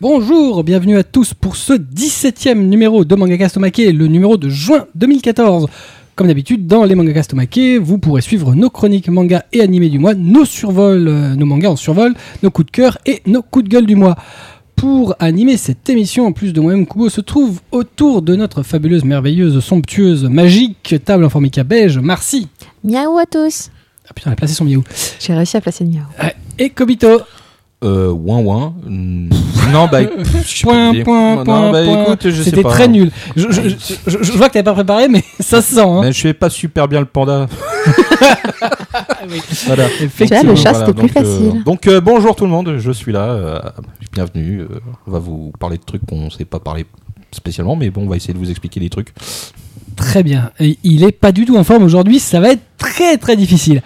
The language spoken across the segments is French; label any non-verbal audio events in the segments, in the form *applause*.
Bonjour, bienvenue à tous pour ce 17e numéro de Mangaka Stomake, le numéro de juin 2014. Comme d'habitude, dans les Mangaka Stomake, vous pourrez suivre nos chroniques manga et animés du mois, nos survols, euh, nos mangas en survol, nos coups de cœur et nos coups de gueule du mois. Pour animer cette émission, en plus de moi-même, Kubo se trouve autour de notre fabuleuse, merveilleuse, somptueuse, magique table en formica beige, Marcy. Miaou à tous. Ah putain, elle a placé son miaou. J'ai réussi à placer le miaou. Ouais. Et Kobito. Euh, ouin ouin. Mm, Non, bah. *laughs* sais pas Point, point, non, point, bah point. écoute, je sais C'était très nul. Je, je, je, je- je vois que t'avais pas préparé, mais *laughs* ça se sent. Hein. Mais je fais pas super bien le panda. *laughs* Oui. Voilà. le chat, c'était plus donc, euh, facile. donc euh, bonjour tout le monde, je suis là. euh, bienvenue. euh, on va vous parler de trucs qu'on sait pas parler spécialement, mais bon, on va essayer de vous expliquer des trucs. Très bien. Il est pas du tout en forme aujourd'hui, ça va être très très difficile.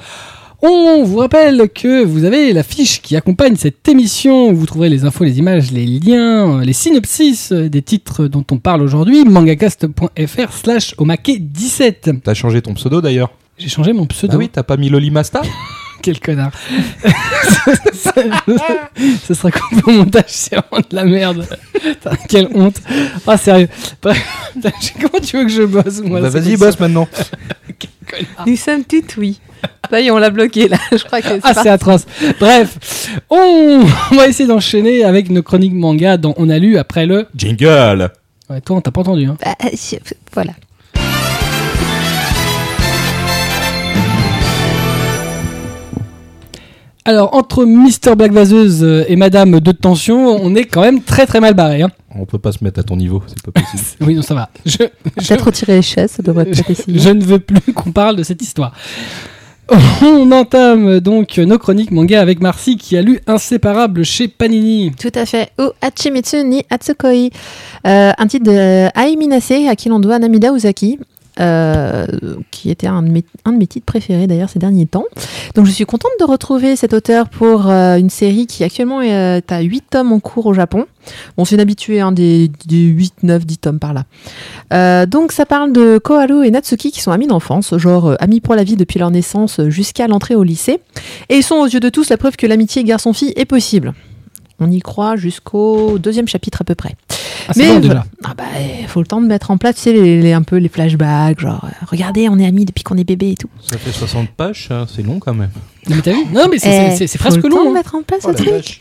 On vous rappelle que vous avez la fiche qui accompagne cette émission. où Vous trouverez les infos, les images, les liens, les synopsis euh, des titres dont on parle aujourd'hui. mangacast.fr slash omake17. T'as changé ton pseudo d'ailleurs J'ai changé mon pseudo. Ah oui, t'as pas mis Lolimasta *laughs* Quel connard. *laughs* Ce sera coupé au montage, c'est vraiment de la merde. Putain, quelle honte. Ah, sérieux. Putain, *laughs* Comment tu veux que je bosse, moi Bah vas-y, bosse maintenant. *laughs* Nous sommes toutes oui. Ça y est, on l'a bloqué là. Je crois que c'est Ah, c'est atroce. Bref, on va essayer d'enchaîner avec nos chroniques manga dont on a lu après le. Jingle Ouais, toi, on t'a pas entendu. Hein. Bah, je- Voilà. Alors, entre Mister Black Vaseuse euh, et Madame de Tension, on est quand même très très mal barré. Hein. On peut pas se mettre à ton niveau, c'est pas possible. *laughs* Oui, non, ça va. Je, je- Peut-être retirer les chaises, ça devrait être possible. je ne veux plus qu'on parle de cette histoire. On entame donc nos chroniques manga avec Marcy qui a lu Inséparable chez Panini. Tout à fait. O Hachimitsu ni Hatsukoi. Euh, un titre de Ai Minase, à qui l'on doit Namida Uzaki. Euh, qui était un de, mes, titres préférés d'ailleurs ces derniers temps. Donc je suis contente de retrouver cet auteur pour euh, une série qui actuellement est à 8 tomes en cours au Japon. Bon, c'est une habituée, hein, des, des 8, 9, 10 tomes par là. Euh, donc ça parle de Koharu et Natsuki qui sont amis d'enfance, genre amis pour la vie depuis leur naissance jusqu'à l'entrée au lycée. Et ils sont aux yeux de tous la preuve que l'amitié garçon-fille est possible. On y croit jusqu'au deuxième chapitre à peu près. Ah, déjà. voilà. Ah bah, il faut le temps de mettre en place, tu sais, les, les- un peu les flashbacks, genre, euh, regardez, on est amis depuis qu'on est bébé et tout. Ça fait 60 pages, ça, c'est long quand même. Non, mais t'as vu? Non, mais c'est- Eh, c'est c'est faut presque le temps de long. hein. mettre en place Oh le truc. vache.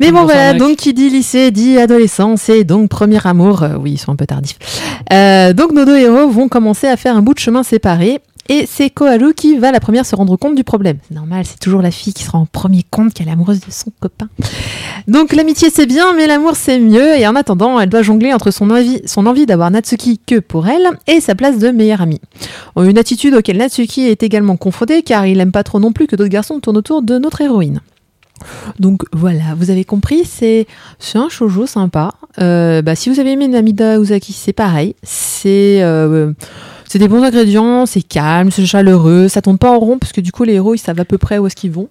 Mais bon voilà, donc qui dit lycée dit adolescence et donc premier amour. Euh, oui, ils sont un peu tardifs. Euh, donc nos deux héros vont commencer à faire un bout de chemin séparé. Et c'est Koharu qui va la première se rendre compte du problème. C'est normal, c'est toujours la fille qui se rend en premier compte qu'elle est amoureuse de son copain. Donc l'amitié c'est bien, mais l'amour c'est mieux. Et en attendant, elle doit jongler entre son envie, son envie d'avoir Natsuki que pour elle et sa place de meilleure amie. Une attitude auquel Natsuki est également confrontée car il aime pas trop non plus que d'autres garçons tournent autour de notre héroïne. Donc voilà, vous avez compris, c'est c'est un shoujo sympa. Euh, bah, si vous avez aimé Namida Uzaki, c'est pareil. C'est euh, c'est des bons ingrédients, c'est calme, c'est chaleureux, ça tourne pas en rond parce que du coup les héros ils savent à peu près où est-ce qu'ils vont.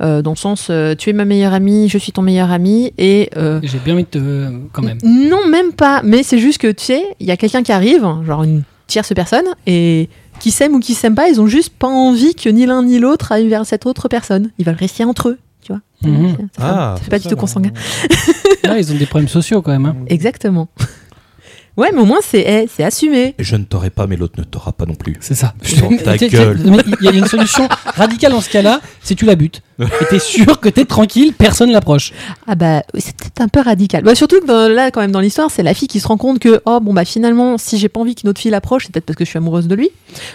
Euh, dans le sens, euh, tu es ma meilleure amie, je suis ton meilleur ami et euh, J'ai bien envie de te. Quand même. non, même pas. Mais c'est juste que tu sais, il y a quelqu'un qui arrive, genre une tierce personne, et qui s'aiment ou qui s'aiment pas, ils ont juste pas envie que ni l'un ni l'autre aille vers cette autre personne. Ils veulent rester entre eux, tu vois. Mhm. Ça, fait- Ah, ça fait pas du tout consanguin. Là, ils ont des problèmes sociaux quand même. hein. Exactement. Ouais, mais au moins c'est eh, c'est assumé. Je ne t'aurai pas, mais l'autre ne t'aura pas non plus. C'est ça. Dans ta gueule. Il y a une solution radicale dans ce cas-là, c'est tu la butes. Et t'es sûr que t'es tranquille, personne l'approche. Ah bah c'est peut-être un peu radical. Bah, surtout que dans- là, quand même, dans l'histoire, c'est la fille qui se rend compte que oh bon bah finalement, si j'ai pas envie qu'une autre fille l'approche, c'est peut-être parce que je suis amoureuse de lui.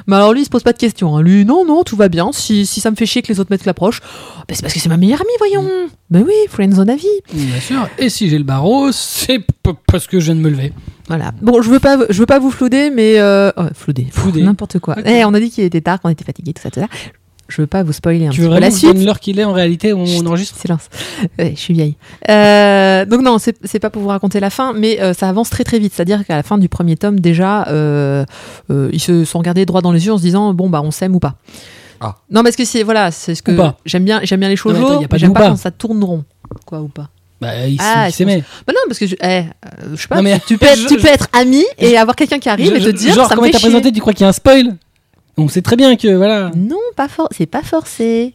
Mais alors lui, il se pose pas de questions. hein. Lui, non non, tout va bien. Si, si ça me fait chier que les autres mecs l'approchent, bah, c'est parce que c'est ma meilleure amie, voyons. Bah oui, friendzone à vie. Bien sûr. Et si j'ai le barreau, c'est parce que je viens de me lever. Voilà. Bon, je veux pas, je veux pas vous flouder, mais euh... oh, flouder, Flouder. n'importe quoi. Eh, on a dit qu'il était tard, qu'on était fatigué, tout ça, tout ça. Je veux pas vous spoiler un Tu petit veux peu la suite. l'heure qu'il est en réalité où on Chut, enregistre Silence. Ouais, je suis vieille. Euh, donc non, c'est c'est pas pour vous raconter la fin, mais euh, ça avance très très vite. C'est-à-dire qu'à la fin du premier tome, déjà, euh, euh, ils se sont regardés droit dans les yeux en se disant bon bah on s'aime ou pas. Ah. Non parce que c'est voilà, c'est ce que j'aime bien. J'aime bien les choses j'aime pas pas. quand ça tourne rond. Quoi ou pas. Bah, ils Ah, s'aimaient. Bah non parce que je, eh, euh, je sais pas. Non, mais tu peux *laughs* être, je- tu peux je- être ami et avoir quelqu'un qui arrive et te dire Genre, ça me comment t'as présenté, tu crois qu'il y a un spoil? On sait très bien que, voilà. Non, pas for c'est pas forcé.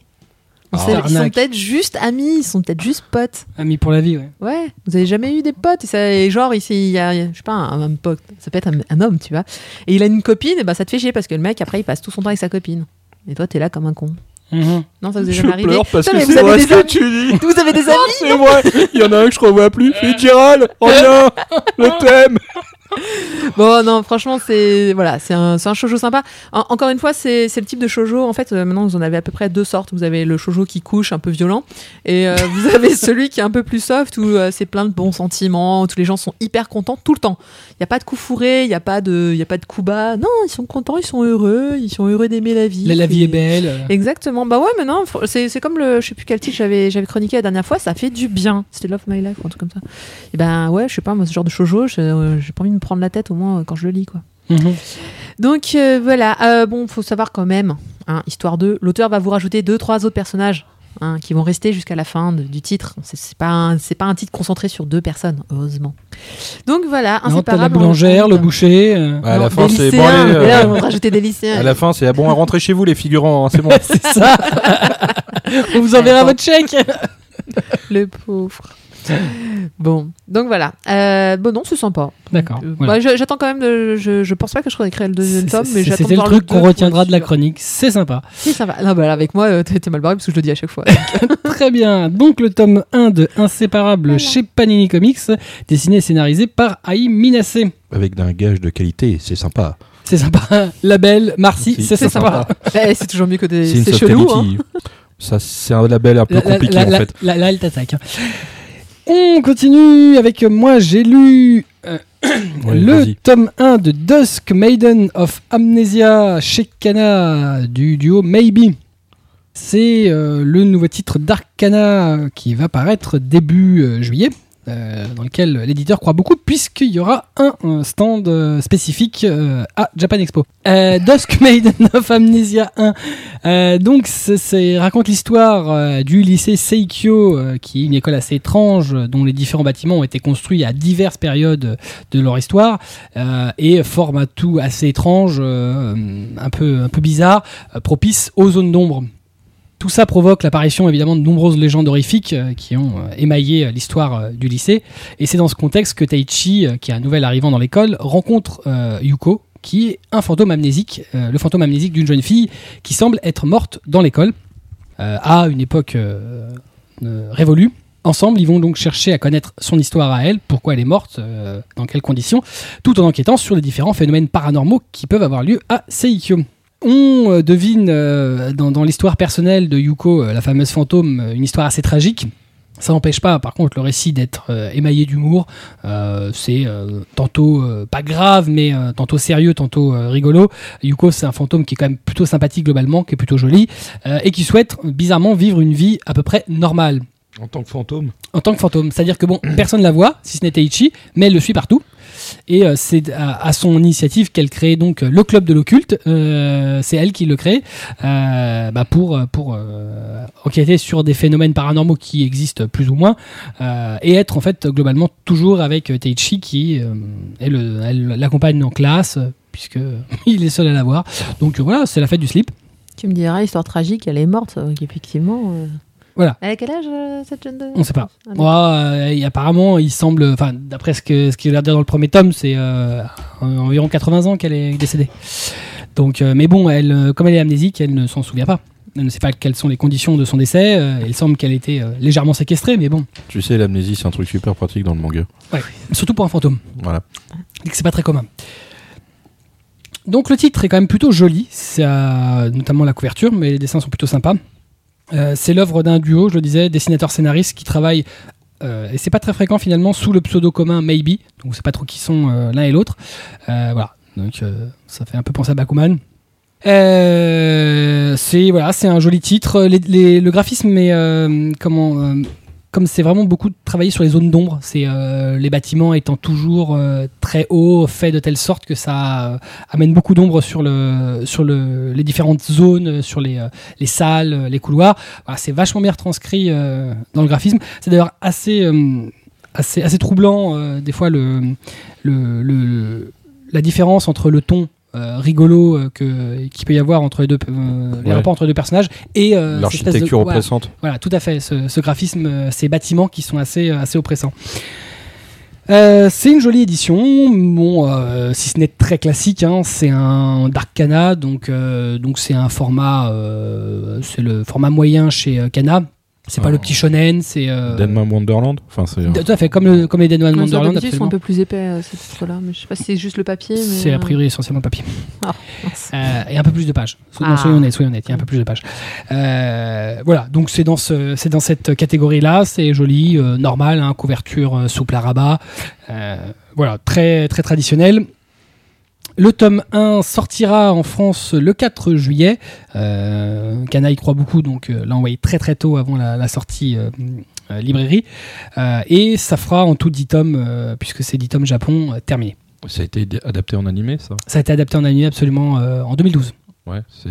Sait- ils sont peut-être juste amis, ils sont peut-être juste potes. Ami pour la vie, ouais. Ouais, vous avez jamais eu des potes? Et, ça, et genre ici il y a, je sais pas, un, un pote, ça peut être un, un homme, tu vois. Et il a une copine, et bah ça te fait chier parce que le mec après il passe tout son temps avec sa copine. Et toi t'es là comme un con. Mhm. Non, ça vous est Je jamais arrivé. pleure parce Putain, que c'est vous avez vrai des ce que amis. tu dis. Vous avez des amis C'est vrai. Il y en a un que je revois plus. Fitzgerald, reviens. Le thème. *laughs* Bon, non, franchement, c'est voilà, c'est un, c'est un shoujo sympa. En- encore une fois, c'est c'est le type de shoujo. En fait, euh, maintenant, vous en avez à peu près deux sortes. Vous avez le shoujo qui couche, un peu violent, et euh, vous *laughs* avez celui qui est un peu plus soft, où euh, c'est plein de bons sentiments, où tous les gens sont hyper contents tout le temps. Il y a pas de coups fourrés, il y a pas de, il y a pas de coups bas. Non, ils sont contents, ils sont heureux, ils sont heureux d'aimer la vie. La, la vie Et- est belle. Exactement. Bah ouais, mais non, fr- c'est c'est comme le, je sais plus quel titre j'avais j'avais chroniqué la dernière fois. Ça fait du bien. C'était Love My Life ou un truc comme ça. Et ben ouais, je sais pas, moi ce genre de shoujo, je- euh, j'ai pas envie de me prendre la tête au moins euh, quand je le lis quoi. Mhm. Donc euh, voilà, euh, bon, faut savoir quand même, hein, histoire de, l'auteur va vous rajouter deux, trois autres personnages hein, qui vont rester jusqu'à la fin de- du titre. C'est c'est pas, un- c'est pas un titre concentré sur deux personnes, heureusement. Donc voilà, Non, t'as inséparable. la on boulangère, le boucher. euh. À Non, la fin, c'est bon. allez, là, on va rajouter des lycéens. À la fin, c'est ah bon, rentrez chez vous les figurants. hein, c'est bon. *laughs* c'est ça. On *laughs* vous enverra votre chèque. Le pauvre. *laughs* Bon, donc voilà. Euh, bon, non, c'est sympa. D'accord. Euh, voilà. bah, je- j'attends quand même. de- je, je pense pas que je réécrirai le deuxième C'est- tome, mais c'est- j'attends. C'était le truc qu'on retiendra de la chronique. C'est sympa. Si, ça va. Non, bah, là, avec moi, euh, t'es mal barré parce que je le dis à chaque fois. *laughs* *laughs* Très bien. Donc le tome 1 de Inséparable Voilà. chez Panini Comics, dessiné et scénarisé par Aïe Minase. Avec un gage de qualité, c'est sympa. C'est sympa. Label, Marcy, Si, c'est c'est sympa. Eh, c'est toujours mieux que des. C'est C'est chelou, hein. quality. Ça, c'est un label un peu compliqué en fait. là, là, elle t'attaque. On continue avec euh, moi, j'ai lu euh, *clears throat* le tome 1 de Dusk Maiden of Amnesia chez Kana du duo Maybe. C'est euh, le nouveau titre d'Arcana qui va paraître début euh, juillet. Euh, dans lequel l'éditeur croit beaucoup puisqu'il y aura un, euh, stand euh, spécifique à Japan Expo. Dusk Maiden *laughs* of Amnesia 1 euh, donc, c'est- raconte l'histoire du lycée Seikyo, qui est une école assez étrange, dont les différents bâtiments ont été construits à diverses périodes de leur histoire, et forme un tout assez étrange, un peu un peu bizarre, propice aux zones d'ombre. Tout ça provoque l'apparition évidemment de nombreuses légendes horrifiques euh, qui ont euh, émaillé euh, l'histoire du lycée. Et c'est dans ce contexte que Taichi, qui est un nouvel arrivant dans l'école, rencontre Yuko, qui est un fantôme amnésique, le fantôme amnésique d'une jeune fille qui semble être morte dans l'école à une époque révolue. Ensemble, ils vont donc chercher à connaître son histoire à elle, pourquoi elle est morte, dans quelles conditions, tout en enquêtant sur les différents phénomènes paranormaux qui peuvent avoir lieu à Seikyo. On euh, devine euh, dans, dans l'histoire personnelle de Yuko, euh, la fameuse fantôme, une histoire assez tragique. Ça n'empêche pas, par contre, le récit d'être euh, émaillé d'humour. Euh, c'est euh, tantôt pas grave, mais tantôt sérieux, tantôt rigolo. Yuko, c'est un fantôme qui est quand même plutôt sympathique globalement, qui est plutôt joli, et qui souhaite bizarrement vivre une vie à peu près normale En tant que fantôme? en tant que fantôme. C'est-à-dire que bon, *clears throat* personne la voit, si ce n'est Taichi, mais elle le suit partout. Et euh, c'est à, son initiative qu'elle crée donc euh, le club de l'occulte. Euh, c'est elle qui le crée bah, pour enquêter sur des phénomènes paranormaux qui existent plus ou moins et être en fait globalement toujours avec Taichi qui l'accompagne en classe puisque *laughs* il est seul à la voir. Donc voilà, c'est la fête du slip. Tu me diras, histoire tragique, elle est morte, effectivement. Voilà. Elle a quel âge, euh, cette jeune de... On sait pas. Ah. Ouais, euh, et apparemment, il semble, enfin, d'après ce que ce qu'il a l'air de dire dans le premier tome, c'est euh, environ 80 ans qu'elle est décédée. Donc, euh, mais bon, elle, comme elle est amnésique, elle ne s'en souvient pas. Elle ne sait pas quelles sont les conditions de son décès. euh, il semble qu'elle était euh, légèrement séquestrée, mais bon, Tu sais, l'amnésie, c'est un truc super pratique dans le manga. surtout pour un fantôme. Voilà. et que c'est pas très commun. Donc le titre est quand même plutôt joli, c'est euh, notamment la couverture, mais les dessins sont plutôt sympas. Euh, c'est l'œuvre d'un duo, je le disais, dessinateur-scénariste qui travaille, euh, et c'est pas très fréquent finalement, sous le pseudo commun Maybe, donc on sait pas trop qui sont euh, l'un et l'autre. Voilà, donc ça fait un peu penser à Bakuman. C'est voilà, c'est un joli titre. Le graphisme est comment comme c'est vraiment beaucoup travaillé sur les zones d'ombre, c'est euh, les bâtiments étant toujours euh, très hauts, fait de telle sorte que ça euh, amène beaucoup d'ombre sur le sur le, les différentes zones, sur les, les salles, les couloirs. C'est vachement bien retranscrit dans le graphisme. C'est d'ailleurs assez assez troublant des fois le- la différence entre le ton euh, rigolo euh, que qu'il peut y avoir entre les deux euh, les rapports entre les deux personnages et de- L'architecture voilà, oppressante. voilà, tout à fait. Ce, ce graphisme, ces bâtiments qui sont assez, assez oppressants. C'est une jolie édition, bon, si ce n'est très classique, hein, c'est un Dark Kana, donc donc c'est un format, c'est le format moyen chez Kana. C'est pas le petit shonen, c'est euh, Denman Wonderland. Enfin, c'est. tout à fait comme le, comme les ça, Wonderland. ils sont un peu plus épais, euh, ces titres-là. Mais je sais pas si c'est juste le papier. mais, C'est a euh, priori essentiellement papier. *laughs* ah. Euh, et un peu plus de pages. So- non, Ah. soyons honnêtes, soyons honnêtes, il y a un peu plus de pages. Euh, voilà, donc c'est dans, ce, c'est dans cette catégorie-là, c'est joli, euh, normal, hein, couverture euh, souple à rabat. Euh, voilà, très, très traditionnel. Le tome 1 sortira en France le 4 juillet. Euh, Kana y croit beaucoup, donc euh, l'a envoyé très très tôt avant la, la sortie euh, euh, librairie. Euh, et ça fera en tout 10 tomes, puisque c'est 10 tomes Japon, terminé. Ça a été adapté en animé, ça? Ça a été adapté en anime absolument en 2012. Ouais. C'est.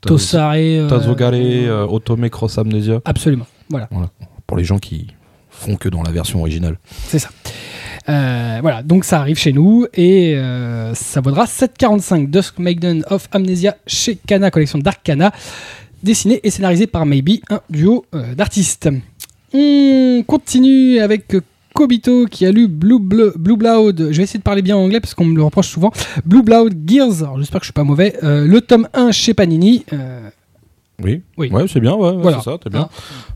Tosare. Tazogare Otome Cross Amnesia. Absolument. Voilà, Pour les gens qui font que dans la version originale. c'est ça. Euh, voilà, donc ça arrive chez nous et euh, ça vaudra 7,45 Dusk Maiden of Amnesia chez Kana, collection Dark Kana, dessiné et scénarisé par Maybe, un duo euh, d'artistes. On continue avec Kobito qui a lu Blue, Bleu- Blue Blood. Je vais essayer de parler bien anglais parce qu'on me le reproche souvent. Blue Blood Gears, j'espère que je suis pas mauvais. Le tome 1 chez Panini. Oui. Oui. Ouais, c'est bien, ouais, Voilà. c'est ça, t'es bien. Hein.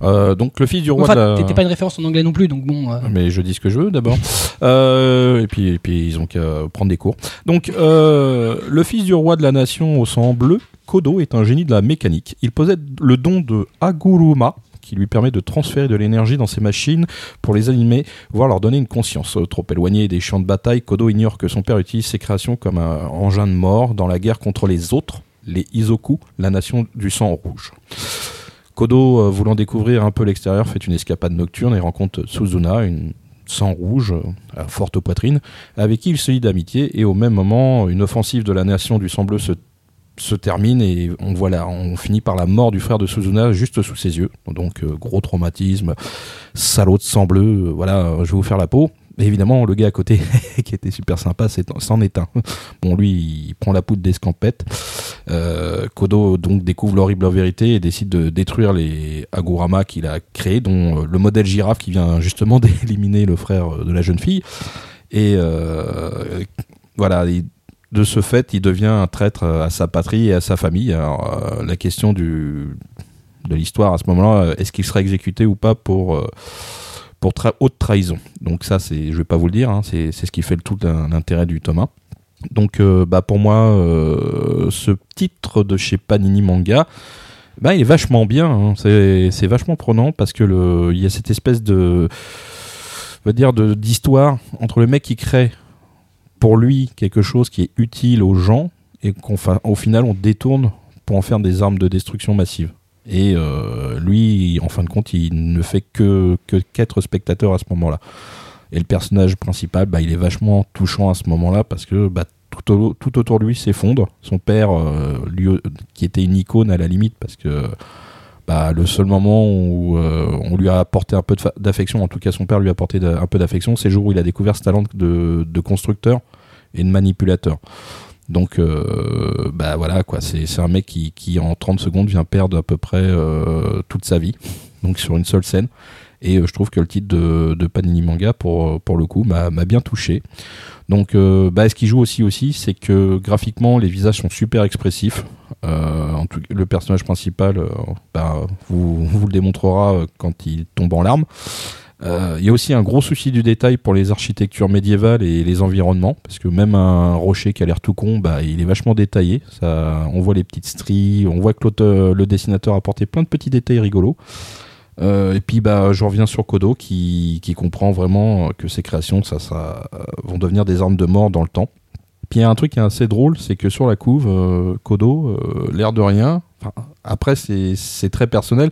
Euh, donc, le fils du roi enfin, de la. t'étais pas une référence en anglais non plus, donc bon. euh, Mais je dis ce que je veux d'abord. *laughs* Euh, et, puis, et puis ils ont qu'à prendre des cours. Donc, le fils du roi de la nation au sang bleu, Kodo, est un génie de la mécanique. Il possède le don de Aguruma, qui lui permet de transférer de l'énergie dans ses machines pour les animer, voire leur donner une conscience. Trop éloigné des champs de bataille, Kodo ignore que son père utilise ses créations comme un engin de mort dans la guerre contre les autres, les Izoku, la nation du sang rouge. Kodo, euh, voulant découvrir un peu l'extérieur, fait une escapade nocturne et rencontre Suzuna, une sang rouge, euh, à forte poitrine, avec qui il se lie d'amitié. Et au même moment, une offensive de la nation du sang bleu se, termine et on, voit la- on finit par la mort du frère de Suzuna juste sous ses yeux. Donc, euh, gros traumatisme, salaud de sang bleu, voilà, je vais vous faire la peau. Évidemment, le gars à côté, *laughs* qui était super sympa, s'en est un. Bon, lui, il prend la poudre d'escampette. Euh, Kodo donc découvre l'horrible vérité et décide de détruire les Agurama qu'il a créés, dont euh, le modèle girafe qui vient justement *laughs* d'éliminer le frère euh, de la jeune fille. Et voilà, il- de ce fait, il devient un traître à sa patrie et à sa famille. Alors, la question du, de l'histoire à ce moment-là, est-ce qu'il sera exécuté ou pas pour, pour tra- haute trahison Donc ça, c'est, je vais pas vous le dire, hein, c'est, ce qui fait le tout l'in- l'intérêt du Thomas. Donc euh, bah, pour moi, euh, ce titre de chez Panini Manga, bah, il est vachement bien, hein. c'est, vachement prenant parce que le, il y a cette espèce de, on dire d'histoire entre le mec qui crée pour lui quelque chose qui est utile aux gens et qu'au final on détourne pour en faire des armes de destruction massive. Et euh, lui, en fin de compte, il ne fait que qu'être spectateur à ce moment-là. Et le personnage principal, bah, il est vachement touchant à ce moment-là parce que bah, tout, tout autour de lui s'effondre. Son père, euh, lui, euh, qui était une icône à la limite, parce que bah, le seul moment où on lui a apporté un peu d'affection, en tout cas son père lui a apporté un peu d'affection, c'est le jour où il a découvert ce talent de, de constructeur et de manipulateur. Donc, euh, bah voilà, quoi. C'est un mec qui, en 30 secondes, vient perdre à peu près euh, toute sa vie, donc sur une seule scène. Et euh, je trouve que le titre de, Panini Manga, pour, le coup, m'a bien touché. Donc, bah, ce qui joue aussi, aussi c'est que graphiquement, les visages sont super expressifs. En tout, le personnage principal, bah, vous, le démontrera quand il tombe en larmes. Euh, Il y a aussi un gros souci du détail pour les architectures médiévales et les environnements, parce que même un rocher qui a l'air tout con, bah, il est vachement détaillé. Ça, on voit les petites stries, on voit que le dessinateur a apporté plein de petits détails rigolos. Euh, et puis bah, je reviens sur Kodo qui, comprend vraiment que ses créations ça, euh, vont devenir des armes de mort dans le temps. Puis il y a un truc qui est assez drôle, c'est que sur la couve, Kodo, l'air de rien, après c'est très personnel,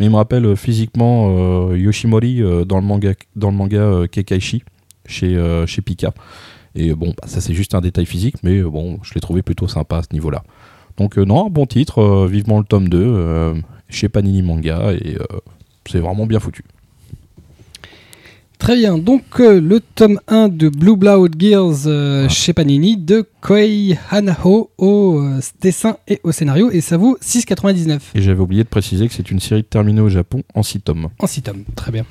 mais il me rappelle euh, physiquement euh, Yoshimori euh, dans le manga, dans le Kekaishi chez, chez Pika. Et bon, bah, ça c'est juste un détail physique, mais bon, je l'ai trouvé plutôt sympa à ce niveau-là. Donc non, bon titre, vivement le tome 2, euh, chez Panini Manga, et c'est vraiment bien foutu. Très bien, donc euh, le tome 1 de Blue Blood Gears euh, chez Panini de Koei Hanaho au euh, dessin et au scénario et ça vaut 6,99 Et j'avais oublié de préciser que c'est une série terminée au Japon en 6 tomes. en 6 tomes. Très bien.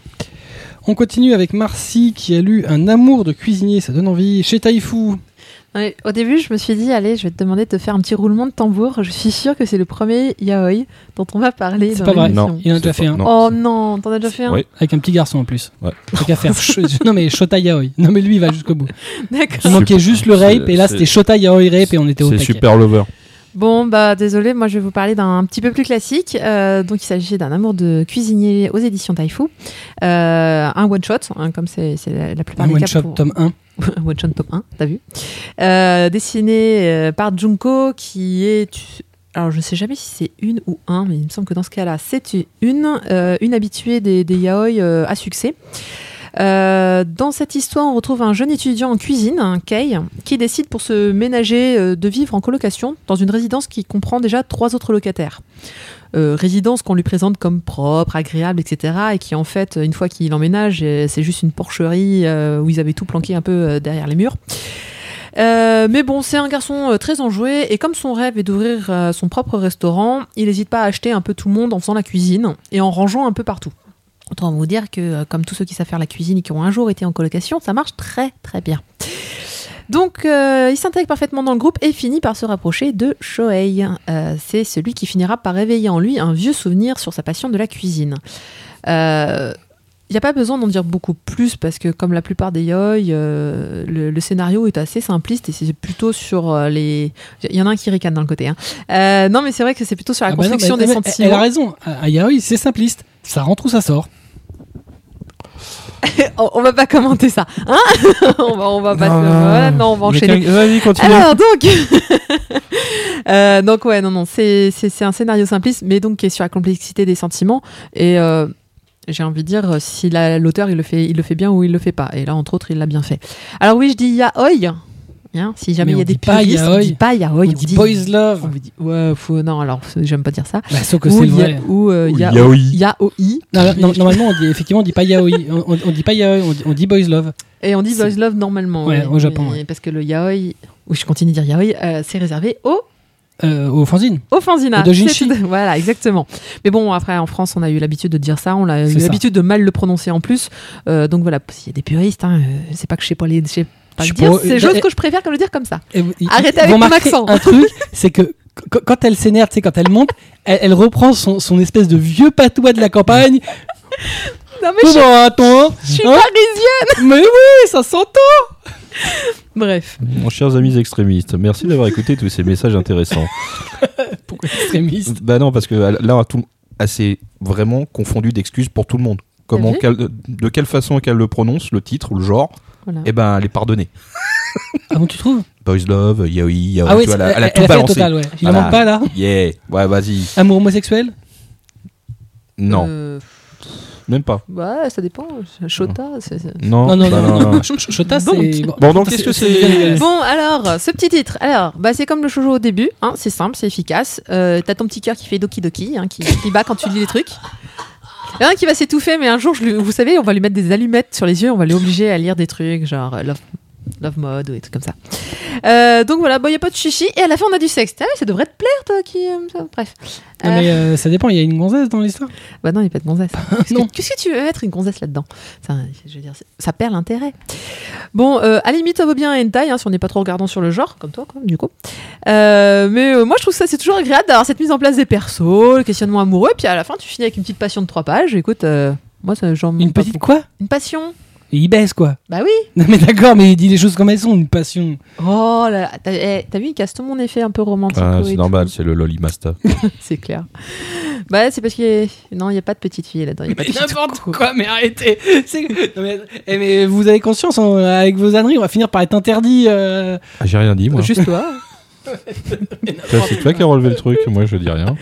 On continue avec Marcy qui a lu Un amour de cuisinier, ça donne envie, chez Taifu. Ouais, au début, je me suis dit, allez, je vais te demander de te faire un petit roulement de tambour. Je suis sûre que c'est le premier yaoi dont on va parler C'est pas vrai. Non. Il en a déjà fait un. non, Oh non, t'en as déjà fait un Oui. Avec un petit garçon en plus. Ouais. Tant qu'à faire. *laughs* Non mais Shota Yaoi. Non mais lui il va jusqu'au bout. *laughs* Il D'accord. manquait juste le rape et là c'était Shota Yaoi rape et on était au C'est super lover. Bon, bah désolé, moi je vais vous parler d'un petit peu plus classique. Euh, donc il s'agit d'un amour de cuisinier aux éditions Taifu. Euh, un one shot, hein, comme c'est la, la plupart Un des one cas. shot pour- tome 1. *laughs* one shot top 1, t'as vu Euh, Dessiné euh, par Junko, qui est. Alors, je ne sais jamais si c'est une ou un, mais il me semble que dans ce cas-là, c'est une, euh, une habituée des, des yaoi à succès. Euh, dans cette histoire, on retrouve un jeune étudiant en cuisine, Kei, qui décide pour se ménager euh, de vivre en colocation dans une résidence qui comprend déjà trois autres locataires. Euh, résidence qu'on lui présente comme propre, agréable, etc. Et qui en fait, une fois qu'il emménage, c'est juste une porcherie où ils avaient tout planqué un peu derrière les murs. Mais bon, c'est un garçon très enjoué et comme son rêve est d'ouvrir son propre restaurant, il n'hésite pas à acheter un peu tout le monde en faisant la cuisine et en rangeant un peu partout. Autant vous dire que, euh, comme tous ceux qui savent faire la cuisine et qui ont un jour été en colocation, ça marche très très bien. Donc, euh, il s'intègre parfaitement dans le groupe et finit par se rapprocher de Shohei. Euh, c'est celui qui finira par réveiller en lui un vieux souvenir sur sa passion de la cuisine. Euh, il n'y a pas besoin d'en dire beaucoup plus parce que comme la plupart des euh, le, le scénario est assez simpliste et c'est plutôt sur les... Il y en a un qui ricane dans le côté. hein. Euh, non mais c'est vrai que c'est plutôt sur la Ah bah non, construction mais- des mais sentiments. Elle a raison. Un Yaoi c'est simpliste. Ça rentre ou ça sort. *laughs* on, va pas commenter ça. Hein *laughs* on va, on va pas... Non, non. voilà, non, on va enchaîner. Vas-y, continue. Alors donc, *laughs* Euh, donc ouais, non, non, c'est un scénario simpliste, mais donc qui est sur la complexité des sentiments. Et euh, j'ai envie de dire, si la- l'auteur il le fait, il le fait bien ou il le fait pas. Et là, entre autres, il l'a bien fait. Alors oui, je dis yaoi. Hein, si jamais Mais il y a des puristes, on dit pas yaoi. on dit boys love. On vous dit, ouais, faut- non, alors j'aime pas dire ça. Bah, sauf que ou c'est vrai. ou euh, Ou ya- yaoi. yaoi. Non, non, normalement, on dit effectivement, on dit pas yaoi. On, on- dit pas yaoi, on dit, on dit boys love. Et on dit boys love normalement. Ouais, au Japon, mais- ouais. Parce que le yaoi, oui, je continue de dire yaoi, euh, c'est réservé aux Euh, au fanzine. Au fanzina. Tout- Voilà, exactement. Mais bon, après, en France, on a eu l'habitude de dire ça, on a eu l'habitude de mal le prononcer en plus. Euh, donc voilà, s'il y a des puristes, hein, euh, c'est pas que je sais pas les. je sais pas Je le dire, c'est euh, juste euh, que je préfère que le dire comme ça. Arrêtez avec marquer accent. Un truc, c'est que qu- quand elle s'énerve, tu sais, quand elle monte, elle, elle reprend son, son espèce de vieux patois de la campagne. *laughs* Non, mais je, attends je suis hein parisienne. *laughs* Mais oui, ça s'entend. Bref. Mon chers amis extrémistes, merci d'avoir écouté tous ces messages intéressants. *laughs* Pourquoi extrémiste? Bah non, parce que là, on a tout, assez vraiment confondu d'excuses pour tout le monde. Comment, de quelle façon qu'elle le prononce, le titre ou le genre, Voilà. eh ben, elle est pardonnée. Ah bon, tu trouves? Boys Love, yaoi, yaoi, Ah oui, tu vois, elle, a- elle, elle a elle tout a fait le balancé. total, ouais. Il Voilà. manque pas là Yeah, ouais, vas-y. Amour homosexuel? Non, Euh, même pas. ouais, ça dépend. Shota, c'est. Non, Non, non, bah non, non, non. Ch- ch- Shota, Donc. c'est. Bon, donc, qu'est-ce que c'est Bon, alors, ce petit titre. Alors, bah, c'est comme le shoujo au début. Hein, c'est simple, c'est efficace. Euh, T'as ton petit cœur qui fait doki doki, hein, qui, qui bat quand tu lis les trucs. Il a un qui va s'étouffer, mais un jour, vous savez, on va lui mettre des allumettes sur les yeux, on va l'obliger à lire des trucs genre euh, love Mode ou des trucs comme ça. Euh, donc voilà, il n'y a pas de chichi, et à la fin, on a du sexe. Ah, ça devrait te plaire, toi qui ça. Bref. Non, Euh, mais euh, ça dépend, il y a une gonzesse dans l'histoire? Bah non, il n'y a pas de gonzesse. *laughs* Qu'est-ce que, qu'est-ce que tu veux mettre une gonzesse là-dedans? Ça, je veux dire, c'est- ça perd l'intérêt. Bon, euh, à la limite, ça vaut bien un hentai, hein, si on n'est pas trop regardant sur le genre, comme toi, quoi, du coup. Euh, mais euh, moi, je trouve que ça, c'est toujours agréable d'avoir cette mise en place des persos, le questionnement amoureux, puis à la fin, tu finis avec une petite passion de trois pages. Écoute, euh, moi, ça, j'en Une petite quoi? Une passion Et il baisse quoi. Bah oui *laughs* Non mais d'accord, mais il dit les choses comme elles sont, une passion. Oh là là, t'as eh, t'as vu, il casse tout mon effet un peu romantique. Ah, C'est normal, c'est le Loli Master. *laughs* C'est clair. Bah, c'est parce qu'il y a... Non, il n'y a pas de petite fille là-dedans. il y a pas de Mais petite n'importe quoi, mais arrêtez. *laughs* C'est- Non, mais, eh, mais vous avez conscience, hein, avec vos âneries, on va finir par être interdit. euh, Ah, J'ai rien dit, moi. Juste toi. Toi, C'est toi qui as relevé le truc, moi je dis rien.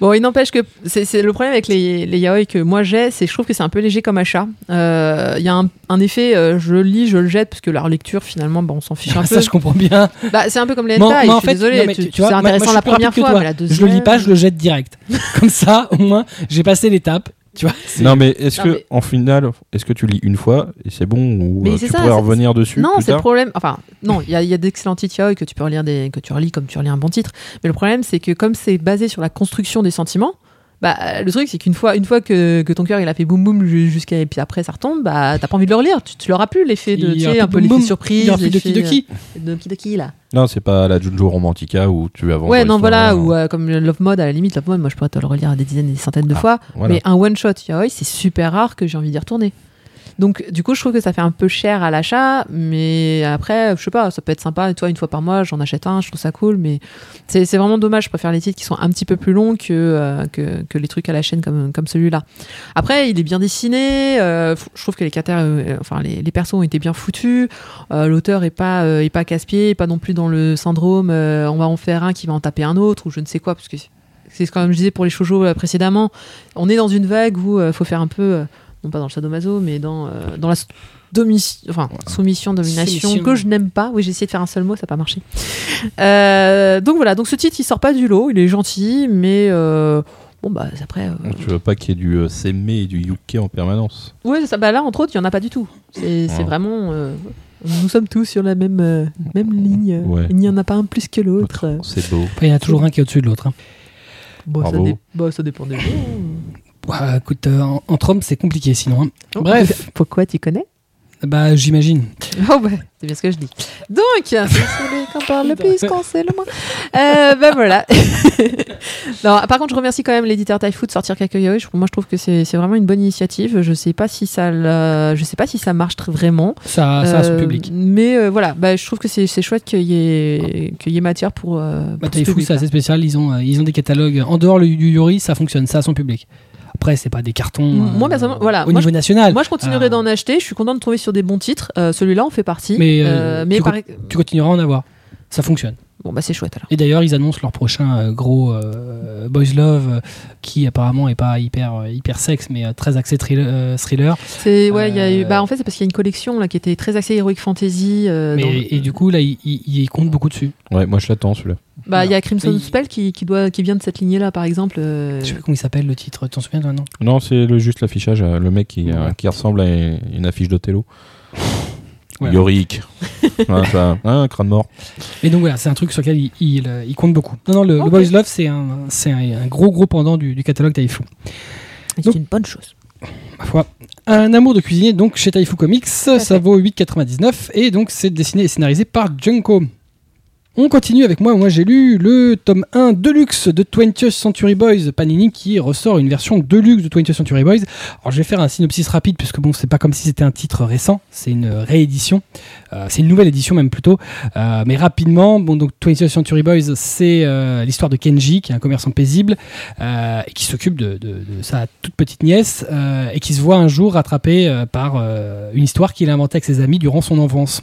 Bon, il n'empêche que c'est le problème avec les, les yaoi que moi j'ai, c'est que je trouve que c'est un peu léger comme achat. Euh, Il y a un, un effet, euh, je le lis, je le jette, parce que la relecture, finalement, bon, on s'en fiche un peu. ça, je comprends bien. Bah, c'est un peu comme les *laughs* hentai, moi, je en suis fait, non, mais tu- tu- tu vois, c'est moi, intéressant la première fois, mais la deuxième... Je le lis pas, je le jette direct. *laughs* Comme ça, au moins, j'ai passé l'étape. Tu vois Non, mais est-ce que, mais- en final, est-ce que tu lis une fois et c'est bon ou Mais euh, tu ça, pourrais revenir dessus Non, c'est le problème. Enfin, non, il y a, il y a d'excellents titres yaoi que tu peux relire des, que tu relis comme tu relis un bon titre. Mais le problème, c'est que comme c'est basé sur la construction des sentiments, bah, le truc, c'est qu'une fois, une fois que, que ton cœur il a fait boum boum ju- jusqu'à et puis après ça retombe, bah t'as pas envie de le relire. Tu, tu l'auras plus l'effet de, tu sais, un peu de l'effet surprise, de qui de l'effet, qui euh, de qui de qui là. Non, c'est pas la Junjo Romantica où tu avances. Ouais, non, voilà, hein. ou euh, comme Love Mode, à la limite, Love Mode, moi je pourrais te le relire des dizaines et des centaines de Ah, fois. voilà. Mais un one shot yaoi, c'est super rare que j'ai envie d'y retourner. Donc, du coup, je trouve que ça fait un peu cher à l'achat, mais après, je sais pas, ça peut être sympa. Toi, une fois par mois, j'en achète un, je trouve ça cool, mais c'est vraiment dommage. Je préfère les titres qui sont un petit peu plus longs que, euh, les trucs à la chaîne comme, celui-là. Après, il est bien dessiné. euh, je trouve que les euh, enfin, les, les persos ont été bien foutus. L'auteur est pas, est pas casse-pied, pas non plus dans le syndrome on va en faire un qui va en taper un autre, ou je ne sais quoi, parce que c'est comme je disais pour les shoujo précédemment, on est dans une vague où il faut faire un peu, non pas dans le sadomaso, mais dans, euh, dans la soumission, domination, Soumission. que je n'aime pas. Oui, j'ai essayé de faire un seul mot, ça n'a pas marché. Euh, donc voilà, donc ce titre, il sort pas du lot, il est gentil, mais euh, bon, bah après. euh, Tu veux pas qu'il y ait du euh, Seme et du Yuke en permanence Ouais, ça, bah là, entre autres, il n'y en a pas du tout. C'est c'est Ouais. vraiment. euh, nous sommes tous sur la même, euh, même ligne. Ouais. Il n'y en a pas un plus que l'autre. C'est beau. Après, il y en a toujours un qui est au-dessus de l'autre. hein. Bon, ça, dé- bah, ça dépend des gens. Écoute, euh, en- entre hommes, c'est compliqué sinon. hein. Oh, Bref. *laughs* Pourquoi tu connais? Bah, j'imagine. *laughs* Oh bah, c'est bien ce que je dis. Donc, celui qu'on parle le plus, qu'on sait le moins. Euh, ben voilà. *laughs* non, par contre, je remercie quand même l'éditeur Typhoot de sortir quelques yaoi. Je- Moi, je trouve que c'est vraiment une bonne initiative. Je sais pas si ça, la- je sais pas si ça marche vraiment. Ça, ça a son Euh, public. Mais euh, voilà, bah, je trouve que c'est chouette qu'il y ait qu'il y ait matière pour. euh, Bah, pour Taifu, c'est assez spécial. Ils ont, euh, ils ont des catalogues en dehors du Yuri, ça fonctionne, ça a son public. Après, c'est pas des cartons. Moi, euh, personnellement, voilà, Au moi, niveau national. Moi, je continuerai Euh, d'en acheter. Je suis content de trouver sur des bons titres. Euh, Celui-là, en fait partie. Mais, euh, mais tu par- Tu continueras à en avoir. Ça fonctionne. bon, bah, c'est chouette alors. Et d'ailleurs, ils annoncent leur prochain euh, gros euh, Boys Love, euh, qui apparemment est pas hyper, euh, hyper sexe, mais euh, très axé thriller. euh, thriller. C'est ouais, il y a eu. Bah, en fait, c'est parce qu'il y a une collection là qui était très axée heroic fantasy. euh, Mais- dans- Et du coup, là, ils ils- ils comptent beaucoup dessus. Ouais, moi je l'attends celui-là. Bah, il y a Crimson Spell qui, qui doit qui vient de cette lignée là, par exemple. euh, Je sais pas comment il s'appelle le titre. T'en souviens, toi, non? Non, c'est le- juste l'affichage, euh, le mec qui, euh, qui ressemble à une, une affiche d'Othello. Ouais. Yorick. *laughs* Ouais, ça, hein, un crâne mort. Et donc voilà, c'est un truc sur lequel il, il, euh, il compte beaucoup. Non, non, le, le Ok. Boys Love, c'est un, c'est un, un gros, gros pendant du, du catalogue Taifu. C'est une bonne chose. Ma foi. Un amour de cuisinier, donc chez Taifu Comics, ça vaut 8,99 et donc c'est dessiné et scénarisé par Junko. On continue avec moi. Moi, j'ai lu le tome 1 Deluxe de 20th Century Boys Panini qui ressort une version Deluxe de 20th Century Boys. Alors, je vais faire un synopsis rapide puisque bon, c'est pas comme si c'était un titre récent, c'est une réédition. Euh, c'est une nouvelle édition même plutôt. Euh, mais rapidement, bon, donc 20th Century Boys, c'est euh, l'histoire de Kenji qui est un commerçant paisible et qui s'occupe de, de- sa toute petite nièce et qui se voit un jour rattrapé par une histoire qu'il a inventée avec ses amis durant son enfance.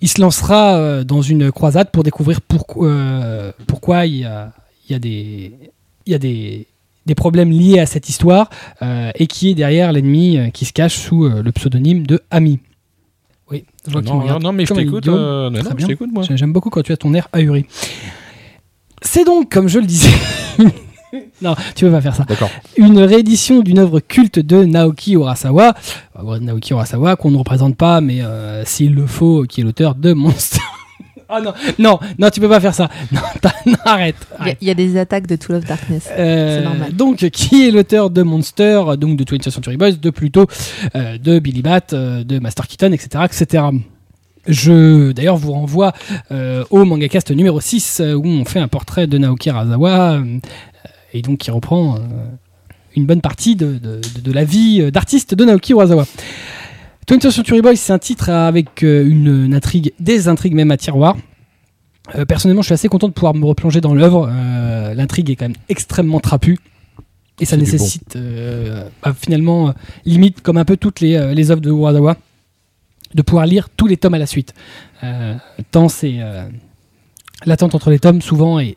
Il se lancera euh, dans une croisade pour découvrir pourquoi, euh, pourquoi il y a, il y a des, il y a des, des problèmes liés à cette histoire euh, et qui est derrière l'ennemi qui se cache sous le pseudonyme de Ami. Oui, je vois me Non, regarde non, mais je t'écoute. euh, non, non, J'aime beaucoup quand tu as ton air ahuri. C'est donc, comme je le disais, *laughs* *laughs* non, tu peux pas faire ça. D'accord. Une réédition d'une œuvre culte de Naoki Urasawa, Euh, Naoki Urasawa qu'on ne représente pas, mais euh, s'il le faut, qui est l'auteur de Monster. oh *laughs* non, non, non, tu peux pas faire ça. *laughs* Non, arrête. Il y a- y, des attaques de Tool of Darkness. Euh, C'est normal. Donc, qui est l'auteur de Monster, donc de 20th Century Boys, de Pluto, euh, de Billy Bat, euh, de Master Keaton, etc., etc. Je, d'ailleurs, vous renvoie euh, au Mangacast numéro 6, euh, où on fait un portrait de Naoki Arasawa, euh, et donc qui reprend euh, une bonne partie de, de- la vie euh, d'artiste de Naoki Urasawa. 20th Century Boys, c'est un titre avec euh, une, une intrigue, des intrigues même à tiroir. Euh, personnellement, je suis assez content de pouvoir me replonger dans l'œuvre. Euh, L'intrigue est quand même extrêmement trapue. Et ça nécessite euh, bah, finalement, limite comme un peu toutes les, les œuvres de Urasawa, de pouvoir lire tous les tomes à la suite. Tant c'est... L'attente entre les tomes souvent est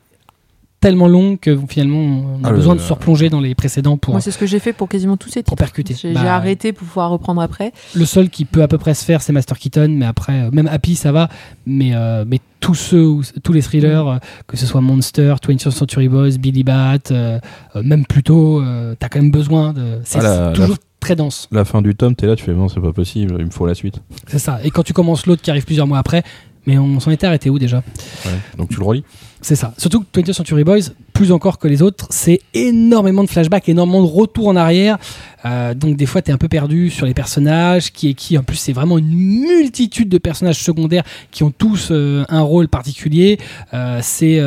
tellement longues que finalement on a Ah, le- besoin de se replonger dans les précédents pour, Moi, c'est ce que j'ai fait pour quasiment tous ces pour titres. percuter. J'ai Bah, j'ai arrêté pour pouvoir reprendre après. Le seul qui peut à peu près se faire, c'est Master Keaton, mais après, euh, même Happy, ça va. Mais, euh, mais tous ceux, tous les thrillers, euh, que ce soit Monster, 20th Century Boys, Billy Bat, euh, même plus tôt, euh, t'as quand même besoin de. C'est Ah, la- toujours très dense. La fin du tome, t'es là, tu fais non, c'est pas possible, il me faut la suite. C'est ça. Et quand tu commences l'autre qui arrive plusieurs mois après, mais on s'en était arrêté où déjà Ouais. Donc tu le relis C'est ça. Surtout que 20th Century Boys, plus encore que les autres, c'est énormément de flashbacks, énormément de retours en arrière. Euh, donc des fois, tu es un peu perdu sur les personnages, qui est qui. En plus, c'est vraiment une multitude de personnages secondaires qui ont tous euh, un rôle particulier. Euh, c'est,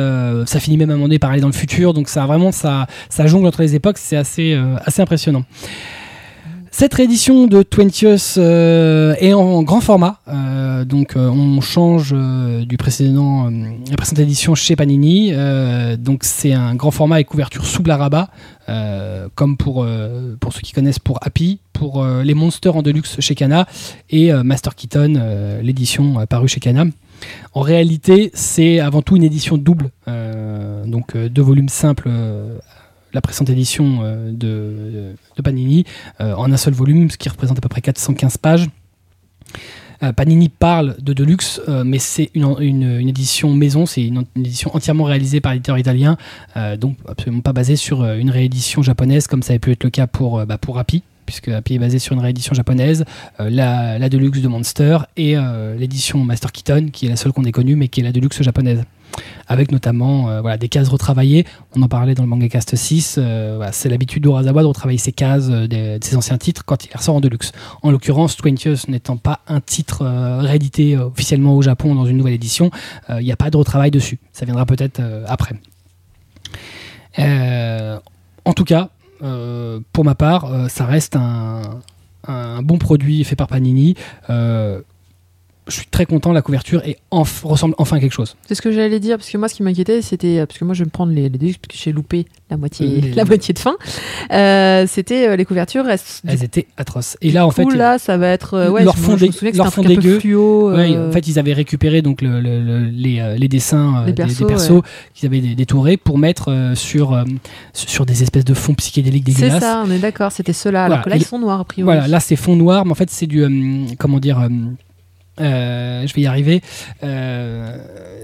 ça finit même à un moment donné par aller dans le futur. Donc ça vraiment, ça, ça jongle entre les époques. C'est assez, assez impressionnant. Cette réédition de 20th euh, est en, grand format, euh, donc euh, on change du précédent, la précédente édition chez Panini. donc c'est un grand format et couverture sous la rabat, comme pour pour ceux qui connaissent pour Happy, pour les Monsters en deluxe chez Kana et Master Keaton, l'édition parue chez Kana. En réalité, c'est avant tout une édition double, donc deux volumes simples. La précédente édition euh, de, Panini euh, en un seul volume, ce qui représente à peu près 415 pages. Euh, Panini parle de Deluxe, mais c'est une, édition maison, c'est une, édition entièrement réalisée par l'éditeur italien, donc absolument pas basée sur une réédition japonaise comme ça a pu être le cas pour, bah, pour Happy, puisque Happy est basé sur une réédition japonaise, la, la Deluxe de Monster et l'édition Master Keaton, qui est la seule qu'on ait connue, mais qui est la Deluxe japonaise. Avec notamment euh, voilà, des cases retravaillées. On en parlait dans le Manga Cast 6. euh, c'est l'habitude d'Urasawa de retravailler ses cases euh, de ses anciens titres quand il ressort en deluxe. En l'occurrence, 20th n'étant pas un titre réédité officiellement au Japon dans une nouvelle édition, il n'y a pas de retravail dessus. Ça viendra peut-être après. En tout cas, pour ma part, ça reste un bon produit fait par Panini. Je suis très content, la couverture enf- ressemble enfin à quelque chose. C'est ce que j'allais dire, parce que moi, ce qui m'inquiétait, c'était. euh, Parce que moi, je vais me prendre les, les deux, parce que j'ai loupé la moitié, *laughs* la moitié de fin. Euh, c'était euh, les couvertures. elles- Elles étaient atroces. Et là, en fait, là, ça va être. euh, ouais, leur fond que leur fond dégueu. fluo. Ouais, en fait, ils avaient récupéré donc le- le- le- les, les dessins des- des, persos, qu'ils avaient dé- détourés pour mettre sur, sur des espèces de fonds psychédéliques c'est dégueulasses. ça, on est d'accord, c'était ceux-là. Alors que là, et ils sont noirs, a priori. Voilà, là c'est fond noir, mais en fait c'est du comment dire, euh, je vais y arriver, euh,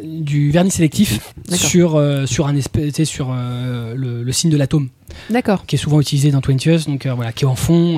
du vernis sélectif sur euh, sur un espèce, sur le, le signe de l'atome D'accord. qui est souvent utilisé dans 20th, donc voilà, qui est en fond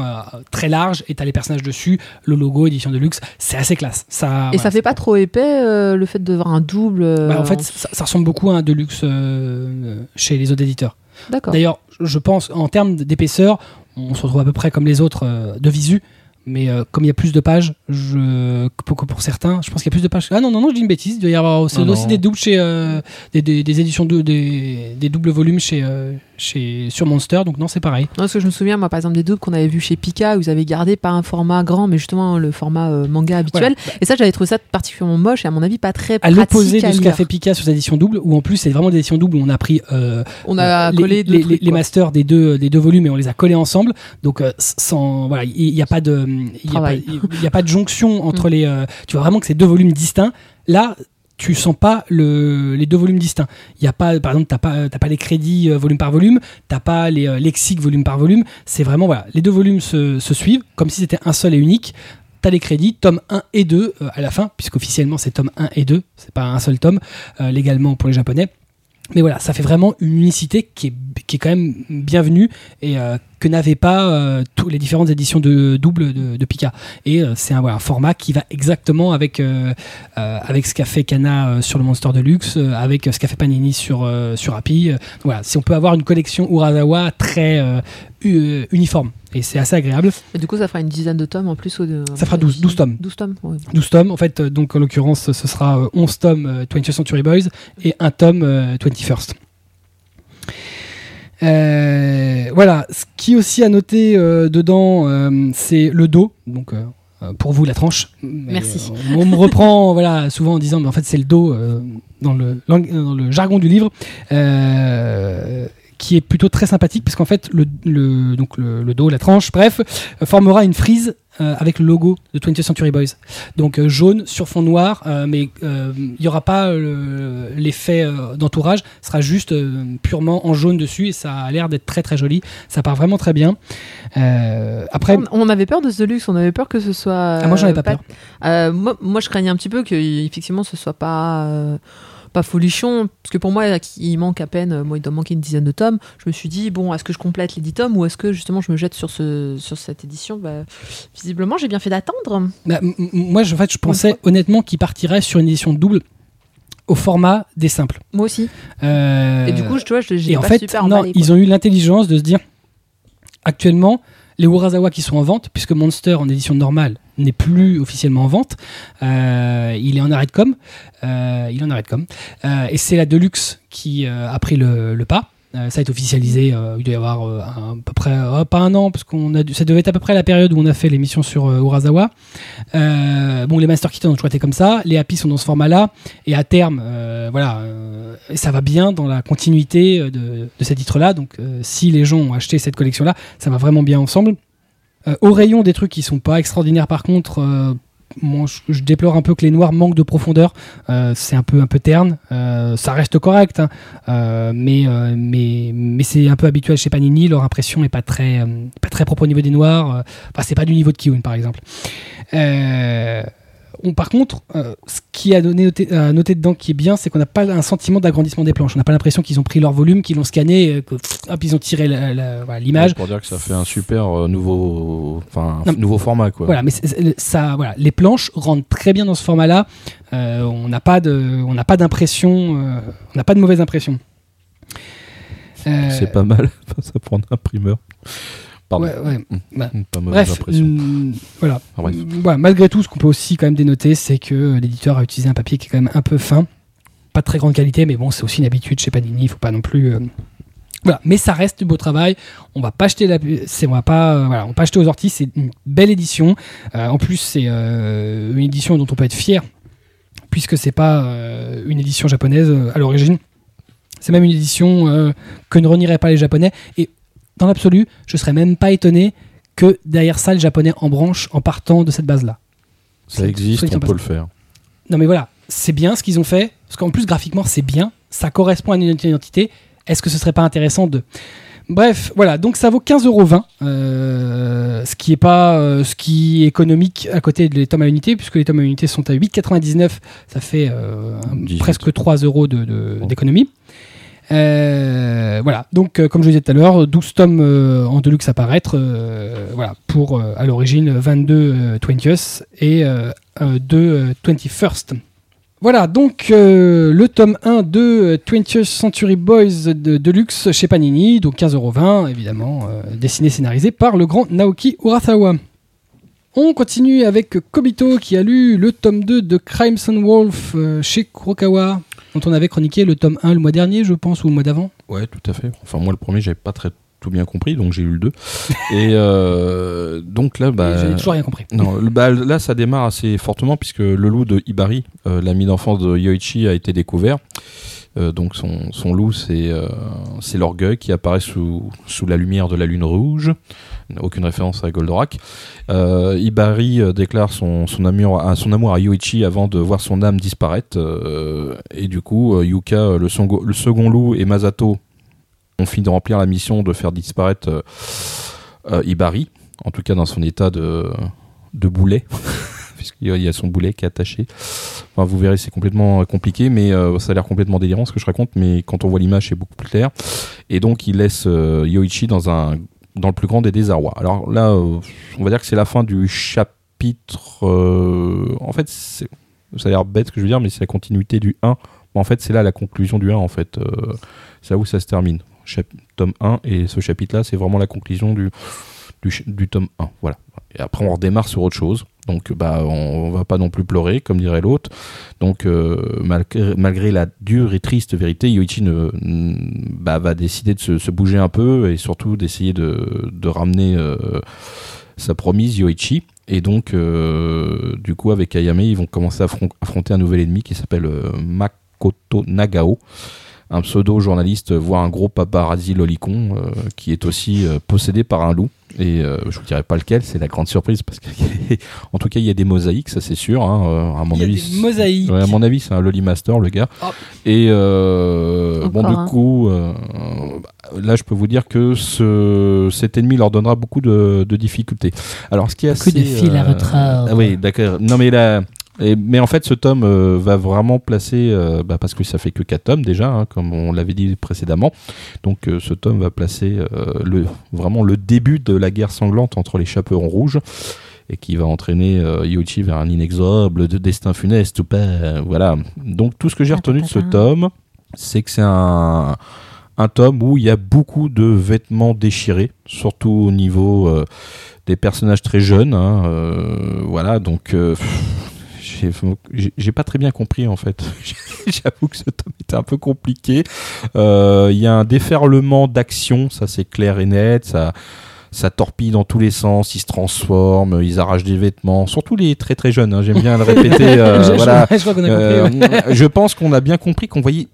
très large et t'as les personnages dessus, le logo édition de luxe, c'est assez classe. Ça, Et voilà, ça fait pas trop épais, le fait de voir un double. Bah, en fait, ça, ça ressemble beaucoup à un Deluxe euh, chez les autres éditeurs. D'accord. D'ailleurs, je pense, en termes d'épaisseur, on se retrouve à peu près comme les autres de visu. Mais euh, comme il y a plus de pages, je, pour, certains, je pense qu'il y a plus de pages. Ah non, non, non, je dis une bêtise. Il doit y avoir aussi, Non, aussi non. des doubles chez. euh, des, des- des éditions, de, des, des doubles volumes chez, euh, chez, sur Monster. Donc non, c'est pareil. Non, parce que je me souviens, moi, par exemple, des doubles qu'on avait vus chez Pika, où ils avaient gardé pas un format grand, mais justement le format euh, manga habituel. Et ça, j'avais trouvé ça particulièrement moche et à mon avis pas très À pratique. l'opposé de à ce qu'a fait Pika sur ses éditions doubles, où en plus c'est vraiment des éditions doubles où on a pris euh, On a les, collé les, trucs, les quoi. masters des deux, des deux volumes et on les a collés ensemble. Donc, euh, sans, voilà, il n'y a pas de, il y a pas, a de jonction entre *laughs* Mm. les. euh, tu vois vraiment que c'est deux volumes distincts. Là, tu sens pas le, les deux volumes distincts. Il y a pas, par exemple, t'as pas, pas les crédits euh, volume par volume, t'as pas les euh, lexiques volume par volume. C'est vraiment voilà, les deux volumes se, suivent comme si c'était un seul et unique. T'as les crédits, tome 1 et 2 euh, à la fin, puisqu'officiellement c'est tome 1 et 2, c'est pas un seul tome, légalement pour les japonais. Mais voilà, ça fait vraiment une unicité qui est, qui est quand même bienvenue et euh, que n'avaient pas euh, toutes les différentes éditions de double de, de Pika. Et euh, c'est un, voilà, un format qui va exactement avec, avec ce qu'a fait Kana sur le Monster Deluxe, avec ce qu'a fait Panini sur, sur Happy. Voilà, si on peut avoir une collection Urasawa très uniforme. Et c'est assez agréable. Et du coup, ça fera une dizaine de tomes en plus. Ça fera 12 12 tomes. 12 tomes, ouais. 12 tomes. En fait, donc en l'occurrence, ce sera euh, 11 tomes euh, 20th Century Boys et un tome euh, 21st. Euh, voilà, ce qui est aussi à noter euh, dedans, euh, c'est le dos. Donc pour vous la tranche. Mais, Merci. euh, on me reprend *laughs* voilà souvent en disant, mais en fait c'est le dos euh, dans le lang- dans le jargon du livre. Euh, qui est plutôt très sympathique parce qu'en fait le, le- donc le, le dos, la tranche, bref, formera une frise euh, avec le logo de 20th Century Boys. Donc euh, jaune sur fond noir, euh, mais il n'y aura pas l'effet d'entourage, ce sera juste purement en jaune dessus et ça a l'air d'être très très joli. Ça part vraiment très bien. Après, On, on avait peur de ce luxe, on avait peur que ce soit. ah, moi j'en avais pas peur. Moi, moi, je craignais un petit peu que effectivement ce soit pas pas folichon, parce que pour moi, il manque à peine, moi, il doit manquer une dizaine de tomes. Je me suis dit bon, est-ce que je complète les 10 tomes ou est-ce que justement je me jette sur ce sur cette édition? Bah, Visiblement, j'ai bien fait d'attendre. Bah, moi, je- en fait, je pensais honnêtement qu'il partirait sur une édition double au format des simples. Moi aussi. Euh, Et du coup, je- tu vois, en fait, super non, ils ont eu l'intelligence de se dire actuellement, les Urasawa qui sont en vente, puisque Monster en édition normale n'est plus officiellement en vente, euh, il est en arrêt de com, euh, il en arrêt de Euh, et c'est la Deluxe qui a pris le, pas. Ça a été officialisé, il doit y avoir un- à peu près, pas un an, parce qu'on a ça devait être à peu près la période où on a fait l'émission sur Urasawa. Bon, les Master Kitten ont toujours été comme ça, les Happy sont dans ce format-là, et à terme, voilà, ça va bien dans la continuité de, de ces titres-là. Donc, si les gens ont acheté cette collection-là, ça va vraiment bien ensemble. Euh, au rayon des trucs qui sont pas extraordinaires, par contre, euh, je, déplore un peu que les noirs manquent de profondeur. Euh, c'est un peu un peu terne. Ça reste correct, hein. Mais c'est un peu habituel chez Panini. Leur impression est pas très pas très propre au niveau des noirs. Enfin, c'est pas du niveau de Kiun, par exemple. On- par contre, euh, ce qui a donné noté, à noter dedans qui est bien, c'est qu'on n'a pas un sentiment d'agrandissement des planches. On n'a pas l'impression qu'ils ont pris leur volume, qu'ils l'ont scanné, euh, que, pff, hop, ils ont tiré l'image. Pour dire que ça fait un super euh, nouveau, enfin, Non, nouveau format, quoi. Voilà, mais ça, voilà, les planches rentrent très bien dans ce format-là. Euh, on n'a pas de, on n'a pas d'impression, euh, on n'a pas de mauvaise impression. Euh, C'est pas mal *laughs* face à prendre un primeur. Pardon. ouais, ouais. Bah, Pas mauvaise Bref, impression. mm, voilà. Ah, bref. Voilà, Malgré tout, ce qu'on peut aussi quand même dénoter, c'est que euh, l'éditeur a utilisé un papier qui est quand même un peu fin, pas de très grande qualité, mais bon, c'est aussi une habitude chez Panini. Il faut pas non plus. euh, Voilà, mais ça reste du beau travail. On va pas acheter la, c'est, on va pas, euh, voilà, on va pas acheter aux orties. C'est une belle édition. Euh, en plus, c'est une édition dont on peut être fier, puisque c'est pas une édition japonaise à l'origine. C'est même une édition que ne renieraient pas les Japonais. Et dans l'absolu, je serais même pas étonné que derrière ça, les Japonais en branche en partant de cette base-là. Ça existe, on peut le faire. Non mais voilà, c'est bien ce qu'ils ont fait, parce qu'en plus graphiquement c'est bien, ça correspond à une identité, est-ce que ce serait pas intéressant de... Bref, voilà, donc ça vaut 15,20€, euh, ce qui est pas euh, ce qui est économique à côté des tomes à unité, puisque les tomes à unité sont à 8,99, ça fait euh, un- 18. presque 3 euros de- de- d'économie. Euh, voilà, donc euh, comme je disais tout à l'heure, 12 tomes euh, en deluxe à paraître, euh, voilà, pour euh, à l'origine 22 euh, 20th et euh, euh, 2 euh, 21st. Voilà, donc euh, le tome 1 de euh, 20th Century Boys de Deluxe chez Panini, donc 15,20€, évidemment, euh, dessiné scénarisé par le grand Naoki Urasawa. On continue avec Kobito qui a lu le tome 2 de Crimson Wolf euh, chez Kurokawa, dont on avait chroniqué le tome 1 le mois dernier, je pense, ou le mois d'avant. Ouais, tout à fait. Enfin, moi, le premier, j'avais pas très tout bien compris, donc j'ai eu le 2. *laughs* Et euh, donc là, bah. Toujours rien compris. Non, bah, là, ça démarre assez fortement puisque le loup de Ibari, euh, l'ami d'enfance de Yoichi, a été découvert. Euh, donc son, son loup, c'est euh, c'est l'orgueil qui apparaît sous, sous la lumière de la lune rouge. Aucune référence à Goldorak. Euh, Ibari déclare son, son, amour, à, son amour à Yoichi avant de voir son âme disparaître. et du coup, Yuka, le, le second loup, et Masato ont fini de remplir la mission de faire disparaître Ibari, en tout cas dans son état de, de boulet, *laughs* puisqu'il y a- son boulet qui est attaché. Vous verrez, c'est complètement euh, compliqué, mais euh, ça a l'air complètement délirant ce que je raconte, mais quand on voit l'image, c'est beaucoup plus clair. Et donc, il laisse euh, Yoichi dans, le plus grand des désarrois. Alors là, on va dire que c'est la fin du chapitre. en fait, ça a l'air bête ce que je veux dire, mais c'est la continuité du 1. Mais en fait, c'est là la conclusion du 1, en fait. C'est là où ça se termine. Chap- tome 1, et ce chapitre-là, c'est vraiment la conclusion du, du, du tome 1. Voilà. Et après, on redémarre sur autre chose. Donc, bah, on, on va pas non plus pleurer, comme dirait l'autre. Donc, euh, malgré, la dure et triste vérité, Yoichi bah, va décider de se, bouger un peu et surtout d'essayer de, ramener euh, sa promise, Yoichi. Et donc, euh, du coup, avec Ayame, ils vont commencer à affron- affronter un nouvel ennemi qui s'appelle Makoto Nagao. un pseudo journaliste voit un gros paparazzi lolicon qui est aussi possédé par un loup. Et euh, je vous dirai pas lequel, c'est la grande surprise parce que *laughs* en tout cas il y a des mosaïques, ça c'est sûr. Hein, euh, à mon Il y a avis, des mosaïques. Ouais, à mon avis, c'est un Loli Master, le gars. Oh. Et euh, bon, du coup, euh, là, je peux vous dire que ce, cet ennemi leur donnera beaucoup de, de difficultés. Alors, ce qui est Beaucoup assez, de fil à retordre. Ah oui, d'accord. Non, mais là. Et- mais en fait, ce tome euh, va vraiment placer, euh, bah, parce que ça fait que 4 tomes déjà, hein, comme on l'avait dit précédemment. Donc, euh, ce tome va placer le, vraiment le début de la guerre sanglante entre les chaperons rouges et qui va entraîner Yuichi vers un inexorable de destin funeste ou pas. voilà. Donc, tout ce que j'ai retenu de ce tome, c'est que c'est un, un tome où il y a beaucoup de vêtements déchirés, surtout au niveau euh, des personnages très jeunes. hein, euh, voilà, donc. euh, j'ai j'ai pas très bien compris en fait. *laughs* J'avoue que ce tome était un peu compliqué. Euh, Il y a un déferlement d'action, ça c'est clair et net. Ça, ça torpille dans tous les sens. Ils se transforment, ils arrachent des vêtements. Surtout les très très jeunes. hein, J'aime bien le répéter. *laughs* euh, je, voilà. je crois qu'on a Euh, ouais. je pense qu'on a bien compris qu'on voyait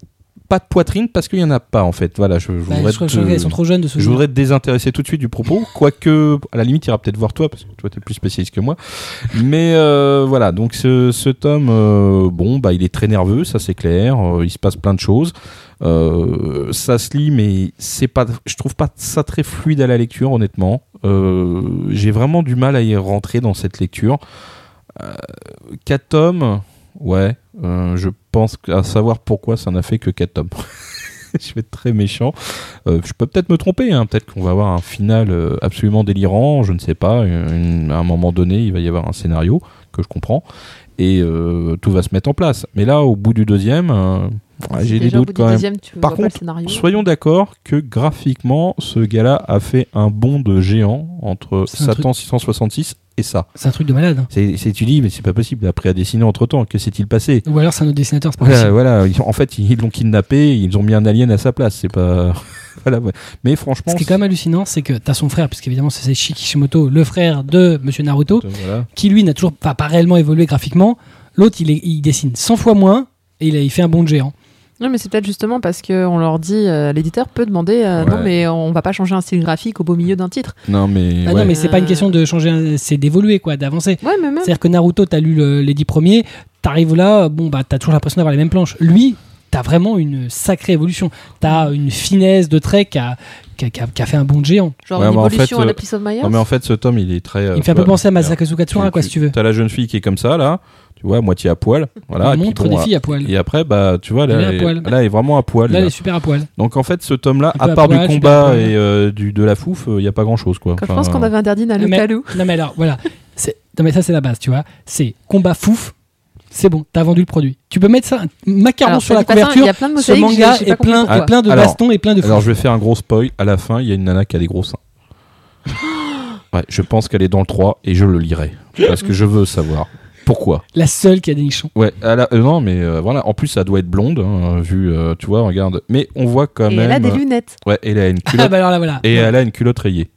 pas de poitrine parce qu'il y en a pas en fait. Voilà, je, je Bah, voudrais je te- je crois qu'ils sont trop jeunes de se je voudrais te désintéresser tout de suite du propos, quoique à la limite il ira peut-être voir toi parce que toi t'es plus spécialiste que moi. Mais euh, voilà, donc ce, ce tome, euh, bon bah il est très nerveux, ça c'est clair. euh, il se passe plein de choses. Ça se lit, mais c'est pas, je trouve pas ça très fluide à la lecture honnêtement. J'ai vraiment du mal à y rentrer dans cette lecture. Quatre tomes, ouais. euh, je pense à savoir pourquoi ça n'a fait que 4 tomes. *laughs* je vais être très méchant. Euh, je peux peut-être me tromper, hein. peut-être qu'on va avoir un final euh, absolument délirant, je ne sais pas. Une- à un moment donné, il va y avoir un scénario que je comprends et euh, tout va se mettre en place. Mais là, au bout du deuxième, euh, j'ai des doutes quand même. deuxième, Par contre. Soyons d'accord que graphiquement, ce gars-là a fait un bond de géant entre Satan 666 et ça. C'est un truc de malade. hein. C'est, c'est- tu dis, mais c'est pas possible. Après, à dessiner entre temps, que s'est-il passé? Ou alors c'est un autre dessinateur, c'est pas voilà, possible. voilà. Ils- en fait, ils l'ont kidnappé, ils ont mis un alien à sa place. C'est pas. *laughs* voilà, ouais. Mais franchement. Ce qui est quand même hallucinant, c'est que t'as son frère, puisqu'évidemment c'est Seishi Kishimoto, le frère de Monsieur Naruto, c'est- voilà. qui lui n'a toujours pas, pas réellement évolué graphiquement. L'autre, il, est- il dessine 100 fois moins et il, a- il fait un bond de géant. Non, mais c'est peut-être justement parce qu'on leur dit, euh, l'éditeur peut demander, euh, Ouais. non, mais on va pas changer un style graphique au beau milieu d'un titre. Non, mais. Ah ouais. non, mais c'est pas une question de changer, c'est d'évoluer, quoi, d'avancer. Ouais, mais même. C'est-à-dire que Naruto, t'as lu le- les 10 premiers, t'arrives là, bon, bah, t'as toujours l'impression d'avoir les mêmes planches. Lui, t'as vraiment une sacrée évolution. T'as une finesse de trait qui a, qui a- qui a- qui a fait un bond de géant. Genre Ouais, une en évolution fait, à euh, of Myers. Non, mais en fait, ce tome, il est très. Il me fait un peu penser à Masakazu Katsura, quoi, si tu veux. T'as la jeune fille qui est comme ça, là. Tu vois, à moitié à poil. Voilà. Il et puis montre bon, des filles à poil. Et après, bah, tu vois, là, Elle est à elle, poil. là, elle est vraiment à poil. Là, là. elle est super à poil. Donc, en fait, ce tome-là, à part poil, du combat et euh, du, de la fouf, il n'y a pas grand-chose, quoi. Quand je pense qu'on avait interdit Non, Nalu mais-. Non, mais alors, voilà. C'est- Non, mais ça, c'est la base, tu vois. C'est combat fouf. C'est bon, t'as vendu le produit. Tu peux mettre ça, macaron Alors, sur la couverture. Il y a plein de Ce manga j'ai- j'ai pas est plein, plein de Alors- bastons et plein de fous. Alors, je vais faire un gros spoil. À la fin, il y a une nana qui a des gros seins. *gasps* Ouais, je pense qu'elle est dans le 3 et je le lirai. Parce que je veux savoir pourquoi. La seule qui a des nichons. Ouais, elle a- euh, non, mais euh, voilà. En plus, ça doit être blonde, hein, vu, euh, tu vois, regarde. Mais on voit quand Et même. elle a des lunettes. Ouais, elle a une Ah, culotte. bah alors là, voilà. Et Ouais. elle a une culotte rayée.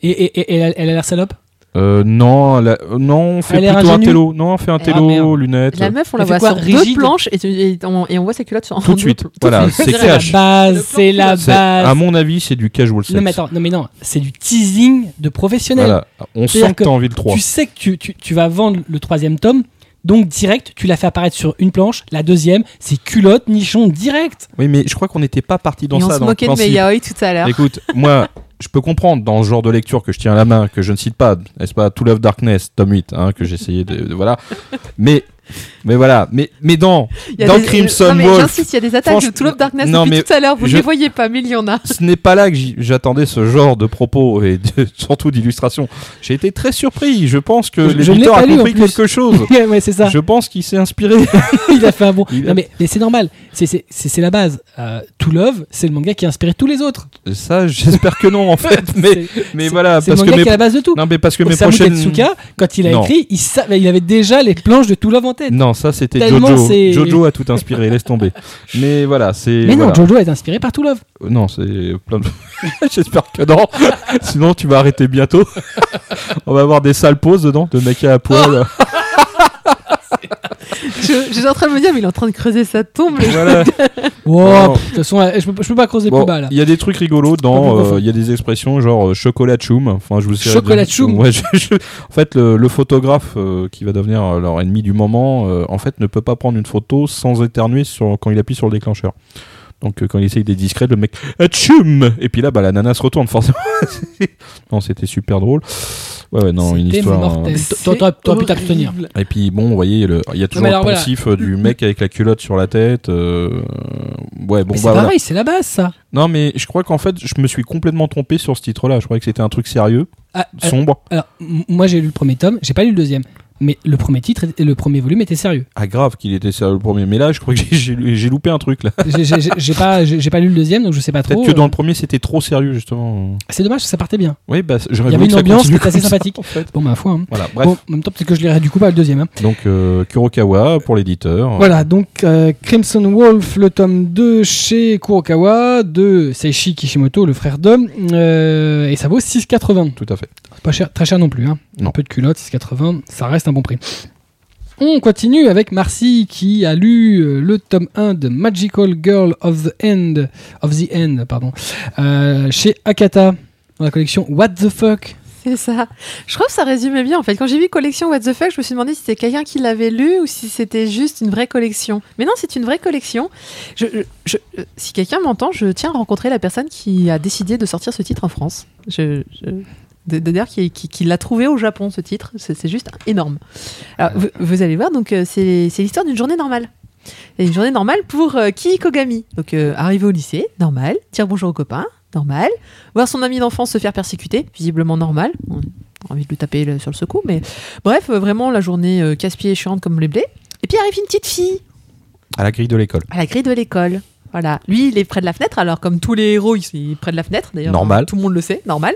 Et, et- et- et elle, elle a l'air salope? Euh, non, non, on fait Elle plutôt un télo. Non, on fait un Ah, télo, merde. lunettes. La meuf, on la voit quoi, sur deux rigide planches et, et on, et on voit ses culottes sur Tout de suite. Tout Voilà, de suite. c'est C'est la cash. base, c'est la base. À mon avis, c'est du casual sex. Non mais attends, non mais non, c'est du teasing de professionnel. Voilà, on sent que t'as envie le 3. Tu sais que tu, tu- tu vas vendre le troisième tome, donc direct, tu l'as fait apparaître sur une planche. La deuxième, c'est culotte, nichon, direct. Oui, mais je crois qu'on n'était pas parti dans Et on ça. se dans le moquait de. Meyaoi tout à l'heure. Écoute, moi, *laughs* je peux comprendre dans ce genre de lecture que je tiens à la main, que je ne cite pas, n'est-ce pas, To Love Darkness, tome 8, hein, que essayé de, de- Voilà. Mais, mais voilà. Mais, mais dans, dans des- Crimson non, Wolf, J'insiste, il y a des attaques de Tool of Darkness Non, depuis mais tout à l'heure. Vous ne les voyez pas, mais il y en a. *laughs* ce n'est pas là que j'attendais ce genre de propos et de- *laughs* surtout d'illustration. J'ai été très surpris. Je pense que l'éditeur a compris quelque chose. ouais, *laughs* ouais, c'est ça. Je pense qu'il s'est inspiré. Il a fait un bon. Il a- Non mais, mais c'est normal. C'est c'est- c'est- c'est la base. Euh, To Love, c'est le manga qui a inspiré tous les autres. Ça, j'espère que non, en fait. Mais, C'est- mais voilà, c'est le que manga mes, qui est la base de tout. non, mais parce que mes prochaines. Quand il a Non. écrit, il, savait- il avait déjà les planches de To Love en tête. Non, ça c'était Tellement Jojo. c'est- Jojo a tout inspiré, laisse tomber. *laughs* Mais voilà, c'est. mais voilà. non, Jojo est inspiré par To Love. Euh, Non, c'est plein de. *laughs* J'espère que non. *laughs* Sinon, tu vas arrêter bientôt. On va avoir des sales poses dedans, de mecs à poil. Je- J'étais en train de me dire, mais il est en train de creuser sa tombe. Voilà. Oh, Non. de toute façon, je peux, je peux pas creuser Bon, plus bas là. il y a des trucs rigolos dans. euh. Il y a des expressions genre euh, chocolat choum. Enfin, je vous Chocolat choum. Ouais, *laughs* je- je- En fait, le, le photographe euh, qui va devenir leur ennemi du moment, euh, en fait, ne peut pas prendre une photo sans éternuer sur, quand il appuie sur le déclencheur. Donc, euh, quand il essaye d'être discret, le mec choum Et puis là, bah, la nana se retourne forcément. *laughs* non, c'était super drôle. Ouais, ouais, non, une histoire. mortel. euh, T'a- T'aurais pu t'abstenir. Et puis bon, vous voyez, le- il y a toujours mais le alors, pensif du mec avec la culotte sur la tête. euh, Ouais, bon, Mais c'est bah, voilà. pareil, c'est la base ça. Non, mais je crois qu'en fait, je me suis complètement trompé sur ce titre-là. Je croyais que c'était un truc sérieux, Ah, euh, sombre. alors, moi j'ai lu le premier tome, j'ai pas lu le deuxième. Mais le premier titre et le premier volume était sérieux. Ah, grave qu'il était sérieux le premier. Mais là, je crois que j'ai- loupé un truc là. *laughs* J'ai- pas, j'ai pas lu le deuxième, donc je sais pas trop. Peut-être que dans euh, le premier, c'était trop sérieux, justement. C'est dommage, ça partait bien. Oui, bah, j'aurais Il y avait une ambiance qui était assez sympathique. en fait. Bon, ma foi. hein. Voilà, bref. Bon, en même temps, peut-être que je lirai du coup pas le deuxième. hein. Donc, euh, Kurokawa pour l'éditeur. Voilà, donc euh, Crimson Wolf, le tome 2 chez Kurokawa, de Seishi Kishimoto, le frère d'homme, euh, et ça vaut 6,80. Tout à fait. Pas cher, très cher non plus. Hein. Non. Un peu de culotte, 6,80, ça reste un bon prix. On continue avec Marcy qui a lu euh, le tome 1 de Magical Girl of the End, of the End pardon, euh, chez Akata dans la collection What the Fuck. C'est ça. Je trouve que ça résumait bien en fait. Quand j'ai vu collection What the fuck, je me suis demandé si c'était quelqu'un qui l'avait lu ou si c'était juste une vraie collection. Mais non, c'est une vraie collection. Euh, si quelqu'un m'entend, je tiens à rencontrer la personne qui a décidé de sortir ce titre en France. Je- de, de dire qui, qui- qui l'a trouvé au Japon ce titre, c'est juste énorme. Alors, vous, vous allez voir, donc euh, c'est l'histoire d'une journée normale. Et une journée normale pour euh, Kii Kogami. Donc, euh, arriver au lycée, normal. Dire bonjour aux copains, normal. Voir son ami d'enfance se faire persécuter, visiblement normal. On a envie de lui taper le- sur le secou, mais bref, euh, vraiment la journée euh, casse-pied et chiante comme les blés. Et puis arrive une petite fille À la grille de l'école. à la grille de l'école. Voilà, lui il est près de la fenêtre, alors comme tous les héros, il est près de la fenêtre d'ailleurs. Normal. Tout le monde le sait, normal.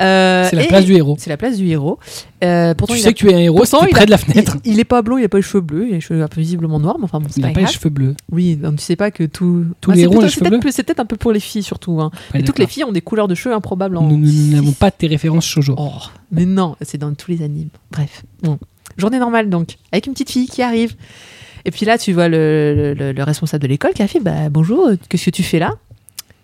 Euh, C'est la place du héros. C'est la place du héros. Euh, pourtant, Tu il sais a- que tu es un héros, pourtant, il près a- de la fenêtre. Il, il est pas blond, il a pas les cheveux bleus, il a les cheveux un peu visiblement noirs, mais enfin bon, c'est Il pas n'a pas les cheveux bleus. Oui, donc tu sais pas que tout. Tous Ah, les c'est héros ont plutôt- les c'est cheveux peut-être bleus plus- C'est peut-être un peu pour les filles surtout. hein. Ouais, Et toutes les filles ont des couleurs de cheveux improbables. En... Nous n'avons pas tes références shoujo. Oh, mais non, c'est dans tous les animes. Bref, bon. journée normale donc, avec une petite fille qui arrive. Et puis là, tu vois le, le- le responsable de l'école qui a fait bah, Bonjour, qu'est-ce que tu fais là?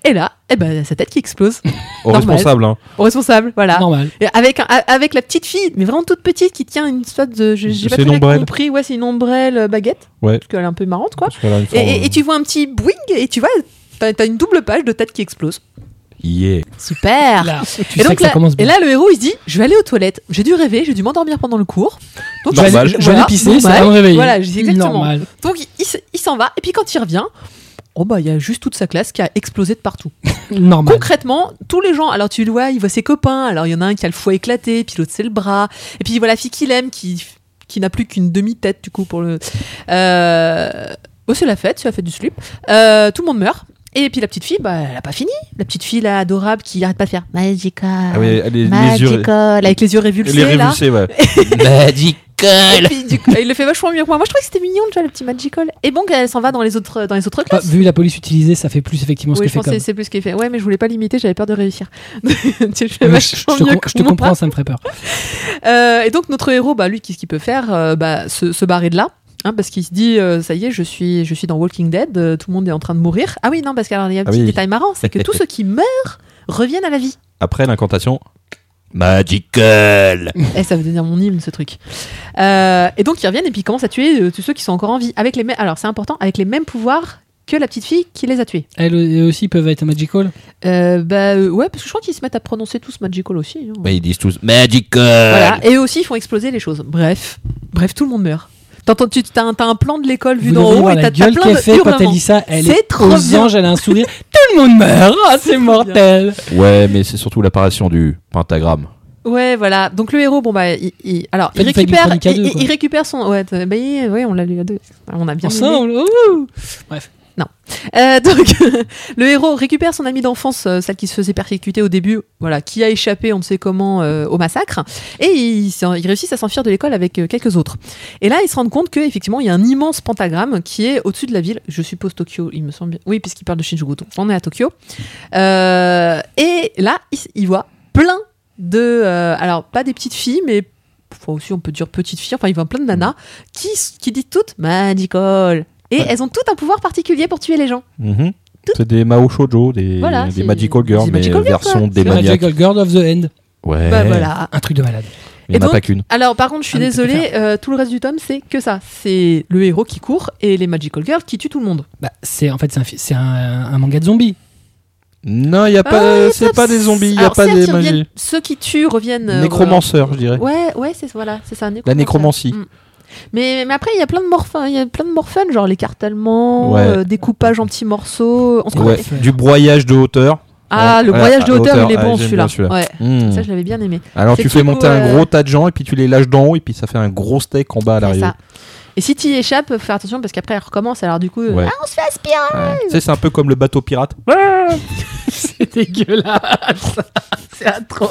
Et là, eh ben, sa tête qui explose. Au *laughs* Normal. responsable, hein. Au responsable, voilà. Normal. Et avec, un- avec la petite fille, mais vraiment toute petite, qui tient une sorte de. je- J'ai pas C'est très une bien ombrelle. compris. Ouais, c'est une ombrelle euh, baguette. Ouais. Parce qu'elle est un peu marrante, quoi. Et, forme, et- et tu vois un petit boing, et tu vois, t'as as une double page de tête qui explose. Yeah. Super Là, tu et sais donc que ça là, commence et là, le héros, il se dit Je vais aller aux toilettes. J'ai dû rêver, j'ai dû m'endormir pendant le cours. Donc, Je vais Normal. aller- je vais aller pisser, ça va me réveiller. Voilà, je dis exactement. Normal. Donc, il, il s- il s'en va, et puis quand il revient, oh bah, il y a juste toute sa classe qui a explosé de partout. *laughs* Normal. Concrètement, tous les gens, alors tu le vois, il voit ses copains, alors il y en a un qui a le foie éclaté, puis l'autre c'est le bras, et puis il voit la fille qu'il aime qui, qui n'a plus qu'une demi-tête du coup pour le. Euh... Oh, c'est la fête, c'est la fête du slip. Euh, tout le monde meurt. Et puis la petite fille, bah, elle a pas fini. La petite fille là, adorable qui arrête pas de faire Magical. Ah oui, les, les yeux, Magical, avec les yeux révulsés les là. révulsés, ouais. *laughs* Et puis, du coup, il le fait vachement mieux que moi. Moi, je trouvais que c'était mignon déjà le petit Magical. Et bon, elle s'en va dans les autres, dans les autres Ah, classes. vu la police utilisée, ça fait plus effectivement ce oui, que je fait pensais comme. que c'est plus ce qu'il fait. Ouais, mais je voulais pas l'imiter, j'avais peur de réussir. *laughs* tu fais Ouais, je, te, mieux com- que je te moi. comprends, ça me ferait peur. Euh, et donc notre héros, bah lui, qu'est-ce qu'il peut faire? Euh, Bah se, se barrer de là. Hein, parce qu'il se dit, euh, ça y est, je suis, je suis dans Walking Dead, euh, tout le monde est en train de mourir. Ah oui, non, parce qu'il y a un Ah petit oui. détail marrant, c'est que tous ceux qui meurent reviennent à la vie. Après l'incantation. Magical. *laughs* Et ça veut devenir mon hymne, ce truc. Euh, et donc ils reviennent et puis ils commencent à tuer euh, tous ceux qui sont encore en vie. Avec les mêmes, alors c'est important, avec les mêmes pouvoirs que la petite fille qui les a tués. Elles eux aussi peuvent être magical? Euh, bah euh, ouais, parce que je crois qu'ils se mettent à prononcer tous magical aussi. hein. ils disent tous Magical. Voilà, et eux aussi ils font exploser les choses. Bref, bref, tout le monde meurt. T'entends, tu t'as un, t'as un plan de l'école vu d'en haut et la t'as t'as gueule plein qu'elle de fait quand elle hurlements. dit ça. Elle C'est est trop aux bien. anges, elle a un sourire. *laughs* Tout le monde meurt. Ah, c'est mortel. Ouais, mais c'est surtout l'apparition du pentagramme. Ouais, voilà. Donc le héros, bon bah, il, il- alors il du récupère, chronique à deux, il, quoi. il récupère son, ouais, t'as- bah, il- ouais, on l'a lu à deux. On a bien aimé. Ensemble. ouh. Euh, *laughs* donc, *laughs* le héros récupère son amie d'enfance, euh, celle qui se faisait persécuter au début, voilà, qui a échappé, on ne sait comment, euh, au massacre, et il, s'en- il réussit à s'enfuir de l'école avec quelques autres. Et là, ils se rendent compte qu'effectivement, il y a un immense pentagramme qui est au-dessus de la ville. Je suppose Tokyo, il me semble bien. Oui, puisqu'il parle de Shinjuku. donc On est à Tokyo. Et là, il, il voit plein de, alors pas des petites filles, mais enfin aussi on peut dire petite fille, enfin il y a plein de nanas qui, qui disent toutes magical. Et Ouais. elles ont toutes un pouvoir particulier pour tuer les gens. Mhm. C'est des Mao Shoujo, des, Voilà, des Magical Girls, des mais Magical Girls, version des maniaques. Magical Girl of the End. Ouais. Bah voilà. Un truc de malade. Il n'y en Et a pas qu'une. Alors par contre je suis Ah, désolée, euh, tout le reste du tome c'est que ça. C'est le héros qui court et les magical girls qui tuent tout le monde. Bah, c'est en fait c'est un, manga de zombies. Non, il y a Ah, pas, ça, c'est pas des zombies, il n'y a pas des magies. Ceux qui tuent reviennent. euh, Nécromanceurs, je dirais. Ouais, ouais, c'est voilà, c'est ça. La nécromancie. Mm. Mais, mais après, il y a plein de morphins, il y a plein de genre l'écartèlement, Ouais. euh, découpage en petits morceaux. On se Ouais, Du broyage de hauteur. Ah, Ouais. le broyage de hauteur, hauteur, il est bon celui-là. Ouais, Hmm. ça je l'avais bien aimé. Alors tu fais monter un euh, gros tas de gens et puis tu les lâches d'en haut et puis ça fait un gros steak en bas à C'est l'arrivée. Et si tu y échappes, faut faire attention parce qu'après elle recommence. Alors du coup, euh, Ouais. ah, on se fait aspirer. Ouais. Tu sais, c'est un peu comme le bateau pirate. *laughs* c'est dégueulasse. *laughs* C'est atroce.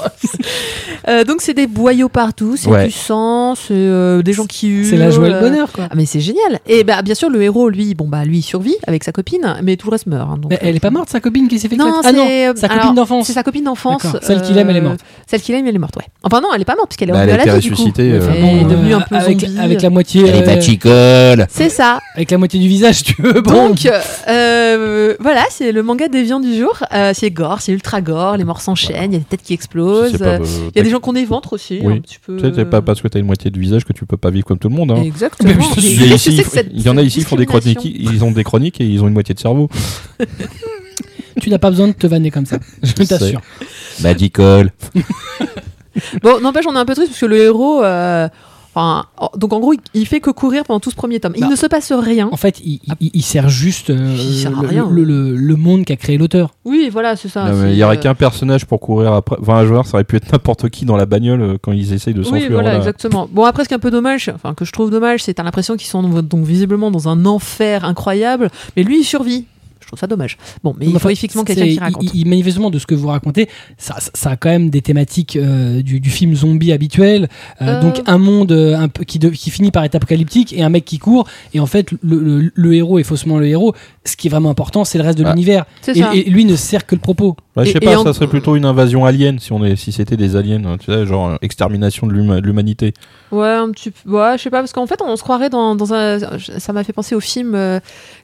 Euh, donc c'est des boyaux partout, c'est Ouais. du sang, c'est euh, des gens qui hurlent. C'est la joie et le euh, bonheur quoi. Ah mais c'est génial. Et bah bien sûr le héros lui, bon bah lui il survit avec sa copine, mais tout le reste meurt. hein, donc, Mais elle est pas morte sa copine qui s'est fait Non, éclater Ah non, c'est- sa alors, copine d'enfance. C'est sa copine d'enfance. D'accord. Celle qu'il aime, elle est morte. Celle qu'il aime, elle est morte, ouais. Enfin non, elle est pas morte puisqu'elle est Bah, elle revenue a à la été vie du coup. ressuscitée, Elle est Bon, devenue euh, un peu avec, zombie. avec la moitié Elle est euh, C'est ça. avec la moitié du visage tu veux bon Donc euh, voilà, c'est le manga déviant du jour. Euh, c'est gore, c'est ultra gore, les morts s'enchaînent, il y a des têtes qui explosent. Euh, Il y a des gens qui ont des ventres aussi, Oui. un petit peu. Tu sais, c'est pas parce que t'as une moitié de visage que tu peux pas vivre comme tout le monde. Hein. Exactement. Mais je- Mais Il y, ici, il en a ici, ils font des chroniques, ils ont des chroniques et ils ont une moitié de cerveau. *laughs* tu n'as pas besoin de te vanner comme ça je Je t'assure Magical. *laughs* Bon, n'empêche, on est un peu triste parce que le héros. euh, Enfin, oh, donc en gros, il- il fait que courir pendant tout ce premier tome. Il Bah, ne se passe rien. en fait il, il- il sert juste euh, Il sert à le, rien. le- le- le monde qu'a créé l'auteur Oui, voilà, c'est ça. Non, mais c'est, Il y aurait euh, qu'un personnage pour courir après. Enfin, un joueur, ça aurait pu être n'importe qui dans la bagnole euh, quand ils essayent de Oui, s'enfuir. voilà, voilà. exactement. Bon, après, ce qui est un peu dommage, enfin, que je trouve dommage, c'est t'as l'impression qu'ils sont donc visiblement dans un enfer incroyable, mais lui, il survit. Je trouve ça dommage. Bon, mais il Enfin, faut effectivement quelqu'un qui il- raconte. il- il- manifestement, de ce que vous racontez, ça, ça- ça a quand même des thématiques euh, du, du film zombie habituel. Euh, Euh. Donc un monde euh, un peu qui, de- qui finit par être apocalyptique et un mec qui court. Et en fait, le, le- le héros est faussement le héros. Ce qui est vraiment important, c'est le reste de Ah. l'univers. C'est Et, et lui ne sert que le propos. Ouais, je sais pas, en- ça serait plutôt une invasion alien si on est, si c'était des aliens, hein, tu sais, genre euh, extermination de l'huma- de l'humanité. Ouais, un petit peu. Ouais, je sais pas, parce qu'en fait, on se croirait dans, dans un. Ça m'a fait penser au film. euh,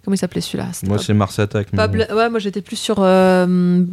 Comment il s'appelait celui-là? Moi, pas- c'est Mars Attack. mais. Bla- Ouais, moi j'étais plus sur. euh,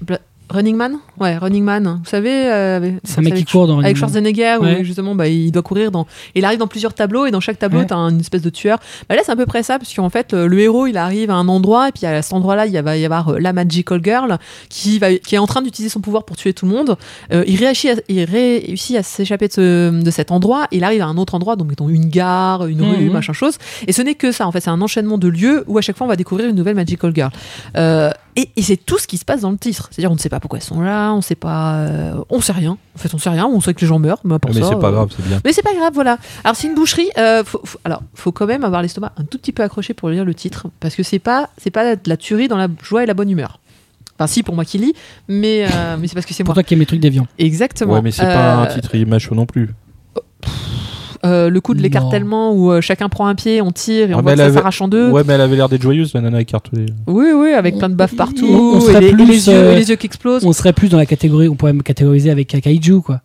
Bla- Running Man Ouais, Running Man. Vous savez euh, avec- C'est un mec qui avec- court dans Avec Running Man. Schwarzenegger, où justement, bah, il doit courir dans. Il arrive dans plusieurs tableaux, et dans chaque tableau, Ouais. t'as une espèce de tueur. Bah, là, c'est à peu près ça, parce qu'en fait, le, héros, il arrive à un endroit, et puis à cet endroit-là, il va y avoir euh, la Magical Girl, qui, va, qui est en train d'utiliser son pouvoir pour tuer tout le monde. Euh, il, réussit à, il réussit à s'échapper de, ce- de cet endroit, il arrive à un autre endroit, donc mettons une gare, une rue, Mhm. machin chose. Et ce n'est que ça, en fait, c'est un enchaînement de lieux où à chaque fois on va découvrir une nouvelle Magical Girl. Euh, et et c'est tout ce qui se passe dans le titre. C'est-à-dire, on ne sait pas pourquoi elles sont là, on sait pas, euh, on sait rien. En fait, on sait rien, on sait que les gens meurent, mais à part mais c'est pas euh, grave, c'est bien. mais c'est pas grave, voilà. Alors c'est une boucherie. euh, faut, faut- alors faut quand même avoir l'estomac un tout petit peu accroché pour lire le titre, parce que c'est pas c'est pas de la tuerie dans la joie et la bonne humeur. Enfin si pour moi qui lis, mais euh, mais c'est parce que c'est Pour moi. toi qui aime les trucs déviants. Exactement. Ouais, mais c'est pas un Euh, titre macho non plus. Euh, le coup de l'écartèlement où euh, chacun prend un pied, on tire et Ah, on voit que ça avait- s'arrache en deux. Ouais, mais elle avait l'air d'être joyeuse, la nana écartelée. Oui, oui, avec plein de baffes partout, on et, serait les, et plus, les yeux, euh, et les yeux qui explosent. On serait plus dans la catégorie, on pourrait me catégoriser avec kaiju quoi.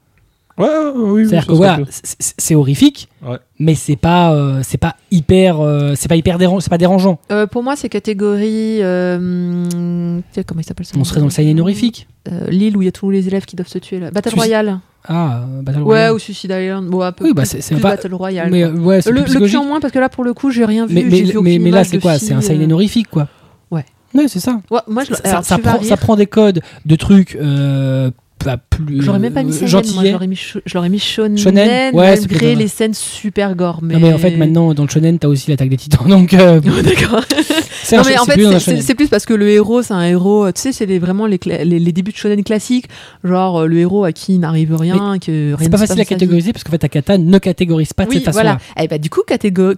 Ouais, ouais, oui, oui. C'est-à-dire que voilà, c'est- horrifique, Ouais. mais c'est pas, euh, c'est pas hyper, euh, c'est pas hyper dérangeant, c'est pas dérangeant. Euh, pour moi, c'est catégorie. comment il s'appelle ça? On serait dans le seinen horrifique. Euh, L'île où il y a tous les élèves qui doivent se tuer là. Battle Suicide- Royale. Ah, Battle Ouais, Royale. ou Suicide Island. Bon, un peu Oui, bah, c'est- pas- Battle Royale. mais ouais, le, plus le en moins, parce que là, pour le coup, j'ai rien vu. mais, j'ai mais, vu mais, aucune mais là, c'est quoi? C'est un seinen horrifique, quoi? Ouais. Ouais, c'est ça. Ouais, moi, je, Ça, alors, ça prend, ça prend des codes de trucs euh, pas plus J'aurais même pas mis euh, seinen, moi, mis, je l'aurais mis shonen, Shonen Ouais, malgré les scènes super gore. Mais... Non, mais en fait, maintenant, dans le shonen, t'as aussi l'attaque des titans. *laughs* Donc, euh, Oh, D'accord. c'est Non mais en fait c'est- plus parce que le héros c'est un héros euh, tu sais c'est les- vraiment les, les, les débuts de shonen classiques genre euh, le héros à qui n'arrive rien que C'est pas facile à catégoriser parce qu'en fait, Akata ne catégorise pas de oui cette façon-là. voilà et bah du coup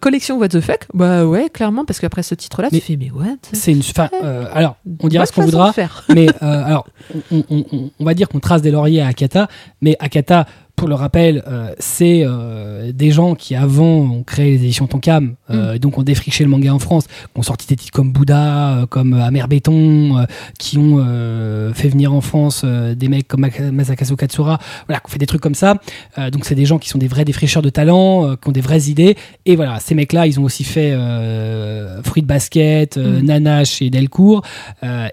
collection what the fuck? Bah ouais clairement parce qu'après ce titre là Mais- tu fais mais what? C'est une. euh, alors, on dira ce qu'on façon voudra. mais *laughs* euh, alors, on, on- on- on va dire qu'on trace des lauriers à Akata, mais Akata, pour le rappel, euh, c'est euh, des gens qui avant ont créé les éditions Tonkam, euh, et donc ont défriché le manga en France, qui ont sorti des titres comme Bouddha, comme Amer Béton, qui ont fait venir en France des mecs comme Masakazu Katsura, voilà, qui ont fait des trucs comme ça. Donc c'est des gens qui sont des vrais défricheurs de talent, qui ont des vraies idées. Et voilà, ces mecs-là, ils ont aussi fait Fruit Basket, euh, Mm. Nana chez Delcourt,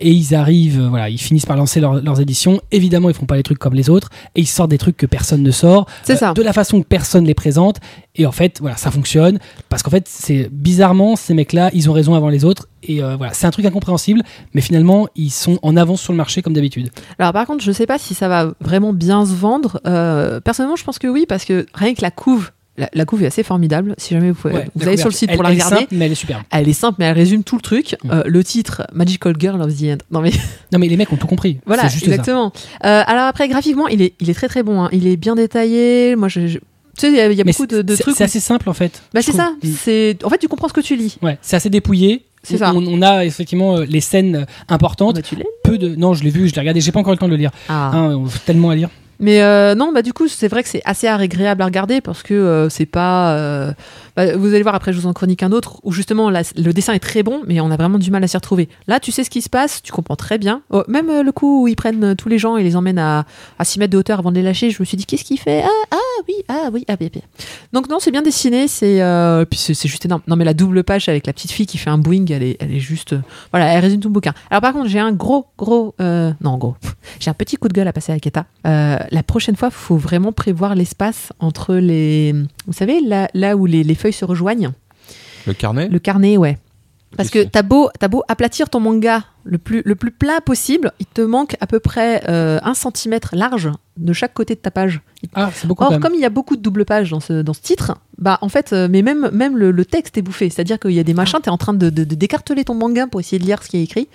et ils arrivent, voilà, ils finissent par lancer leur- leurs éditions. Évidemment, ils font pas les trucs comme les autres, et ils sortent des trucs que personne ne sort, euh, ça. de la façon que personne les présente. Et en fait, voilà, ça fonctionne parce qu'en fait, c'est bizarrement ces mecs-là, ils ont raison avant les autres. Et euh, voilà, c'est un truc incompréhensible, mais finalement, ils sont en avance sur le marché comme d'habitude. Alors par contre, je sais pas si ça va vraiment bien se vendre. Euh, personnellement, je pense que oui, parce que rien que la couve, la, la couve est assez formidable. Si jamais vous, pouvez, Ouais, vous allez sur le site elle- pour la elle est regarder, simple, mais elle est superbe. elle est simple, mais elle résume tout le truc. Mm. Euh, le titre, Magical Girl of the End. Non mais *laughs* Non, mais les mecs ont tout compris. voilà, juste exactement. Euh, alors après, graphiquement, il est, il est très très bon. hein. Il est bien détaillé. Moi, je, je- tu sais, il y a, y beaucoup de, trucs. C'est où- assez simple en fait. Bah c'est ça. C'est en fait, tu comprends ce que tu lis. Ouais, c'est assez dépouillé. C'est on, ça. On, on a effectivement euh, les scènes importantes. Bah, tu. Peu de. Non, je l'ai vu, je l'ai regardé. J'ai pas encore eu le temps de le lire. Ah. Hein, on tellement à lire. Mais euh, non, bah du coup, c'est vrai que c'est assez agréable à regarder parce que euh, c'est pas. Bah, vous allez voir après, je vous en chronique un autre où justement le dessin est très bon, mais on a vraiment du mal à s'y retrouver. Là, tu sais ce qui se passe, tu comprends très bien. Oh, même euh, le coup où ils prennent euh, tous les gens et les emmènent à, à 6 mètres de hauteur avant de les lâcher, je me suis dit qu'est-ce qu'il fait? Ah, ah oui, ah oui, ah bien, bien. Donc non, c'est bien dessiné, c'est euh, juste énorme. Non mais la double page avec la petite fille qui fait un boing, elle est, elle est juste, voilà, elle résume tout le bouquin. Alors par contre, j'ai un gros, gros, non gros, *laughs* j'ai un petit coup de gueule à passer à Keta. La prochaine fois, faut vraiment prévoir l'espace entre les, vous savez, là, là où les, les se rejoignent, Le carnet le carnet, ouais. Parce que t'as beau, t'as beau aplatir ton manga le plus, le plus plat possible, il te manque à peu près euh, un centimètre large de chaque côté de ta page. Ah, c'est beaucoup Or, comme il y a beaucoup de double pages dans ce, dans ce titre, bah en fait, euh, mais même, même le, le texte est bouffé. C'est-à-dire qu'il y a des machins, t'es en train de, de, de décarteler ton manga pour essayer de lire ce qui est écrit.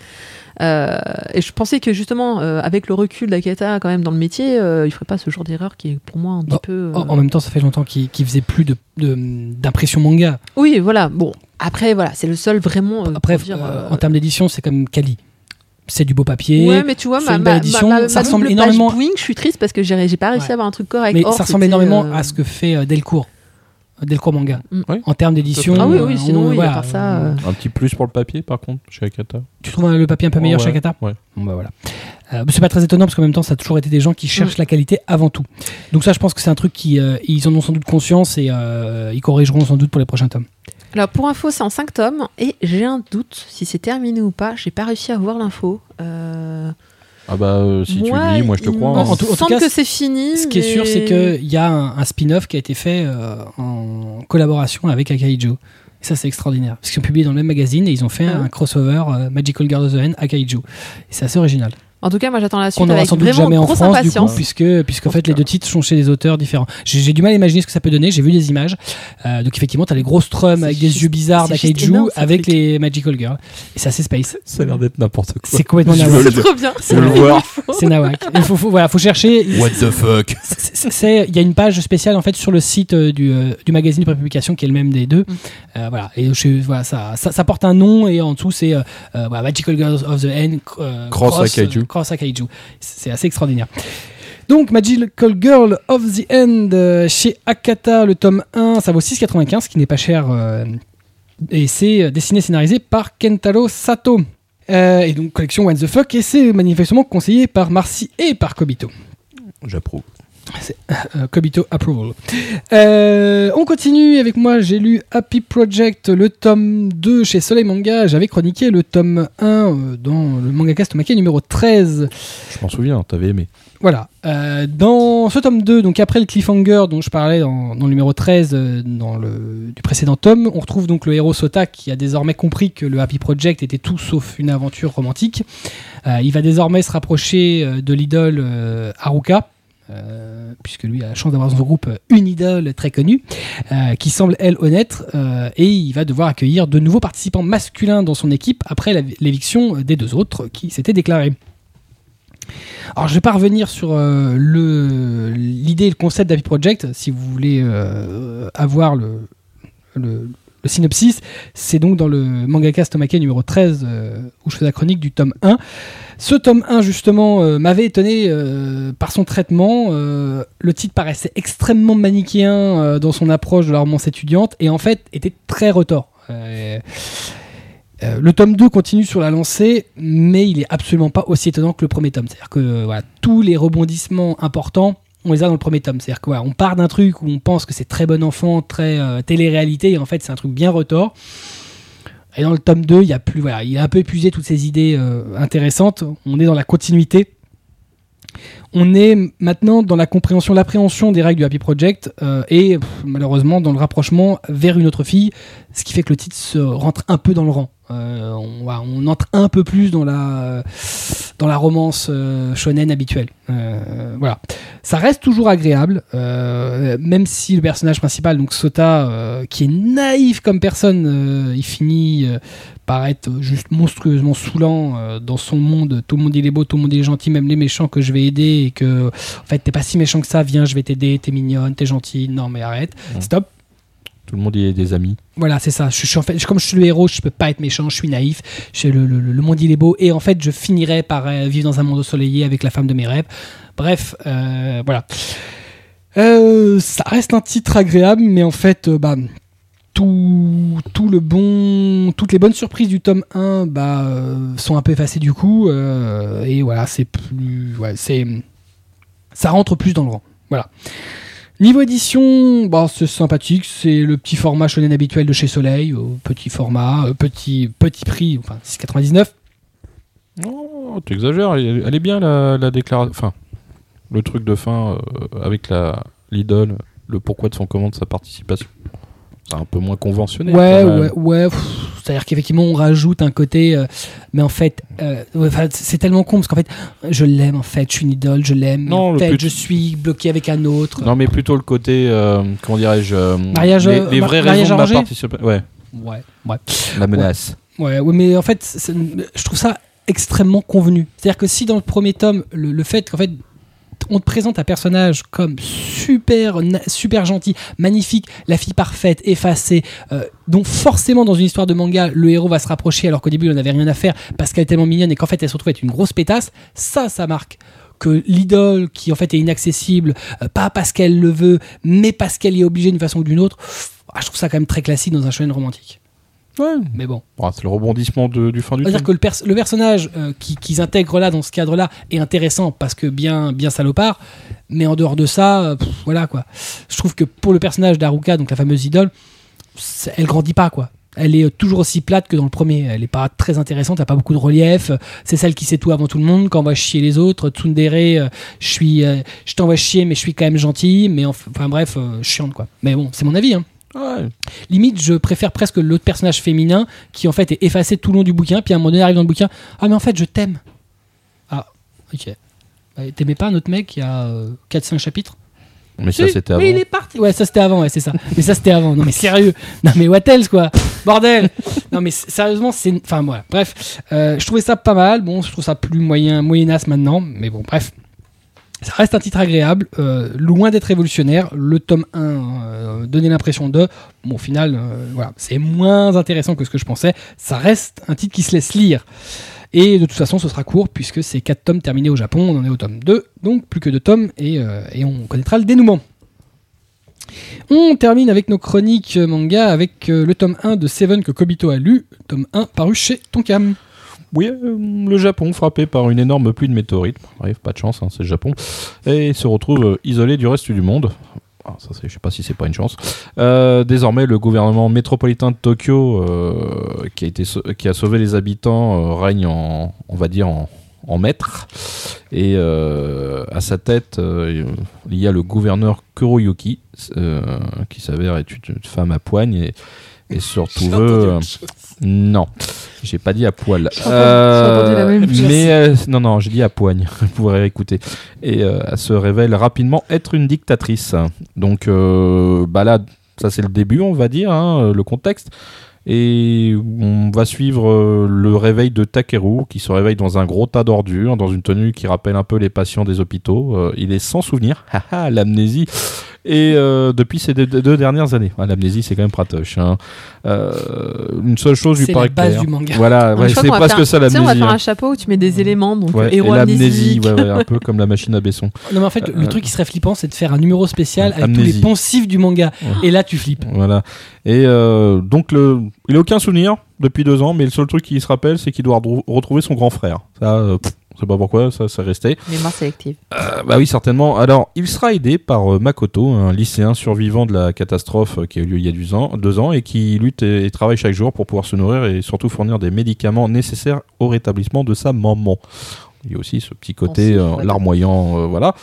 Euh, et je pensais que justement, euh, avec le recul d'Akata quand même dans le métier, euh, il ferait pas ce genre d'erreur qui est pour moi un petit Oh, peu. euh, En, même temps, ça fait longtemps qu'il qu'il faisait plus de- d'impression manga. Oui, voilà. Bon, après, voilà, c'est le seul vraiment. Après, dire, en termes d'édition, c'est comme Kali. C'est du beau papier. Ouais, mais tu vois, ma, une ma, belle édition, ma- ma- ça ressemble page énormément- Boeing, je suis triste parce que j'ai pas réussi Ouais. à avoir un truc correct. mais Or, ça ressemble énormément euh, à ce que fait Delcourt. Delcourt Manga. Mm. En termes d'édition. Ah oui, oui, euh, sinon, on- oui, voilà, à part ça. euh, euh, Un petit plus pour le papier, par contre, chez Akata. Tu trouves le papier un peu meilleur Ouais, chez Akata Ouais. Bon bah voilà. Euh, c'est pas très étonnant parce qu'en même temps, ça a toujours été des gens qui cherchent Mm. la qualité avant tout. Donc ça, je pense que c'est un truc qui euh, ils en ont sans doute conscience et euh, ils corrigeront sans doute pour les prochains tomes. Alors pour info, c'est en 5 tomes et j'ai un doute si c'est terminé ou pas. J'ai pas réussi à voir l'info. Euh, Ah bah, euh, si moi, tu le dis, moi je te crois. hein. En tout- en tout semble cas, que c'est fini. Ce qui est sûr, c'est qu'il y a un, un spin-off qui a été fait euh, en collaboration avec Akaijo. Et ça, c'est extraordinaire. Parce qu'ils ont publié dans le même magazine et ils ont fait Ah un crossover euh, Magical Girl of the End Akaijo. Et c'est assez original. En tout cas, moi j'attends la suite n'aura avec sans doute jamais en France, du coup, puisque, puisque en fait, les deux titres sont chez des auteurs différents. J'ai du mal à imaginer ce que ça peut donner. J'ai vu des images. Euh, donc, effectivement, tu as les grosses trums C'est avec des yeux bizarres c'est ce avec les Magical Girls. Et c'est assez space. Ça a l'air d'être n'importe quoi. C'est complètement Je nawak. C'est trop bien. C'est le nawak. voir. *laughs* C'est nawak. Il faut, faut- voilà, faut chercher. What the fuck? C'est- c'est- il y a une page spéciale en fait sur le site euh, du, euh, du magazine de prépublication qui est le même des deux. Mm. Euh, voilà, et je, voilà, ça, ça, ça porte un nom et en dessous c'est euh, euh, voilà, Magical Girls of the End euh, Cross Akaiju. Akaiju. C'est assez extraordinaire. Donc Magical Girl of the End euh, chez Akata, le tome 1, ça vaut 6,95, ce qui n'est pas cher. euh, et c'est euh, dessiné scénarisé par Kentaro Sato. Et donc collection What the Fuck, et c'est manifestement conseillé par Marcy et par Kobito. J'approuve. Euh, Kobito Approval. Euh, on continue avec moi, j'ai lu Happy Project, le tome 2 chez Soleil Manga. J'avais chroniqué le tome 1 euh, dans le Mangacast Tomake numéro 13. Je m'en souviens, t'avais aimé. Voilà. Euh, dans ce tome 2, donc après le cliffhanger dont je parlais dans, dans le numéro 13 euh, dans le, du précédent tome, on retrouve donc le héros Sota qui a désormais compris que le Happy Project était tout sauf une aventure romantique. Euh, il va désormais se rapprocher euh, de l'idole euh, Haruka. Euh, puisque lui a la chance d'avoir dans son groupe euh, une idole très connue, euh, qui semble elle honnête, et il va devoir accueillir de nouveaux participants masculins dans son équipe après l'éviction des deux autres qui s'étaient déclarés. Alors, je vais pas revenir sur le l'idée et le concept d'Happy Project. Si vous voulez avoir le, le synopsis, c'est donc dans le mangaka Stomake numéro 13 euh, où je fais la chronique du tome 1. Ce tome 1 justement euh, m'avait étonné euh, par son traitement. Le titre paraissait extrêmement manichéen dans son approche de la romance étudiante et en fait était très retors. Le tome 2 continue sur la lancée, mais il est absolument pas aussi étonnant que le premier tome. C'est-à-dire que tous les rebondissements importants, on les a dans le premier tome. C'est-à-dire qu'on on part d'un truc où on pense que c'est très bon enfant, très euh, télé-réalité, et en fait c'est un truc bien retors. Et dans le tome 2, il a plus, voilà, il a un peu épuisé toutes ces idées euh, intéressantes. On est dans la continuité. On est maintenant dans la compréhension, l'appréhension des règles du Happy Project euh, et malheureusement dans le rapprochement vers une autre fille, ce qui fait que le titre se rentre un peu dans le rang. Euh, on, entre un peu plus dans la dans la romance euh, shonen habituelle. Euh, voilà, ça reste toujours agréable, euh, même si le personnage principal, donc Sota, qui est naïf comme personne, il finit par être juste monstrueusement saoulant dans son monde. Tout le monde il est beau, tout le monde il est gentil, même les méchants que je vais aider et que en fait t'es pas si méchant que ça. Viens, je vais t'aider, t'es mignonne, t'es gentil. Non mais arrête, stop. Tout le monde est des amis. Voilà, c'est ça. Comme je suis le héros, je peux pas être méchant, je suis naïf. Le, monde il est beau et en fait, je finirai par euh, vivre dans un monde ensoleillé avec la femme de mes rêves. Bref, euh, voilà. Euh, ça reste un titre agréable, mais en fait, bah, tout, le bon, toutes les bonnes surprises du tome 1 bah, sont un peu effacées du coup. et voilà, c'est plus. Ça rentre plus dans le rang. Voilà. Niveau édition, bah, c'est sympathique, c'est le petit format shonen habituel de chez Soleil, au petit format, euh, petit, petit prix, enfin 6,99. Oh, t'exagères. Elle, elle est bien la, la déclaration. Enfin, le truc de fin euh, avec l'idole, le pourquoi de son comment de sa participation. C'est un peu moins conventionnel. Ouais, ouais, ouais. C'est-à-dire qu'effectivement, on rajoute un côté. euh, mais en fait, euh, c'est tellement con parce qu'en fait, je l'aime en fait, je suis une idole, je l'aime. Non, en le fait, plus- je suis bloqué avec un autre. Non, mais plutôt le côté, euh, comment dirais-je, euh, Mariage, les, les mar- vraies mariage raisons de ma participation. Ouais, Ouais, ouais. la menace. Ouais, ouais, mais en fait, je trouve ça extrêmement convenu. C'est-à-dire que si dans le premier tome, le, le fait qu'en fait, on te présente un personnage comme super, super gentil, magnifique, la fille parfaite, effacée, euh, dont forcément dans une histoire de manga, le héros va se rapprocher alors qu'au début il n'en avait rien à faire parce qu'elle est tellement mignonne et qu'en fait elle se retrouve être une grosse pétasse, ça, ça marque que l'idole qui en fait est inaccessible, euh, pas parce qu'elle le veut, mais parce qu'elle est obligée d'une façon ou d'une autre, ah, je trouve ça quand même très classique dans un shonen romantique. Ouais. Mais bon. Oh, c'est le rebondissement de- du fin du On va dire tome. que le, pers- le personnage euh, qui- qu'ils intègrent là dans ce cadre-là est intéressant parce que bien, bien salopard, mais en dehors de ça, euh, pff, voilà quoi. Je trouve que pour le personnage d'Aruka, donc la fameuse idole, elle grandit pas quoi. Elle est euh, toujours aussi plate que dans le premier. Elle est pas très intéressante, elle a pas beaucoup de relief. C'est celle qui sait tout avant tout le monde. Quand on va chier les autres, Tsundere, euh, je suis, euh, je t'envoie chier, mais je suis quand même gentil. Mais enf- enfin bref, euh, chiante quoi. Mais bon, c'est mon avis. Hein. Ouais. Limite, je préfère presque l'autre personnage féminin qui en fait est effacé tout le long du bouquin, puis à un moment donné arrive dans le bouquin, ah mais en fait je t'aime. Ah, ok. Bah, T'aimais pas un autre mec y a 4-5 chapitres? Mais ça, c'était avant. Mais il est parti. Ouais, ça c'était avant, ouais, c'est ça. mais ça c'était avant. Non mais sérieux. Non mais what else quoi? Bordel. non mais sérieusement, c'est. Enfin voilà. Bref, Euh, je trouvais ça pas mal. Bon, je trouve ça plus moyen, moyenasse maintenant. Mais bon, bref. Ça reste un titre agréable, euh, loin d'être révolutionnaire. Le tome 1 euh, donnait l'impression de. Bon, au final, euh, voilà, c'est moins intéressant que ce que je pensais. Ça reste un titre qui se laisse lire. Et de toute façon, ce sera court puisque c'est 4 tomes terminés au Japon. On en est au tome 2, donc plus que 2 tomes et, et on connaîtra le dénouement. On termine avec nos chroniques manga avec le tome 1 de Seven que Kobito a lu, tome 1 paru chez Tonkam. Oui, euh, le Japon frappé par une énorme pluie de météorites. Bref, pas de chance, hein, c'est le Japon. Et se retrouve euh, isolé du reste du monde. Ah, ça, je sais pas si c'est pas une chance. Euh, désormais, le gouvernement métropolitain de Tokyo, qui, a sauvé les habitants, règne en, on va dire, en, maître. Et à sa tête, il y a le gouverneur Kuroyuki, qui s'avère être une femme à poigne et *laughs* surtout veut. euh, non, j'ai pas dit à poil. J'ai entendu- j'ai entendu la même chose. mais euh, non, non, j'ai dit à poigne. *laughs* Vous pourrez écouter. Et euh, elle se révèle rapidement être une dictatrice. Donc, euh, bah là, ça c'est le début, on va dire, hein, le contexte. Et on va suivre euh, le réveil de Takeru, qui se réveille dans un gros tas d'ordures, dans une tenue qui rappelle un peu les patients des hôpitaux. Euh, il est sans souvenir, *laughs* haha, l'amnésie. Et euh, depuis ces deux, deux dernières années, Ah, l'amnésie c'est quand même pratoche. hein. Euh, une seule chose lui C'est paraît la base claire. du manga. Voilà, ouais, c'est presque faire- ça sais, on va l'amnésie. faire hein. un chapeau où tu mets des éléments, donc Ouais, et héros l'amnésie, amnésique. ouais, ouais, un peu comme la machine à Besson. Non mais en fait, le Euh, truc qui serait flippant, c'est de faire un numéro spécial avec tous les poncifs du manga. Ouais. Et là, tu flippes. Voilà. Et euh, donc, le... il a aucun souvenir depuis deux ans, mais le seul truc qu'il se rappelle, c'est qu'il doit retrouver son grand frère. Ça, euh, je sais pas pourquoi, ça, c'est resté. Mémoire sélective. Euh, bah oui, certainement. Alors, il sera aidé par euh, Makoto, un lycéen survivant de la catastrophe euh, qui a eu lieu il y a deux ans, deux ans et qui lutte et, et travaille chaque jour pour pouvoir se nourrir et surtout fournir des médicaments nécessaires au rétablissement de sa maman. Il y a aussi ce petit côté euh, larmoyant, voilà.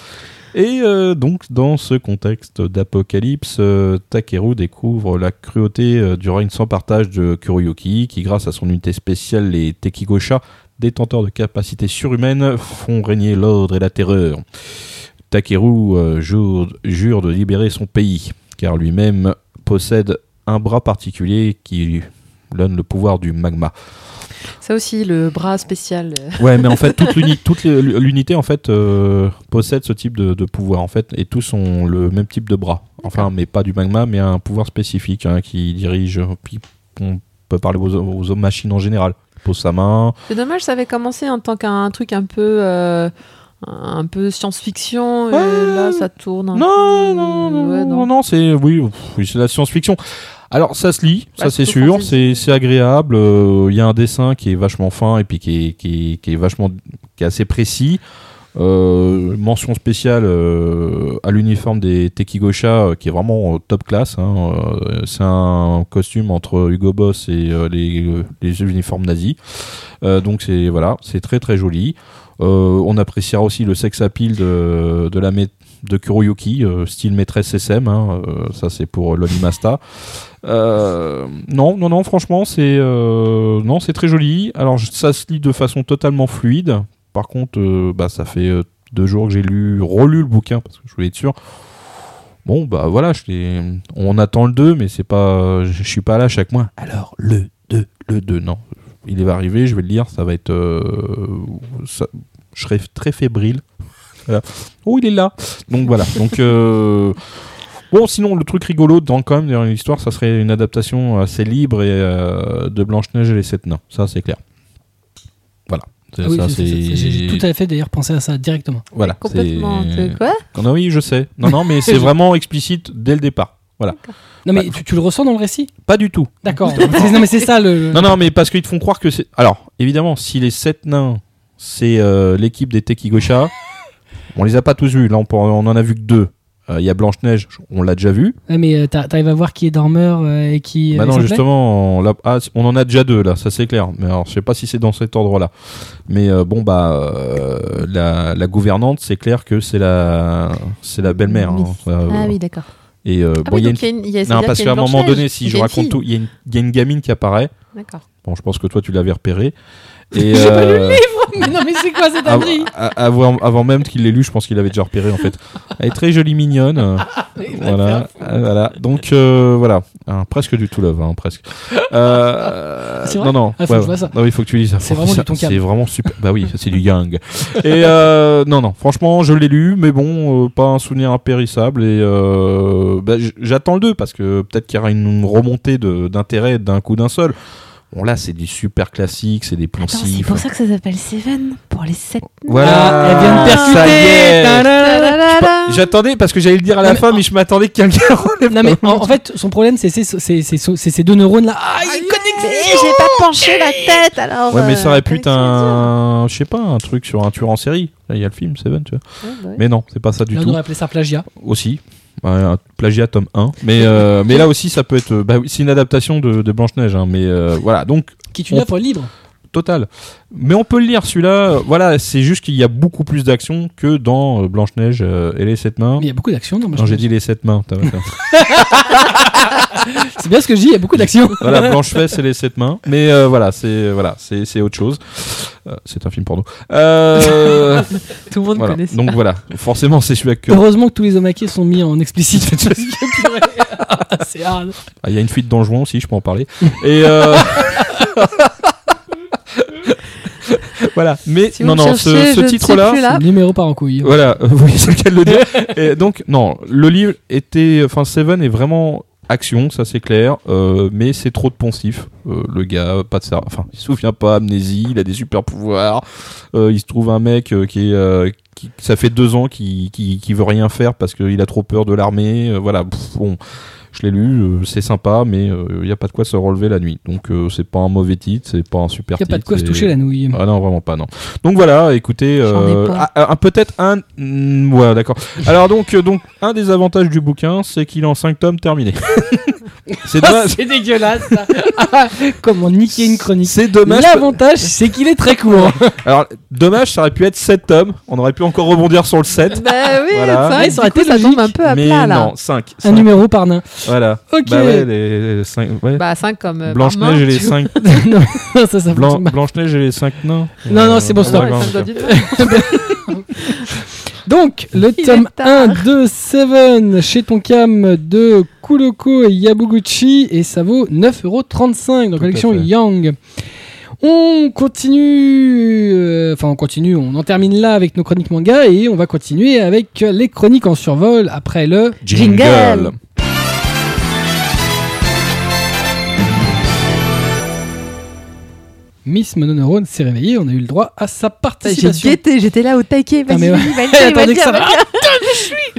Et euh, donc, dans ce contexte d'apocalypse, euh, Takeru découvre la cruauté euh, du règne sans partage de Kuroyuki, qui, grâce à son unité spéciale, les Tekigosha, détenteurs de capacités surhumaines, font régner l'ordre et la terreur. Takeru jure, jure de libérer son pays, car lui-même possède un bras particulier qui lui donne le pouvoir du magma. Ça aussi, le bras spécial. euh, Ouais, mais en fait, toute *laughs* l'unité en fait euh, possède ce type de, de pouvoir en fait, et tous ont le même type de bras. Enfin, mais pas du magma, mais un pouvoir spécifique hein, qui dirige. Puis on peut parler aux, machines en général. Il pose sa main. C'est dommage, ça avait commencé en tant qu'un truc un peu. euh, un peu science-fiction, et Ouais. là ça tourne un Non, peu- non, non, ouais, non, non, c'est oui, oui, c'est la science-fiction. Alors ça se lit, Bah, ça c'est sûr, c'est agréable. euh, Il y a un dessin qui est vachement fin et puis qui est, qui est, qui est vachement qui est assez précis. Euh, mention spéciale euh, à l'uniforme des Tekigosha euh, qui est vraiment euh, top class. hein, euh, c'est un costume entre Hugo Boss et euh, les, euh, les uniformes nazis. Euh, donc c'est voilà, c'est très très joli. Euh, on appréciera aussi le sex appeal de, de la mé- de Kuroyuki, euh, style maîtresse SM. hein, euh, ça c'est pour. Euh, non, non, non, franchement c'est non, c'est très joli. Alors ça se lit de façon totalement fluide. Par contre, bah, ça fait deux jours que j'ai lu, relu le bouquin parce que je voulais être sûr. Bon, bah voilà, on attend le 2, mais c'est pas, je suis pas là chaque mois. Alors, le 2, le 2, non. Il va arriver, je vais le lire, ça va être. je serai très fébrile. Voilà. Oh, il est là Donc voilà. Donc. euh, Bon, sinon, le truc rigolo dans quand même dans l'histoire, ça serait une adaptation assez libre et euh, de Blanche-Neige et les Sept Nains. Ça, c'est clair. Voilà. Ah oui, ça, c'est- c'est- c'est- J'ai tout à fait d'ailleurs pensé à ça directement. Voilà. Complètement. Quoi? Non, oui, je sais. Non, non, mais c'est *laughs* vraiment explicite dès le départ. Voilà. Non mais Bah, tu, tu le ressens dans le récit? Pas du tout. D'accord. *laughs* Non mais c'est ça le. Non, non, mais parce qu'ils te font croire que c'est. Alors, évidemment, si les sept nains, c'est euh, l'équipe des Tekigosha, on les a pas tous vus. Là, on, peut- on en a vu que deux. Euh, Il y a Blanche-Neige, on l'a déjà vu. Ouais, mais euh, t'a- t'arrives à voir qui est dormeur euh, et qui. euh, Bah non, justement, on, ah, on en a déjà deux là, ça c'est clair. Mais alors, je sais pas si c'est dans cet ordre-là. Mais euh, bon, bah, euh, la, la gouvernante, c'est clair que c'est la, c'est la belle-mère. hein. Ah oui, d'accord. Et euh, Ah bon, oui, y a une- y a une- il y a- Non, c'est-à-dire parce qu'à un moment donné, si il y je a une raconte tout, il y, a une- il y a une gamine qui apparaît. D'accord. Bon, je pense que toi, tu l'avais repéré. Et, J'ai pas lu le euh, mais non mais c'est quoi cette abri avant, avant même qu'il l'ait lu, je pense qu'il avait déjà repéré en fait. Elle est très jolie, mignonne. *laughs* voilà, euh, voilà. Donc euh, voilà, Hein, presque du tout love, hein, presque. Euh, C'est vrai non, non. Ah, faut que je vois ça. Non, il faut que tu lises ça. C'est vraiment du. C'est vraiment super. Bah oui, c'est du Yang. Et euh, non, non. Franchement, je l'ai lu, mais bon, euh, pas un souvenir impérissable. Et euh, bah, j'attends le 2 parce que peut-être qu'il y aura une remontée d'intérêt d'un coup d'un seul. Bon là, c'est du super classique, c'est des Attends, c'est poncifs. pour ça que ça s'appelle Seven Pour les sept. Voilà, Ah, elle vient de percuter ça y est. Ta-da-da-da. J'attendais parce que j'allais le dire à la Non, mais fin, en- mais je m'attendais que quelqu'un *laughs* relève. Non mais en, en fait son problème c'est ces c'est- c'est- c'est- c'est ces deux neurones là. Ah il j'ai pas penché la tête alors. Ouais, mais euh, ça aurait pu être un, je sais pas, un truc sur un tueur en série. Là, il y a le film Seven, tu vois. Ouais, bah ouais. Mais non, c'est pas ça du Là, on tout. aurait appelé ça plagiat. Aussi, un plagiat tome 1. Mais euh, mais là aussi, ça peut être. Bah oui, c'est une adaptation de, de Blanche Neige, hein, mais euh, voilà. Donc Qui est une On- œuvre libre. Total. Mais on peut le lire celui-là. euh, Voilà, c'est juste qu'il y a beaucoup plus d'action que dans euh, Blanche Neige et les sept mains. Mais il y a beaucoup d'action dans Non, j'ai dit les sept mains. *laughs* C'est bien ce que je dis, il y a beaucoup d'action. *laughs* voilà, Blanche Fesse et les sept mains. Mais euh, voilà, c'est voilà, c'est c'est autre chose. Euh, c'est un film porno. Euh, *laughs* Tout le monde voilà. connaît ça. Donc voilà, forcément, c'est celui avec. Heureusement que tous les omakés sont mis en explicite. que, c'est hard. Ah, Il y a une fuite dans le joint aussi, je peux en parler. Et euh... *laughs* Voilà. Mais Si vous non, non, cherchez, ce, titre-là. Numéro par en couille. Voilà, *laughs* oui, c'est le cas de le dire. Et donc, non, le livre était. Enfin, Seven est vraiment action, ça c'est clair, euh, mais c'est trop de poncif. Euh, le gars, pas de ça. Enfin, il se souvient pas, amnésie, il a des super pouvoirs. Euh, il se trouve un mec qui est. euh, qui, ça fait deux ans qu'il qui, veut rien faire parce qu'il a trop peur de l'armée. Euh, voilà, pff, bon. Je l'ai lu, euh, c'est sympa, mais il n'y a pas de quoi se relever la nuit. Donc euh, c'est pas un mauvais titre, c'est pas un super Il n'y a titre. pas de quoi se toucher la nouille. ah non, vraiment pas, non. Donc voilà, écoutez, euh, ah, ah, peut-être un... mm, ouais, d'accord. Alors donc, euh, donc, un des avantages du bouquin, c'est qu'il est en 5 tomes terminé. *laughs* c'est dommage. c'est dégueulasse ça. *laughs* Comment niquer une chronique. C'est dommage. L'avantage, c'est qu'il est très court. *laughs* Alors, dommage, ça aurait pu être 7 tomes. On aurait pu encore rebondir sur le 7. Bah oui, Voilà. ça aurait été, ça tombe un peu à Mais plat là. non, 5. Un numéro par nain. Voilà. Ok. Bah ouais, les 5. Ouais. Bah 5 comme euh, Blanche-Neige et les tu 5. *laughs* non, ça, ça pas. Blanche-Neige et les 5 nains. Non, non, c'est bon, stop. *laughs* Donc, le Il tome est tard. 1 de Seven chez Tonkam de Kuroko et Yabuguchi et ça vaut 9,35€ dans la collection. Yang. On continue, euh, enfin on continue, on en termine là avec nos chroniques manga et on va continuer avec les chroniques en survol après le Jingle. Miss Mononeurone s'est réveillée, on a eu le droit à sa participation. j'étais là au taquet. Ah, Vas-y, ouais. vas-y, *laughs* vas-y, vas-y, vas-y. *laughs*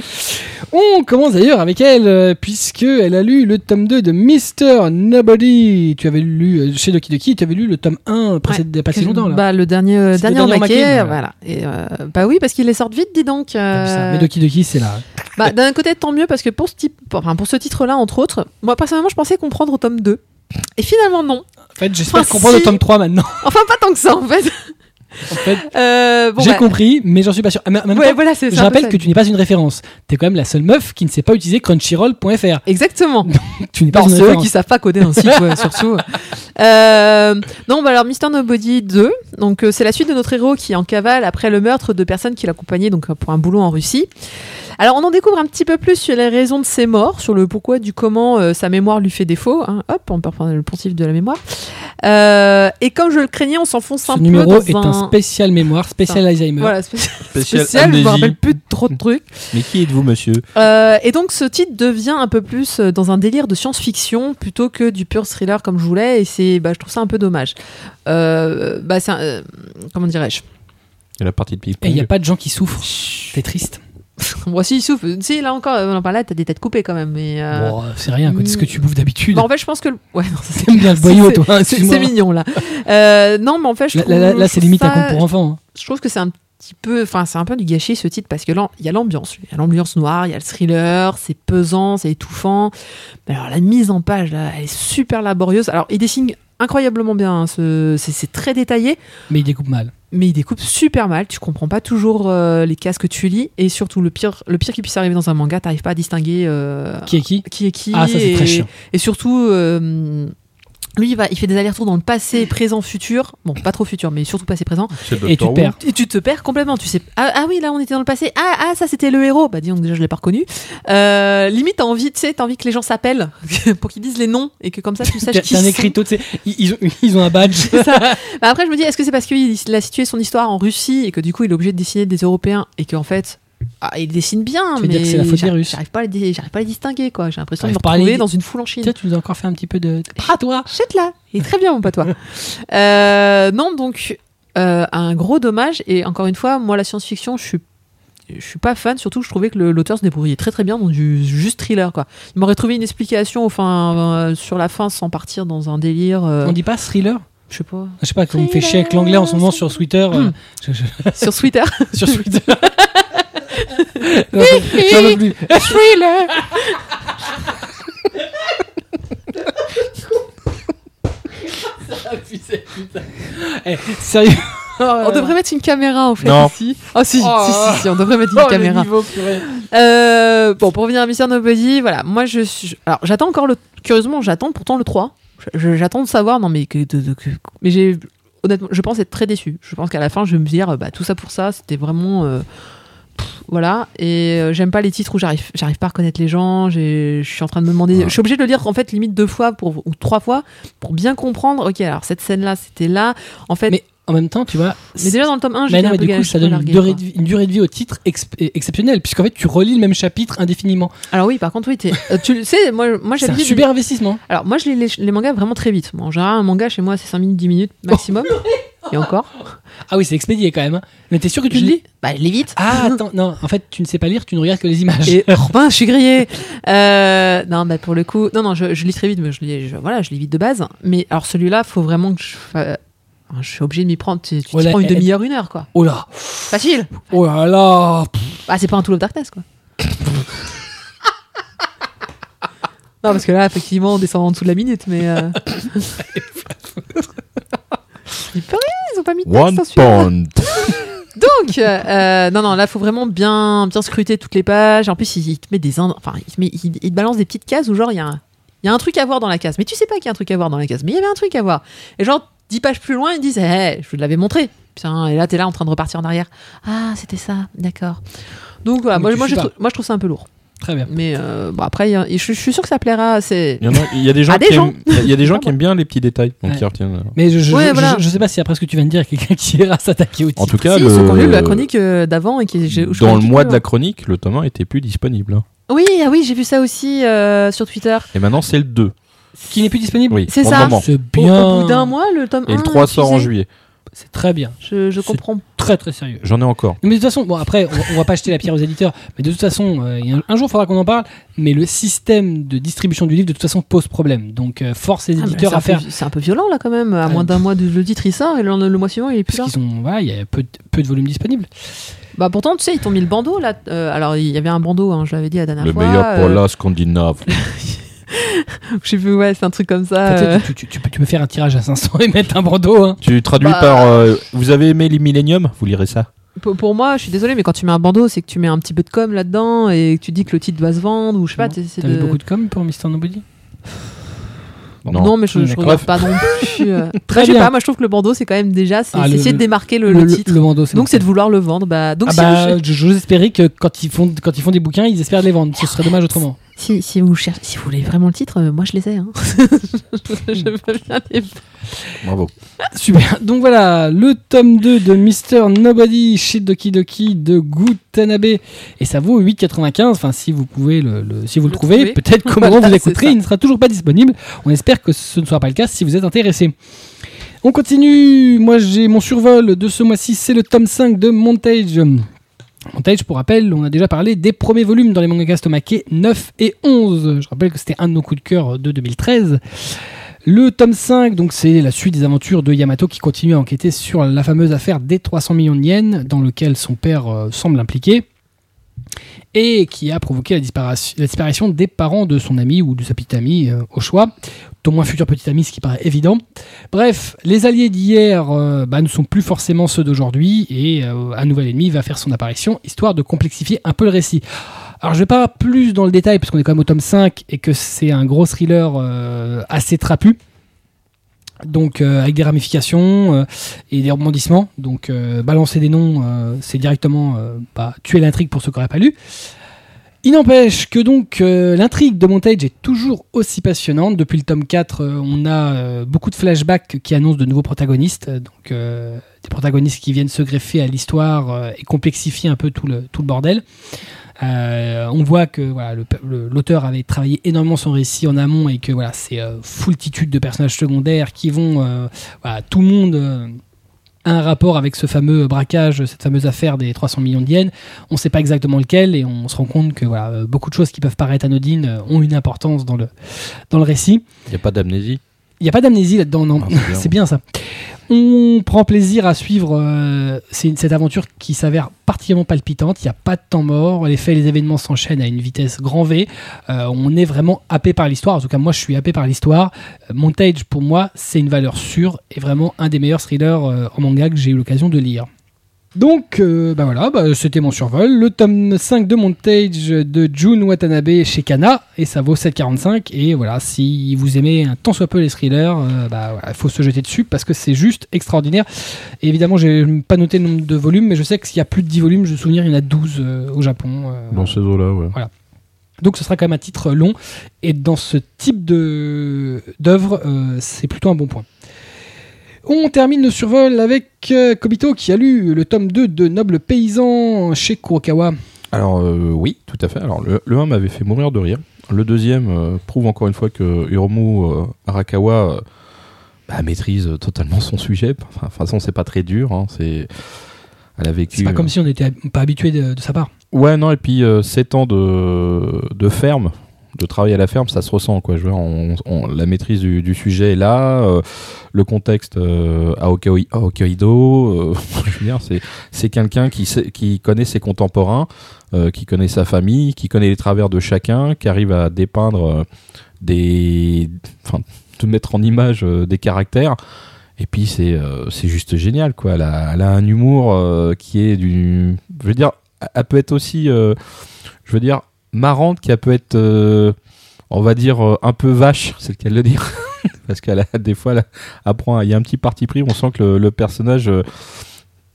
On commence d'ailleurs avec elle, euh, puisque elle a lu le tome 2 de Mr. Nobody. Tu avais lu euh, chez Doki Doki, tu avais lu le tome 1 précédé, pas si longtemps là. Bah, le dernier, euh, dernier le en dernier en maquet, maquet, voilà. Et, euh, bah oui, parce qu'il les sort vite, dis donc. Ça Mais Doki Doki, c'est là. bah, D'un côté, tant mieux, parce que pour ce, type, enfin, pour ce titre-là, entre autres, moi personnellement, je pensais comprendre au tome 2. Et finalement, non. En fait, j'espère Enfin, comprendre si. le tome 3 maintenant. *laughs* Enfin, pas tant que ça, en fait. En fait, *laughs* Euh, bon, j'ai bah, compris, mais j'en suis pas sûr. Ah, ouais, temps, voilà, je rappelle que tu n'es pas une référence. T'es quand même la seule meuf qui ne sait pas utiliser crunchyroll.fr. Exactement. *laughs* Tu n'es pas Non, une ceux référence. qui savent pas coder un site, ouais, surtout. Euh, non, bah alors Mister Nobody 2, donc euh, c'est la suite de notre héros qui est en cavale après le meurtre de personnes qui l'accompagnaient donc euh, pour un boulot en Russie. Alors on en découvre un petit peu plus sur les raisons de ses morts, sur le pourquoi du comment euh, sa mémoire lui fait défaut. hein. Hop, on peut reprendre le poncif de la mémoire. Euh, et comme je le craignais, on s'enfonce un Ce peu numéro dans est un spécial mémoire, spécial Alzheimer. voilà, spécial, Spécial spécial, je me rappelle plus de trop de trucs. *laughs* Mais qui êtes-vous, monsieur? Euh, et donc ce titre devient un peu plus euh, dans un délire de science-fiction plutôt que du pur thriller comme je voulais et c'est bah, je trouve ça un peu dommage. Euh, bah, c'est un- euh, comment dirais-je? Il y a la partie de Et il n'y a pas de gens qui souffrent. T'es triste. *laughs* Moi si il souffle. Si là encore on en parlait t'as des têtes coupées quand même mais euh, Bon, c'est rien. C'est ce que tu bouffes d'habitude. bah, en fait je pense que le- ouais non, ça, c'est bien le *laughs* boyau, c'est- toi. hein, c'est c'est mignon là. Euh, non mais en fait je Là, trouve, là, c'est limite un ça- conte pour enfants. hein. je trouve que c'est un petit peu enfin c'est un peu du gâchis ce titre parce que là il y a l'ambiance. Il y a l'ambiance noire il y a le thriller c'est pesant c'est étouffant. Alors la mise en page là elle est super laborieuse. Alors il dessine incroyablement bien hein, ce- c'est très détaillé. Mais il découpe mal. mais il découpe super mal. Tu comprends pas toujours euh, les cases que tu lis. Et surtout le pire le pire qui puisse arriver dans un manga t'arrives pas à distinguer euh, Qui est qui? qui est qui Ah, ça, c'est très chiant. et surtout euh, lui il, va, il fait des allers-retours dans le passé présent futur bon pas trop futur mais surtout passé présent Et tu te perds. et tu te perds complètement. Tu sais, ah, ah oui, là on était dans le passé. Ah, ah ça c'était le héros. Bah dis donc déjà je l'ai pas reconnu. Euh, limite t'as envie, tu sais, t'as envie que les gens s'appellent *laughs* pour qu'ils disent les noms et que comme ça tu saches T'as qui t'as un sont. écriteau, tu sais, ils, ils ont un badge. Bah, après je me dis, est-ce que c'est parce qu'il a situé son histoire en Russie et que du coup il est obligé de dessiner des Européens et qu'en fait ah, il dessine bien, Tu veux mais dire que c'est la faute des j'arrive- Russes J'arrive pas, à les dé- j'arrive pas à les distinguer quoi. J'ai l'impression de me les retrouver dans une foule en Chine. Tiens, tu nous as encore fait un petit peu de. Toi Chète là, il est très bien mon patois. *laughs* Euh, non, donc euh, un gros dommage. Et encore une fois, moi la science-fiction, je suis je suis pas fan, surtout que je trouvais que le- l'auteur se débrouillait très très bien dans du juste thriller quoi. Il m'aurait trouvé une explication enfin euh, sur la fin sans partir dans un délire. euh, On dit pas thriller je sais pas. Je sais pas, comme on me fait chier avec l'anglais en ce moment sur Twitter. euh, Hmm. sur Twitter. *laughs* sur Twitter. *laughs* J'en peux- plus. *laughs* thriller. Eh, sérieux On devrait mettre une caméra en fait Non. ici. Oh si, Oh. si, si, si, on devrait mettre une Oh, caméra. Euh, bon, pour revenir à Mr. Nobody, voilà, moi je suis. Alors, j'attends encore le. Curieusement, j'attends pourtant le 3. Je- je- J'attends de savoir, non, mais que. de- de- que- mais j'ai. Honnêtement, je pense être très déçu. Je pense qu'à la fin, je vais me dire, bah, tout ça pour ça, c'était vraiment. euh, voilà. Et euh, j'aime pas les titres où j'arrive j'arrive pas à reconnaître les gens. Je suis en train de me demander. Ouais. Je suis obligé de le lire, en fait, limite deux fois pour, ou trois fois pour bien comprendre. Ok, alors cette scène-là, c'était là. En fait. Mais en même temps, tu vois. Mais déjà dans le tome 1, Mais j'étais non, un mais peu du coup, ça donne une durée, de vie, une durée de vie au titre exp- exceptionnelle, puisqu'en fait, tu relis le même chapitre indéfiniment. Alors oui, par contre, oui, euh, tu sais, moi, moi j'ai C'est un de super investissement. Alors, moi, je lis les, les mangas vraiment très vite. Bon, en général, un manga chez moi, c'est 5 minutes, 10 minutes maximum. Et encore. Ah oui, c'est expédié quand même. hein. Mais t'es sûr que tu Je le lis Bah, je lis vite. Ah, attends, non, en fait, tu ne sais pas lire, tu ne regardes que les images. Et *laughs* Robin, je suis grillée. Euh, non, bah pour le coup, non, non, je, je lis très vite, mais je lis, je- voilà, je lis vite de base. Mais alors celui-là, faut vraiment que je, je suis obligé de m'y prendre. Tu, tu prends une elle- demi-heure, une heure, quoi. Oh là, Facile. oh là là. Ah, c'est pas un Tool of Darkness, quoi. *laughs* non, parce que là, effectivement, on descend en dessous de la minute, mais. Euh... *laughs* Ils peuvent ils ont pas mis de texte One. Pound. *laughs* Donc, euh, euh, non, non, là, faut vraiment bien, bien scruter toutes les pages. En plus, il, il te met des, ind- enfin, il te, met- il- il te balance des petites cases où genre il y a, un, il y a un truc à voir dans la case, mais tu sais pas qu'il y a un truc à voir dans la case, mais il y avait un truc à voir. Et genre, dix pages plus loin, ils disent, Eh, je vous l'avais montré. Putain, et là, t'es là en train de repartir en arrière. Ah, c'était ça, d'accord. Donc voilà, Mais moi, moi, suis je moi, je trouve ça un peu lourd. Très bien. Mais euh, bon, après, il y a- je, je suis sûr que ça plaira. C'est Il y, en a, il y a des gens *laughs* qui gens. aiment, il y a des gens *laughs* qui aiment bien les petits détails, donc Ouais. ils retiennent. euh. Mais je, je, Ouais, je- voilà. je- je sais pas si après ce que tu viens de dire, il y a quelqu'un qui ira s'attaquer au titre. En tout cas, si, le- ont lu la chronique euh, d'avant et qui dans le mois de la hein. chronique, le tome 1 était plus disponible. Oui, ah oui, j'ai vu ça aussi euh, sur Twitter. Et maintenant, c'est le 2. Qui n'est plus disponible Oui, C'est pour ça. moment. C'est Au- bien. Au, bout d'un mois, le tome Et 1 le 3 sort en diffusé. juillet. C'est très bien. Je, je C'est- comprends. Très très sérieux. J'en ai encore. Mais de toute façon, bon après, on va, on va pas acheter la pierre aux éditeurs, mais de toute façon, euh, il y a un, un jour il faudra qu'on en parle. Mais le système de distribution du livre, de toute façon, pose problème. Donc euh, force les Ah, mais éditeurs c'est à un peu- faire. C'est un peu violent là quand même. À Ouais. moins d'un mois de le titre il sort et le, le mois suivant il est plus là. Parce qu'ils ont, voilà, il y a peu de, peu de volume disponible. Bah pourtant tu sais ils t'ont mis le bandeau là. Euh, alors il y avait un bandeau, hein, je l'avais dit la dernière Le fois. meilleur pour euh, la Scandinave. *laughs* Je sais plus ouais c'est un truc comme ça. Euh. tu, tu- tu peux, tu peux faire un tirage à 500 et mettre un bandeau. Hein. Tu traduis Bah. par. euh, vous avez aimé les Millennium Vous lirez ça Pour, pour moi je suis désolée mais quand tu mets un bandeau c'est que tu mets un petit peu de com là-dedans et que tu dis que le titre doit se vendre ou je sais pas. T'avais de... beaucoup de com pour Mr. Nobody? Non, mais je, je D'accord. regarde pas non *laughs* plus. euh. Très je bien. pas, moi je trouve que le bandeau c'est quand même déjà c'est Ah, essayer de démarquer le, le titre. le bandeau, c'est Donc c'est de vouloir le vendre. Bah donc Ah si, bah, je- j'ose espérer que quand ils font quand ils font des bouquins, ils espèrent les vendre. Ce serait dommage autrement. Si, si vous cherchez, si vous voulez vraiment le titre, euh, moi je les ai. Hein. *laughs* je veux bien les Bravo. Super. Donc voilà, le tome 2 de Mr. Nobody chez Doki Doki de Gutanabe. Et ça vaut 8,95. Enfin, si vous pouvez le, le- si vous le, Le trouvez, trouver. peut-être qu'au moment où *laughs* Voilà, vous l'écouterez, il ne sera toujours pas disponible. On espère que ce ne sera pas le cas si vous êtes intéressé. On continue. Moi, j'ai mon survol de ce mois-ci, c'est le tome 5 de Montage. Montage, pour rappel, on a déjà parlé des premiers volumes dans les mangas Stomake 9 et 11. Je rappelle que c'était un de nos coups de cœur de 2013. Le tome 5, donc c'est la suite des aventures de Yamato qui continue à enquêter sur la fameuse affaire des 300 millions de yens dans lequel son père euh, semble impliqué et qui a provoqué la disparition, des parents de son ami ou de sa petite amie euh, au choix, au moins futur petit ami, ce qui paraît évident. Bref, les alliés d'hier euh, bah, ne sont plus forcément ceux d'aujourd'hui et euh, un nouvel ennemi va faire son apparition, histoire de complexifier un peu le récit. Alors je vais pas plus dans le détail parce qu'on est quand même au tome 5 et que c'est un gros thriller assez trapu. Donc euh, avec des ramifications euh, et des rebondissements. Donc euh, balancer des noms, c'est directement bah, tuer l'intrigue pour ceux qui n'auraient pas lu. Il n'empêche que donc l'intrigue de Montage est toujours aussi passionnante. Depuis le tome 4, euh, on a beaucoup de flashbacks qui annoncent de nouveaux protagonistes. Donc des protagonistes qui viennent se greffer à l'histoire et complexifier un peu tout le, tout le bordel. Euh, on voit que voilà, l'auteur avait travaillé énormément son récit en amont et que voilà, c'est euh, foultitude de personnages secondaires qui vont. euh, voilà, tout le monde a un rapport avec ce fameux braquage, cette fameuse affaire des 300 millions de yens. On ne sait pas exactement lequel et on se rend compte que voilà, beaucoup de choses qui peuvent paraître anodines ont une importance dans le, dans le récit. Il n'y a pas d'amnésie Il n'y a pas d'amnésie là-dedans, non. Ah, c'est bien. *laughs* c'est bien ça. On prend plaisir à suivre euh, cette aventure qui s'avère particulièrement palpitante. Il n'y a pas de temps mort. Les faits et les événements s'enchaînent à une vitesse grand V. Euh, on est vraiment happé par l'histoire. En tout cas, moi, je suis happé par l'histoire. Euh, Montage, pour moi, c'est une valeur sûre et vraiment un des meilleurs thrillers en manga que j'ai eu l'occasion de lire. Donc, euh, bah voilà, bah, c'était mon survol. Le tome 5 de Montage de Jun Watanabe chez Kana, et ça vaut 7,45. Et voilà, si vous aimez un tant soit peu les thrillers, euh, bah voilà, il faut se jeter dessus parce que c'est juste extraordinaire. Et évidemment, j'ai pas noté le nombre de volumes, mais je sais qu'il y a plus de 10 volumes. Je me souviens, il y en a 12 euh, au Japon. euh, dans ces eaux-là, ouais. donc ce sera quand même un titre long. Et dans ce type d'œuvre, c'est plutôt un bon point. On termine le survol avec euh, Kobito qui a lu le tome 2 de Noble Paysan chez Kurokawa. Alors euh, oui, tout à fait. Alors le, le 1 m'avait fait mourir de rire. Le deuxième euh, prouve encore une fois que Hiromu euh, Arakawa bah, maîtrise totalement son sujet. Enfin, de toute façon, c'est pas très dur. hein. C'est elle a vécu. C'est pas comme si on n'était pas habitué de, de sa part. Ouais, non, et puis euh, 7 ans de, de ferme, de travail à la ferme, ça se ressent, quoi. Je veux dire, on- la maîtrise du, sujet est là, euh, le contexte euh, à, Hokkaido, euh, *laughs* c'est, quelqu'un qui, connaît ses contemporains, qui connaît sa famille, qui connaît les travers de chacun, qui arrive à dépeindre des. Enfin, de mettre en image des caractères. Et puis c'est juste génial quoi. Elle a, elle a un humour qui est du, je veux dire, elle peut être aussi, je veux dire, marrante, qui peut être, euh, on va dire, euh, un peu vache, c'est le cas de le dire, *laughs* parce qu'elle a des fois, apprend, il y a un petit parti pris, on sent que le, personnage, euh,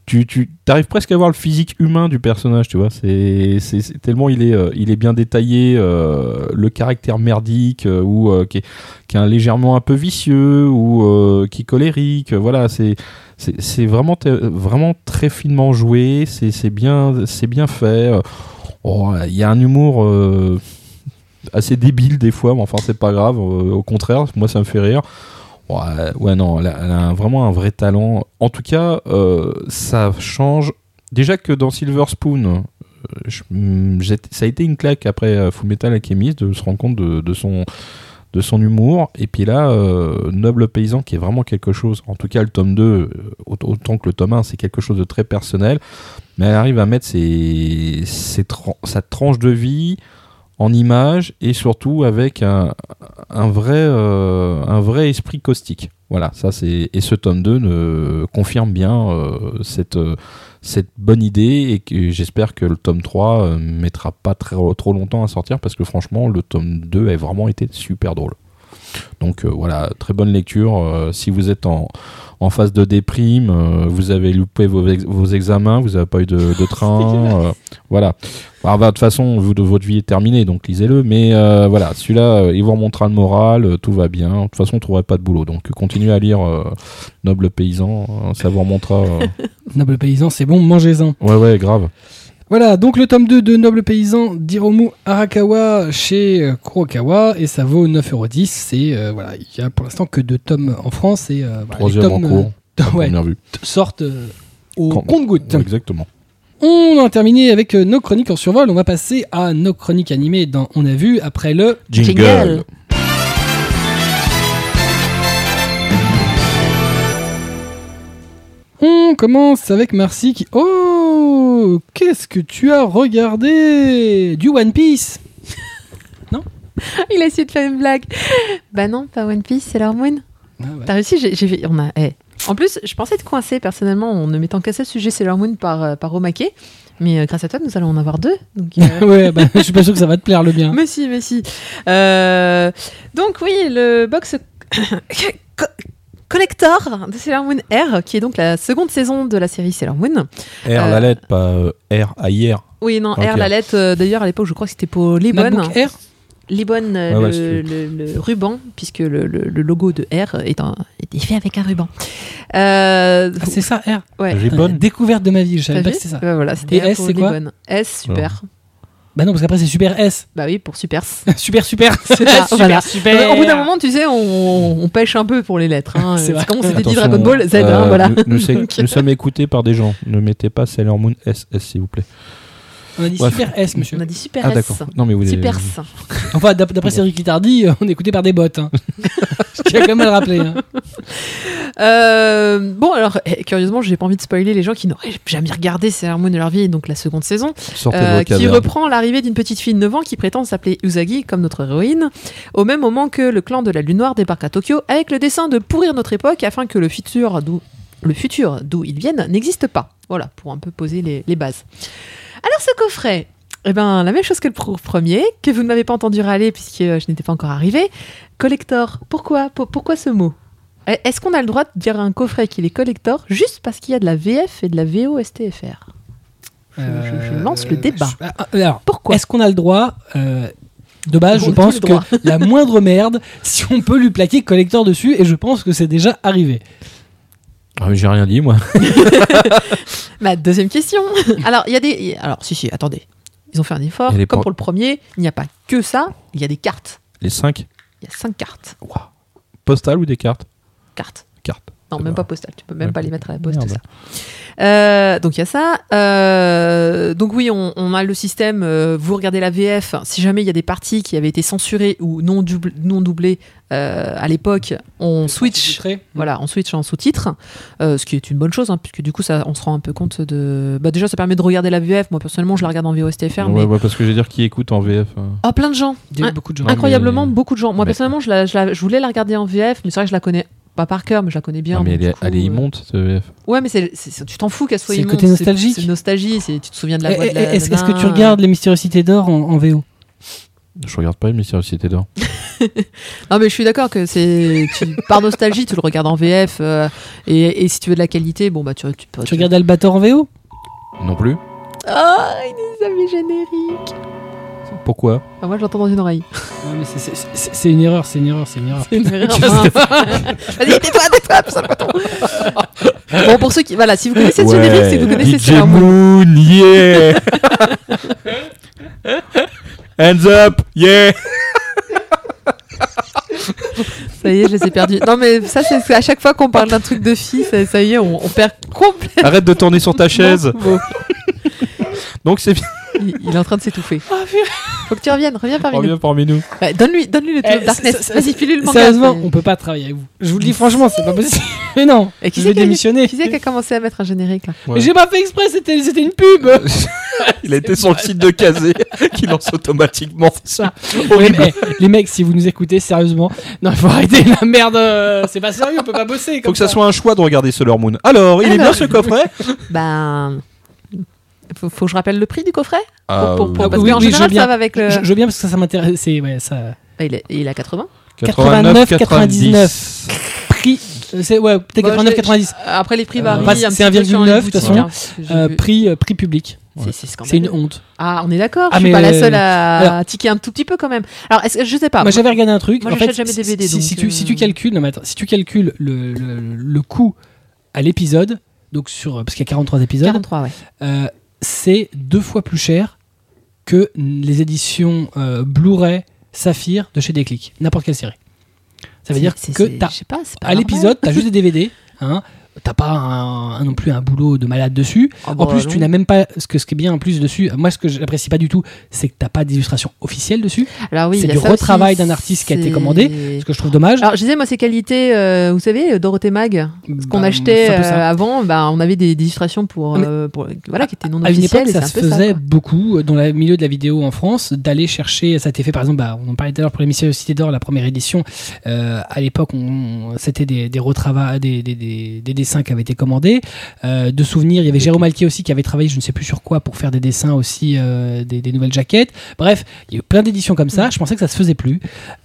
tu, tu arrives presque à voir le physique humain du personnage, tu vois. C'est c'est- tellement il est, il est bien détaillé, le caractère merdique ou qui, est, qui est légèrement un peu vicieux ou qui est colérique. Voilà, c'est c'est vraiment vraiment très finement joué. C'est bien c'est bien fait. Oh, Il y a un humour. euh, assez débile des fois mais enfin c'est pas grave euh, au contraire moi ça me fait rire Ouais, non, elle a, vraiment un vrai talent. En tout cas, euh, ça change. Déjà que dans Silver Spoon, mm, ça a été une claque après Full Metal Alchemist de se rendre compte de son de son humour. Et puis là euh, Noble Paysan qui est vraiment quelque chose en tout cas le tome 2 euh, aut- autant que le tome 1 c'est quelque chose de très personnel. Mais elle arrive à mettre ses, ses sa tranche de vie en image et surtout avec un, un vrai euh, un vrai esprit caustique. Voilà ça c'est et ce tome 2 ne confirme bien cette cette bonne idée et que j'espère que le tome 3 euh, mettra pas très, trop longtemps à sortir parce que franchement le tome 2 a vraiment été super drôle donc euh, voilà très bonne lecture euh, si vous êtes en en phase de déprime, euh, vous avez loupé vos, ex- vos examens, vous n'avez pas eu de, de *laughs* train, euh, voilà. Alors, bah, de toute façon, vous, de votre vie est terminée, donc lisez-le. Mais euh, voilà, celui-là, euh, il vous remontera le moral, euh, tout va bien. De toute façon, on ne trouverait pas de boulot. Donc, continuez à lire euh, Noble Paysan, ça vous remontera. euh, *laughs* Noble Paysan, c'est bon, mangez-en. Ouais, ouais, grave. Voilà, donc le tome 2 de Noble Paysan d'Hiromu Arakawa chez euh, Kurokawa et ça vaut 9,10€. C'est euh, voilà, il y a pour l'instant que deux tomes en France et euh, voilà, les Troisième en tomes cours, euh, *laughs* ouais, vue. sortent euh, au. Ouais, exactement. On a terminé avec nos chroniques en survol. On va passer à nos chroniques animées dans On a vu après le. Jingle. On commence avec Marcy qui. Oh Qu'est-ce que tu as regardé Du One Piece *laughs* *laughs* Il a essayé de faire une blague. Bah non, pas One Piece, Sailor Moon. Ah ouais. T'as réussi, j'ai, fait- on a, eh. En plus, je pensais être coincé personnellement en ne mettant qu'à seul sujet Sailor Moon par, euh, par Omake. Mais euh, grâce à toi, nous allons en avoir deux. Donc, *laughs* euh, ouais, bah, je suis pas sûr que ça va te plaire le bien. mais si, mais si. Euh, donc oui, le box *coughs* collector de Sailor Moon R, qui est donc la seconde saison de la série Sailor Moon. R, Euh, la lettre, pas euh, R, A-I-R. Oui, non. R, la lettre, euh, d'ailleurs, à l'époque, je crois que c'était pour Libon. MacBook Air Libon, euh, Ouais, ouais, le, c'est- le- le ruban, puisque le, le- le logo de R est, un, est fait avec un ruban. Euh, Ah, c'est ça, R. ouais. Découverte de ma vie, je savais pas que c'était ça. Ouais, voilà, c'était Et R S, c'est quoi Libon. S, super. Bah non, parce qu'après c'est Super S. Bah oui, pour super. *laughs* super, super. *laughs* ça, super, voilà. super. Au bout d'un moment, tu sais, on, on pêche un peu pour les lettres. Hein. C'est comme on s'était dit Dragon Ball Z, hein, euh, voilà. Nous, nous, c'est- Donc, nous sommes écoutés par des gens. Ne mettez pas Sailor Moon SS, s'il vous plaît. On a dit Bref. Super S, monsieur. on a dit super Ah, S. d'accord. Non, mais vous Super. Enfin, d'ap- d'après Cédric Littardi, euh, on est écouté par des bots. Hein. *laughs* Je tiens quand même à le rappeler. hein. Euh, bon, alors, eh, curieusement, j'ai pas envie de spoiler les gens qui n'auraient jamais regardé Sailor Moon de leur vie, donc la seconde saison. Euh, qui reprend l'arrivée d'une petite fille de 9 ans qui prétend s'appeler Usagi, comme notre héroïne, au même moment que le clan de la Lune Noire débarque à Tokyo avec le dessein de pourrir notre époque afin que le futur d'où le futur d'où ils viennent n'existe pas. Voilà, pour un peu poser les, les bases. Alors ce coffret, eh ben, la même chose que le pr- premier, que vous ne m'avez pas entendu râler puisque euh, je n'étais pas encore arrivé. Collector, pourquoi? Pour- Pourquoi ce mot? Eh, Est-ce qu'on a le droit de dire un coffret qu'il est collector juste parce qu'il y a de la VF et de la VO STFR Je- je- je lance le débat. je- ah, alors, Pourquoi? est-ce qu'on a le droit euh, De base, je pense que la moindre merde, *laughs* si on peut lui plaquer collector dessus, et je pense que c'est déjà arrivé. Ah, mais j'ai rien dit, moi. *laughs* Ma deuxième question. alors, il y a des. Alors, si, si, attendez. Ils ont fait un effort. Comme por- pour le premier, il n'y a pas que ça. Il y a des cartes. Les 5 Il y a cinq cartes. postales ou des cartes Cartes. Cartes. Non, même ben. pas postales. Tu peux même Ouais. pas les mettre à la poste. Merde. ça. Euh, donc il y a ça. Euh, donc oui, on, on a le système. euh, vous regardez la VF. Si jamais il y a des parties qui avaient été censurées ou non, doubl- non doublées euh, à l'époque, on switch. Voilà, on switch en sous-titres, euh, ce qui est une bonne chose, hein, puisque du coup, ça, on se rend un peu compte de. Bah déjà, ça permet de regarder la VF. Moi, personnellement, je la regarde en VOSTFR, Ouais, mais ouais, parce que je vais dire qui écoute en VF. euh. oh, plein de gens. Il y a beaucoup de gens. Incroyablement, mais- beaucoup de gens. Moi, mais- personnellement, je, la- je la- je voulais la regarder en VF, mais c'est vrai que je la connais pas par cœur, mais je la connais bien. Non, mais elle est, du coup, elle est euh, immonde, cette VF. Ouais, mais c'est, c'est- tu t'en fous qu'elle soit C'est le immonde. côté nostalgique. C'est nostalgie, c'est, tu te souviens de la voix de la Est-ce est-ce que tu regardes les Mystérieuses Cités d'Or en, en VO Je regarde pas le Mystérieux Cité d'Or. *laughs* Non, mais je suis d'accord que c'est. Tu, par nostalgie, tu le regardes en VF. euh, et, et si tu veux de la qualité, bon, bah, tu, tu peux. Tu regardes Albator en VO Non plus Ah, il est amis génériques. Pourquoi Ah, moi, je l'entends dans une oreille. Ouais, mais c'est- c'est- c'est c'est une erreur, c'est une erreur, c'est une erreur. C'est une erreur, *laughs* mince. *laughs* Vas-y, tais-toi, tais-toi, putain le coton. *laughs* Bon, pour ceux qui. Voilà, si vous connaissez ce générique, c'est que vous connaissez DJ Sailor Moon. Yeah Hands up, yeah Ça y est, je les ai perdus. Non, mais ça, c'est c'est à chaque fois qu'on parle d'un truc de fille, ça, ça y est, on, on perd complètement. Arrête de tourner sur ta chaise. Bon, Donc c'est bien. Il, il est en train de s'étouffer. Faut que tu reviennes, reviens parmi nous. Reviens parmi nous. Ouais, donne-lui, donne-lui le Eh, de Darkness. ça- ça- Vas-y, file-lui le manga. Sérieusement, on peut pas travailler avec vous. Je vous le dis franchement, c'est pas possible. *laughs* Mais non, Et qui je vais démissionner. Qui c'est qui a commencé à mettre un générique là Ouais. Mais j'ai pas fait exprès, c'était c'était une pub. *laughs* Il a été sur le site de Kazé *laughs* qui lance automatiquement. Ça. les, les mecs, si vous nous écoutez sérieusement, non, il faut arrêter la merde. euh, C'est pas sérieux, on peut pas bosser. Faut Comme que ça soit un choix de regarder Sailor Moon. Alors, il est bien ce coffret Ben. Faut, faut que je rappelle le prix du coffret? Ah, Pour- pour- euh, Parce oui, qu'en oui, je général, veux bien. ça va avec le. Je, je veux bien parce que ça, ça m'intéresse. Ouais, ça. Ah, il, est, il à 80 89, 99. Prix. euh, C'est ouais, peut-être Bon, 89, je- 90. Après, les prix Euh, varient. bah, c'est petit un peu sur les 1,9, de toute façon. hein. J'ai Euh, prix, euh, prix public. C'est- c'est C'est une honte. Ah, on est d'accord. Ah, je suis mais, pas la euh, seule à alors- tiquer un tout petit peu quand même. Alors, est-ce que je sais pas. Moi, j'avais regardé un truc. moi, en fait, jamais si- DVD, Si, donc, si tu, euh, si tu calcules, non, mais attends, si tu calcules le, le, le coût à l'épisode, donc sur parce qu'il y a 43 épisodes, 43, ouais. euh, c'est deux fois plus cher que les éditions euh, Blu-ray Saphir de chez Déclic, n'importe quelle série. Ça veut dire que t'as- à l'épisode, t'as juste des DVD, hein, t'as pas un- non plus un boulot de malade dessus. Ah En bah, plus, non. tu n'as même pas ce que ce qui est bien en plus dessus. Moi, ce que j'apprécie pas du tout, c'est que t'as pas d'illustration officielle dessus, Alors oui, c'est du ça retravail d'un artiste qui a été commandé, ce que je trouve dommage. Alors, je disais, moi, ces qualités, euh, vous savez, Dorothée Mag, ce qu'on Bah, achetait peu ça. euh, avant, bah, on avait des, des illustrations pour, euh, voilà, qui étaient non À une officielles. époque, et ça c'est se faisait beaucoup euh, dans le milieu de la vidéo en France, d'aller chercher. Ça a été fait par exemple, on en parlait tout à l'heure pour l'émission Cité d'Or, la première édition. Euh, à l'époque, c'était des, des retrava- des, des, des- des dessins qui avaient été commandés. Euh, de souvenirs, il y avait Jérôme Alquier aussi qui avait travaillé, je ne sais plus sur quoi, pour faire des dessins aussi, euh, des, des nouvelles jaquettes. Bref, il y a eu plein d'éditions comme ça. Je pensais que ça se faisait plus.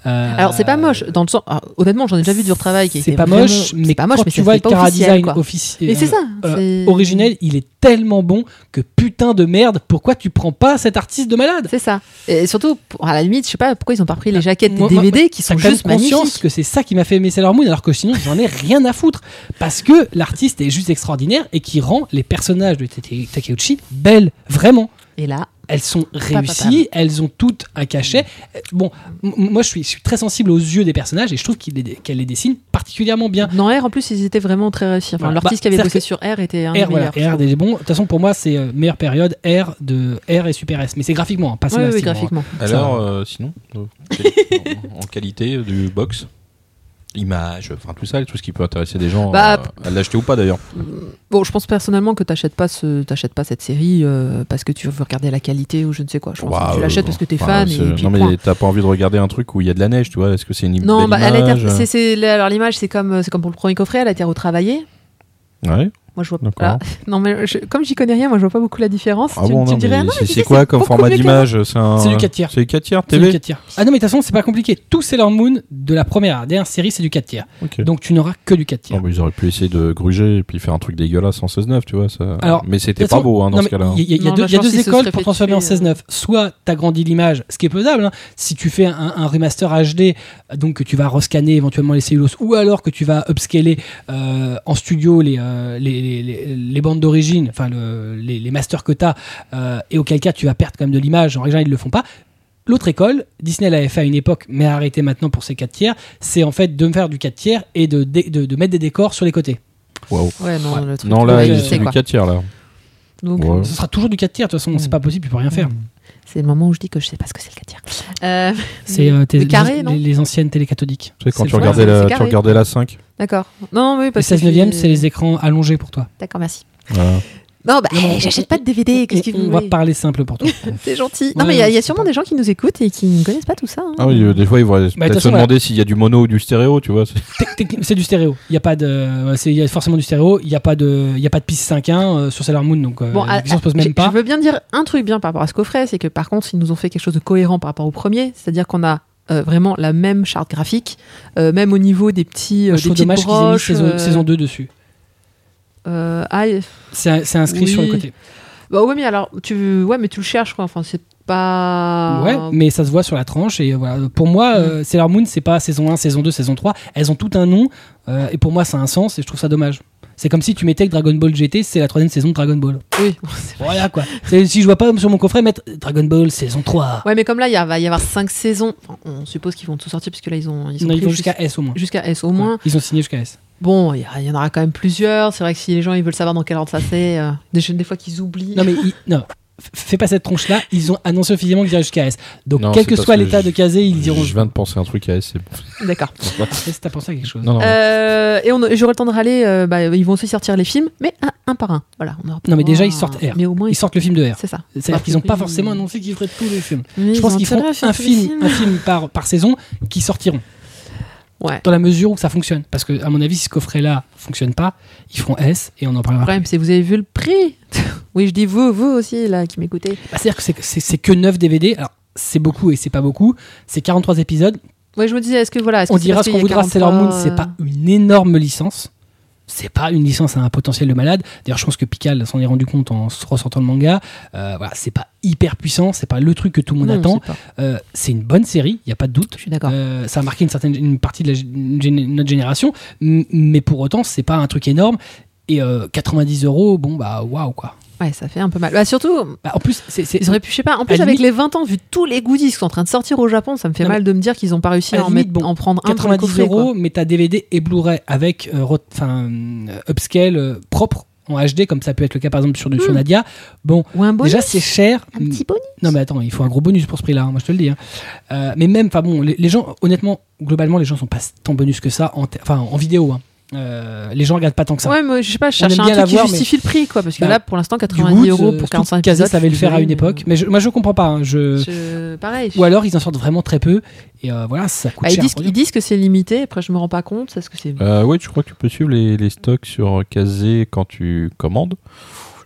Euh, Alors, c'est pas moche, dans le sens. alors, honnêtement, j'en ai déjà vu du retravail qui C'est pas vraiment- moche, mais pas moche, quand mais tu ça vois le officiel, Design officiel, Mais c'est ça. euh, c'est- originel, il est tellement bon que putain de merde, pourquoi tu prends pas cet artiste de malade? C'est ça. Et surtout, à la limite, je sais pas pourquoi ils ont pas repris les jaquettes Moi- des DVD qui sont juste conscience magnifiques. que c'est ça qui m'a fait aimer Sailor Moon, alors que sinon j'en ai rien à foutre. Parce que l'artiste est juste extraordinaire et qui rend les personnages de Takeuchi belles, vraiment. Et là, Elles sont réussies, elles ont toutes un cachet. Euh, Bon, moi je suis, je suis très sensible aux yeux des personnages et je trouve qu'il les- qu'elle les dessine particulièrement bien. dans R, en plus, ils étaient vraiment très réussis. Enfin, Voilà. l'artiste Bah, qui avait bossé sur R était un des R, voilà, meilleurs. R des bons. De toute façon, pour moi, c'est euh, meilleure période R de R et Super S. Mais c'est graphiquement, hein, pas Oui, oui, hein. graphiquement. Alors, euh, sinon, euh, en, *laughs* en qualité du box, image, enfin tout ça, tout ce qui peut intéresser des gens Bah, euh, à l'acheter ou pas d'ailleurs. Bon, je pense personnellement que t'achètes pas ce, t'achètes pas cette série euh, parce que tu veux regarder la qualité ou je ne sais quoi. Je pense que tu l'achètes parce que t'es fan et puis Non mais t'as pas envie de regarder un truc où il y a de la neige, tu vois Est-ce que c'est une Non, belle bah, elle a été- image c'est, c'est- alors l'image c'est comme, c'est comme pour le premier coffret, elle a été retravaillée. Ouais. Moi, je vois D'accord. voilà. Non, mais je- comme j'y connais rien, moi, je vois pas beaucoup la différence. Ah tu, bon, tu non, me dirais, mais ah c'est- quoi comme format d'image? C'est un... Du 4 tiers. C'est du 4 tiers C'est du TV 4 tiers. Ah non, mais de toute façon, c'est pas compliqué. Tout Sailor Moon, de la première à la dernière série, c'est du 4 tiers. Donc tu n'auras que du 4 tiers. Non, mais ils auraient pu essayer de gruger et puis faire un truc dégueulasse en 16-9, tu vois. Ça... Alors, mais c'était pas beau hein, dans non, ce cas-là. Il y, a- y deux, y a deux écoles pour transformer en tuer, 16-9. Soit tu agrandis l'image, ce qui est faisable. hein. Si tu fais un, un remaster HD, donc que tu vas rescanner éventuellement les cellulos, ou alors que tu vas upscaler euh, en studio les, euh, les, les, bandes d'origine, enfin le- les, les masters que tu as, et auquel cas tu vas perdre quand même de l'image. En règle ils le font pas. L'autre école, Disney l'avait fait à une époque, mais a arrêté maintenant pour ses 4 tiers, c'est en fait de me faire du 4 tiers et de, de, de- de mettre des décors sur les côtés. Waouh. Ouais, non, Ouais. le truc. Non, là, c'est du quoi. 4 tiers là. Donc, Ouais. Ce sera toujours du 4 tiers, de toute façon, c'est Mm. pas possible, tu peux rien faire. C'est le moment où je dis que je sais pas ce que c'est le 4 tiers. Euh, C'est euh, les, non les anciennes télécathodiques. Tu sais, quand tu le- regardais, la, tu regardais la 5. D'accord. Non, oui, Le parce 16 que neuvième, j'ai- c'est les écrans allongés pour toi. D'accord, merci. Voilà. Non, bah, non, j'achète pas de DVD. Qu'est-ce que on, vous on va voulez parler simple pour toi. *laughs* C'est gentil. Ouais, non, mais il y a, il y a c'est sûrement pas- des gens qui nous écoutent et qui ne connaissent pas tout ça. hein. Ah oui, euh, des fois, ils vont Bah, toute peut-être se façon, demander s'il y a du mono ou du stéréo, tu vois. c'est- Tec- techni- c'est du stéréo. Il y a pas de, c'est- il y a forcément du stéréo. Il y a pas de, il y a pas de piste 5.1 euh, sur Sailor Moon, donc euh, Bon, la ah, question se pose j'ai- même pas. Je veux bien dire un truc bien par rapport à ce coffret, c'est que par contre, ils nous ont fait quelque chose de cohérent par rapport au premier, c'est-à-dire qu'on a euh, vraiment la même charte graphique, euh, même au niveau des petits, euh, je des trouve petites dommage qu'ils aient mis broches. saison, euh, saison 2 dessus. Euh, ah, C'est inscrit sur le côté. bah ouais, mais alors, tu, ouais, mais tu le cherches quoi. Enfin, c'est pas. Ouais, mais ça se voit sur la tranche. Et voilà. Pour moi, euh, Sailor Moon, c'est pas saison 1, saison 2, saison 3. Elles ont tout un nom. euh, et pour moi, ça a un sens. Et je trouve ça dommage. C'est comme si tu mettais que Dragon Ball GT, c'est la troisième saison de Dragon Ball. Oui. *laughs* Voilà quoi. Si je vois pas sur mon coffret mettre Dragon Ball saison 3. Ouais, mais comme là, il va y avoir 5 saisons. Enfin, on suppose qu'ils vont tout sortir puisque là, ils ont. Ils ont non, ils pris vont jus- jusqu'à S au moins. jusqu'à S au moins. Ouais, Ils ont signé jusqu'à S. Bon, il y, il en aura quand même plusieurs. C'est vrai que si les gens ils veulent savoir dans quel ordre ça c'est, euh, des, des fois qu'ils oublient. Non mais *laughs* ils- non, fais pas cette tronche là. Ils ont annoncé officiellement qu'ils iraient jusqu'à S. Donc Non, quel que soit l'état de casé, ils diront. Je viens de penser à un truc à S. c'est bon. *laughs* D'accord. Est-ce que t'as pensé à quelque chose Non, non. Euh, et on- j'aurai le temps de râler. euh, bah, ils vont aussi sortir les films, mais un, un par un. Voilà. On aura pas Non, mais déjà, ils sortent R. Mais au moins, Ils sortent le film de R. c'est ça. C'est-à-dire qu'ils n'ont pas forcément annoncé qu'ils feraient tous les films. Mais Je pense qu'ils feront un film, films. un film par, par saison qui sortiront. Ouais. Dans la mesure où ça fonctionne. Parce que, à mon avis, si ce coffret-là fonctionne pas, ils feront S et on en Le parlera. problème, c'est que vous avez vu le prix. *laughs* oui, je dis vous, vous aussi, là, qui m'écoutez. Bah, C'est-à-dire que c'est- que 9 DVD. Alors, c'est beaucoup et c'est pas beaucoup. C'est 43 épisodes. Ouais, je me disais, est-ce que voilà. On que dira ce qu'on voudra. Sailor 43, Moon, c'est euh, pas une énorme licence. C'est pas une licence à un potentiel de malade. D'ailleurs, je pense que Picard s'en est rendu compte en ressortant le manga. Euh, voilà, c'est pas hyper puissant. C'est pas le truc que tout le monde non, attend. Euh, c'est une bonne série, il y a pas de doute. Je suis d'accord. Euh, ça a marqué une certaine une partie de la une notre génération, mais pour autant, c'est pas un truc énorme. Et euh, 90 euros, bon bah waouh quoi. Ouais, ça fait un peu mal. Bah, surtout, Bah, en plus, c'est c'est- ils auraient pu, je sais pas, en plus, À avec limite- les 20 ans, vu tous les goodies qui sont en train de sortir au Japon, ça me fait Non, mal de me dire qu'ils ont pas réussi à en, limite, mettre, bon, en prendre un pour le 90 coffret, quoi. euros, mais t'as DVD et Blu-ray avec euh, euh, upscale euh, propre en HD, comme ça peut être le cas par exemple sur, sur Hmm. Nadia. Bon, Ou un bonus. déjà c'est cher. un petit bonus. Non mais attends, il faut un gros bonus pour ce prix-là, hein, moi je te le dis. hein. Euh, mais même, enfin bon, les, les gens, honnêtement, globalement, les gens sont pas tant bonus que ça, en, en vidéo. hein. Euh, les gens regardent pas tant que ça. Ouais, moi, je sais pas, je cherchais un truc qui l'avoir, justifie le prix, quoi. Parce que Bah, là, pour l'instant, Du 90 Woods, euros euh, pour tout 45 Kazé savait le faire à une époque, mais je- moi je comprends pas. hein, je... je- Pareil. Ou alors ils en sortent vraiment très peu, et euh, voilà, ça coûte Bah, ils, cher. disent, ils disent que c'est limité, après je me rends pas compte, est-ce que c'est... Euh, ouais, je crois que tu peux suivre les, les stocks sur Kazé quand tu commandes?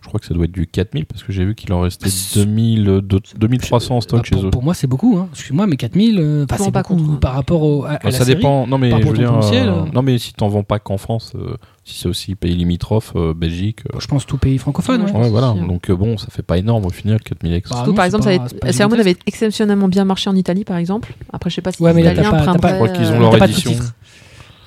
Je crois que ça doit être du 4000 parce que j'ai vu qu'il en restait C'est- 2000, euh, deux- 2300 en stock Bah, chez pour, eux. pour moi, c'est beaucoup. Hein. Excuse-moi, mais 4000, euh, c'est pas beaucoup hein. par rapport au, à, à Bah, la ça série. dépend. Non mais je veux dire, potentiel, euh, euh. non mais si t'en vends pas qu'en France, euh, si c'est aussi pays limitrophe, euh, Belgique. euh, Je pense tout pays francophone. Ouais, ouais. je ouais, pense voilà. aussi, hein. Donc euh, bon, ça fait pas énorme au final 4000 ex. Bah, Surtout, non, par exemple, ça avait- exceptionnellement bien marché en Italie, par exemple. Après, je sais pas si Ouais, mais Italiens Je crois qu'ils ont euh, leur édition.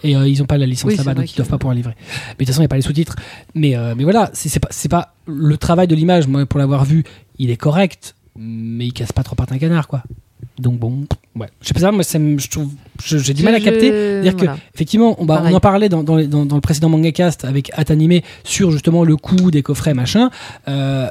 Et euh, ils ont pas la licence Oui, là-bas, donc ils que- doivent pas pouvoir livrer. Mais de toute façon, il n'y a pas les sous-titres. Mais, euh, mais voilà, c'est pas, pas le travail de l'image. Moi, pour l'avoir vu, il est correct, mais il casse pas trop par un canard, quoi. Donc bon, ouais. Je sais pas ça, moi, ça me- je trouve, j'ai du mal à capter. Dire que effectivement, on, bah, on en parlait dans, dans, les- dans- dans le précédent manga cast avec Atanime sur justement le coût des coffrets machin. Euh,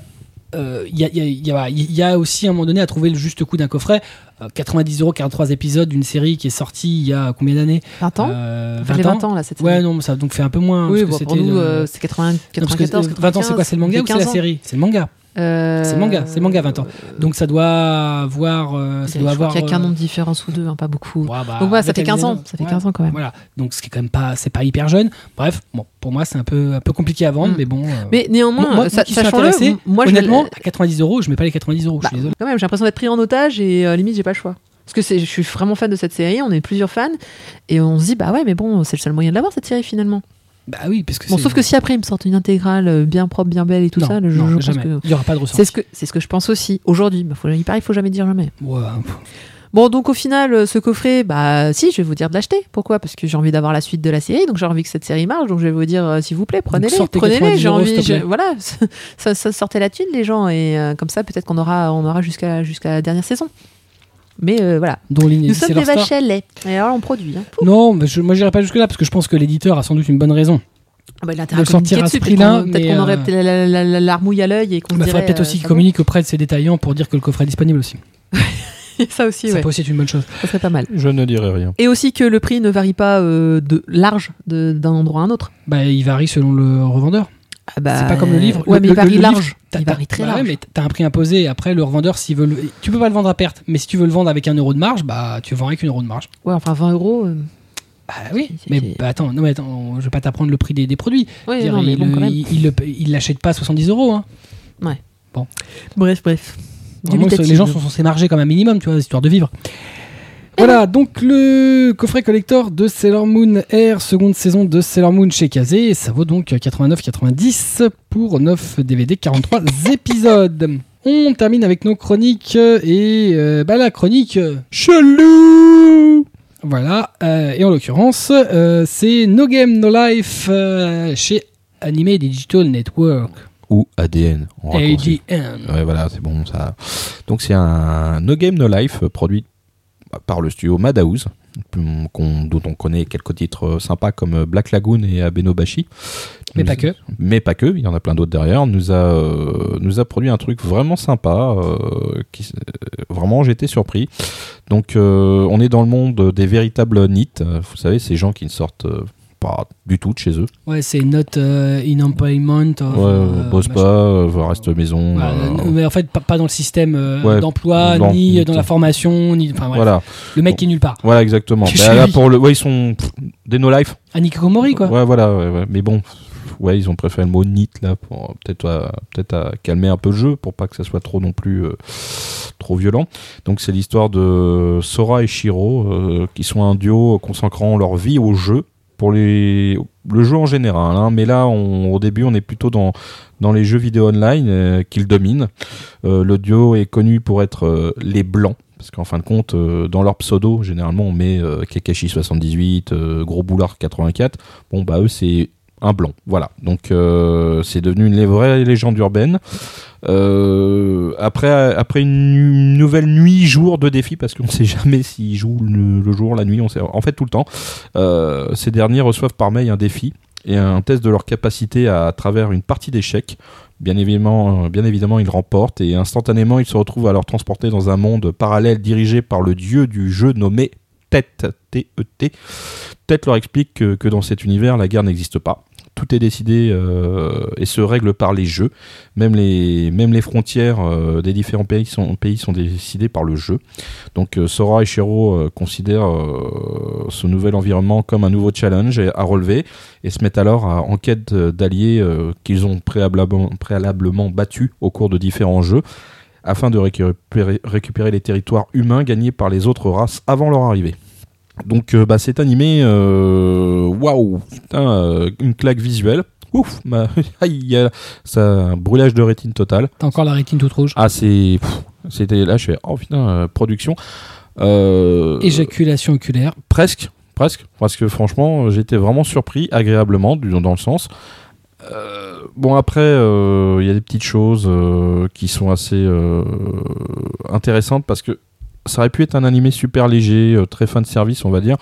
euh, Il y, y a- y y aussi à un moment donné à trouver le juste coût d'un coffret. Euh, 90 euros, 43 épisodes d'une série qui est sortie il y a combien d'années 20 ans Euh, Enfin, les 20 ans, là, cette Ouais, non, mais ça donc fait un peu moins. Oui, parce que bon, pour nous, euh, euh, c'est 80 non, parce que, 94, euh, 20 ans, c'est quoi C'est le manga ou c'est la série? C'est le manga. Euh, C'est manga, c'est manga 20 ans. Donc ça doit avoir. euh, ça Je doit crois qu'il n'y a qu'un euh, nom de différence ou deux, hein, pas beaucoup. ouais, bah, Donc voilà, ça fait la 15 ans. Ça fait ouais. 15 ans quand même. Voilà, donc ce qui est quand même pas, c'est pas hyper jeune. Bref, bon, pour moi c'est un peu, un peu compliqué à vendre, Mm. mais bon. euh, Mais néanmoins, moi, ça, intéressé, m- moi je honnêtement, me- à 90 euros, je mets pas les 90 euros. Bah, je suis désolé. quand même, j'ai l'impression d'être pris en otage et euh, limite j'ai pas le choix. Parce que je suis vraiment fan de cette série, on est plusieurs fans et on se dit bah ouais mais bon c'est le seul moyen de l'avoir cette série finalement. Bah oui, parce que Bon sauf que si après ils me sortent une intégrale euh, bien propre, bien belle et tout non, ça, le jeu, non, je pense que Il y aura pas de ressort. c'est ce que c'est ce que je pense aussi aujourd'hui. Bah, faut, il paraît, il faut jamais dire jamais. Ouais, Bon, donc au final, euh, ce coffret, bah si, je vais vous dire de l'acheter. Pourquoi? Parce que j'ai envie d'avoir la suite de la série, donc j'ai envie que cette série marche, donc je vais vous dire, euh, s'il vous plaît, prenez-les, sortez prenez-les. 90 J'ai envie, je- voilà, *laughs* ça, ça sortait la thune les gens, et euh, comme ça, peut-être qu'on aura, on aura jusqu'à jusqu'à la dernière saison. Mais euh, voilà, dont nous sommes des vaches à lait. Et alors on produit. Hein. Non, mais je, moi j'irai pas jusque là parce que je pense que l'éditeur a sans doute une bonne raison. Ah bah, il a de intérêt à le sortir à ce prix-là, Peut-être qu'on qu'on aurait euh, peut-être la, la, à l'œil et qu'on Il se faudrait dirait, peut-être euh, aussi qu'il communique auprès de ses détaillants pour dire que le coffret est disponible aussi. *laughs* ça aussi, Ça ouais, peut aussi être une bonne chose. ça serait pas mal. Je ne dirai rien. Et aussi que le prix ne varie pas euh, de large d'un endroit à un autre. Bah, il varie selon le revendeur. Ah bah, C'est pas comme le livre. Ouais, Le- mais le- il varie livre, large. T'as- Il varie très bah ouais, large. mais t'as un prix imposé. Après, le revendeur, s'il veut le... Tu peux pas le vendre à perte, mais si tu veux le vendre avec un euro de marge, bah tu vends avec une euro de marge. Ouais, enfin 20 euros. euh, Bah oui, mais bah, attends, non, mais attends, je vais pas t'apprendre le prix des, des produits. Ouais, Dire, non, mais il, bon, quand même. il, il le- il l'achète pas à 70 euros. Hein. Bref, bref. Vraiment, Dubitatif. les gens sont censés marger comme un minimum, tu vois, histoire de vivre. Voilà, donc le coffret collector de Sailor Moon Air, seconde saison de Sailor Moon chez Kazé, ça vaut donc 89,90 pour 9 DVD, 43 épisodes. On termine avec nos chroniques, et euh, bah, la chronique chelou Voilà, euh, et en l'occurrence, euh, c'est No Game No Life chez Anime Digital Network, Ou ADN. ADN. Ouais, voilà, c'est bon ça. Donc c'est un No Game No Life produit par le studio Madhouse, dont on connaît quelques titres euh, sympas comme euh, Black Lagoon et Abenobashi. Mais Nous- pas que. Mais pas que, il y en a plein d'autres derrière. Nous a, euh, nous a produit un truc vraiment sympa. euh, qui, vraiment, j'étais surpris. Donc, euh, on est dans le monde des véritables NIT. Vous savez, ces gens qui ne sortent pas du tout de chez eux. Ouais, c'est not euh, in employment. of, Ouais, euh, bosse machin. pas, euh, reste maison. Voilà, euh, mais en fait, pas, pas dans le système Ouais, d'emploi, dans- ni dans la formation, ni. Enfin. Voilà, Le mec qui est nulle part. voilà exactement. *laughs* Bah, là, pour le, ouais, ils sont pff, des no life. Annie Komori, quoi. Ouais, voilà, ouais, mais bon, ouais, ils ont préféré le mot NIT là pour peut-être peut-être à calmer un peu le jeu pour pas que ça soit trop non plus euh, trop violent. Donc c'est l'histoire de Sora et Shiro euh, qui sont un duo consacrant leur vie au jeu pour les le jeu en général. hein. Mais là, on- au début, on est plutôt dans dans les jeux vidéo online euh, qu'ils dominent. Euh, est connu pour être euh, les blancs. Parce qu'en fin de compte, euh, dans leur pseudo, généralement, on met euh, Kakashi78, euh, Gros Boulard 84. Bon, bah, eux, c'est un blanc. Voilà. Donc, euh, c'est devenu une vraie légende urbaine. Euh, après, une, nouvelle nuit-jour de défi, parce qu'on ne *laughs* sait jamais s'ils jouent le, jour, la nuit, on sait, en fait tout le temps, euh, ces derniers reçoivent par mail un défi et un test de leur capacité à, travers une partie d'échecs. Bien évidemment, bien évidemment, ils remportent et instantanément, ils se retrouvent à leur transporter dans un monde parallèle dirigé par le dieu du jeu nommé Tête, T-E-T. Tête leur explique que, dans cet univers, la guerre n'existe pas. Tout est décidé euh, et se règle par les jeux. Même les, même les frontières euh, des différents pays sont, pays décidées par le jeu. Donc euh, Sora et Shiro considèrent ce nouvel environnement comme un nouveau challenge à relever et se mettent alors à- en quête d'alliés qu'ils ont préalablement, préalablement battus au cours de différents jeux afin de récupérer, récupérer les territoires humains gagnés par les autres races avant leur arrivée. Donc euh, bah, c'est animé, euh, waouh, putain, euh, une claque visuelle. Ouf, bah, *laughs* aïe, ça, un brûlage de rétine total. T'as encore la rétine toute rouge. Ah c'est, c'était là, je fais, oh putain, euh, production. Éjaculation oculaire. Presque, presque, parce que franchement, j'étais vraiment surpris, agréablement, dans le sens. Euh, bon après, euh, il y a des petites choses euh, qui sont assez euh, intéressantes parce que ça aurait pu être un animé super léger, très fan service, on va dire.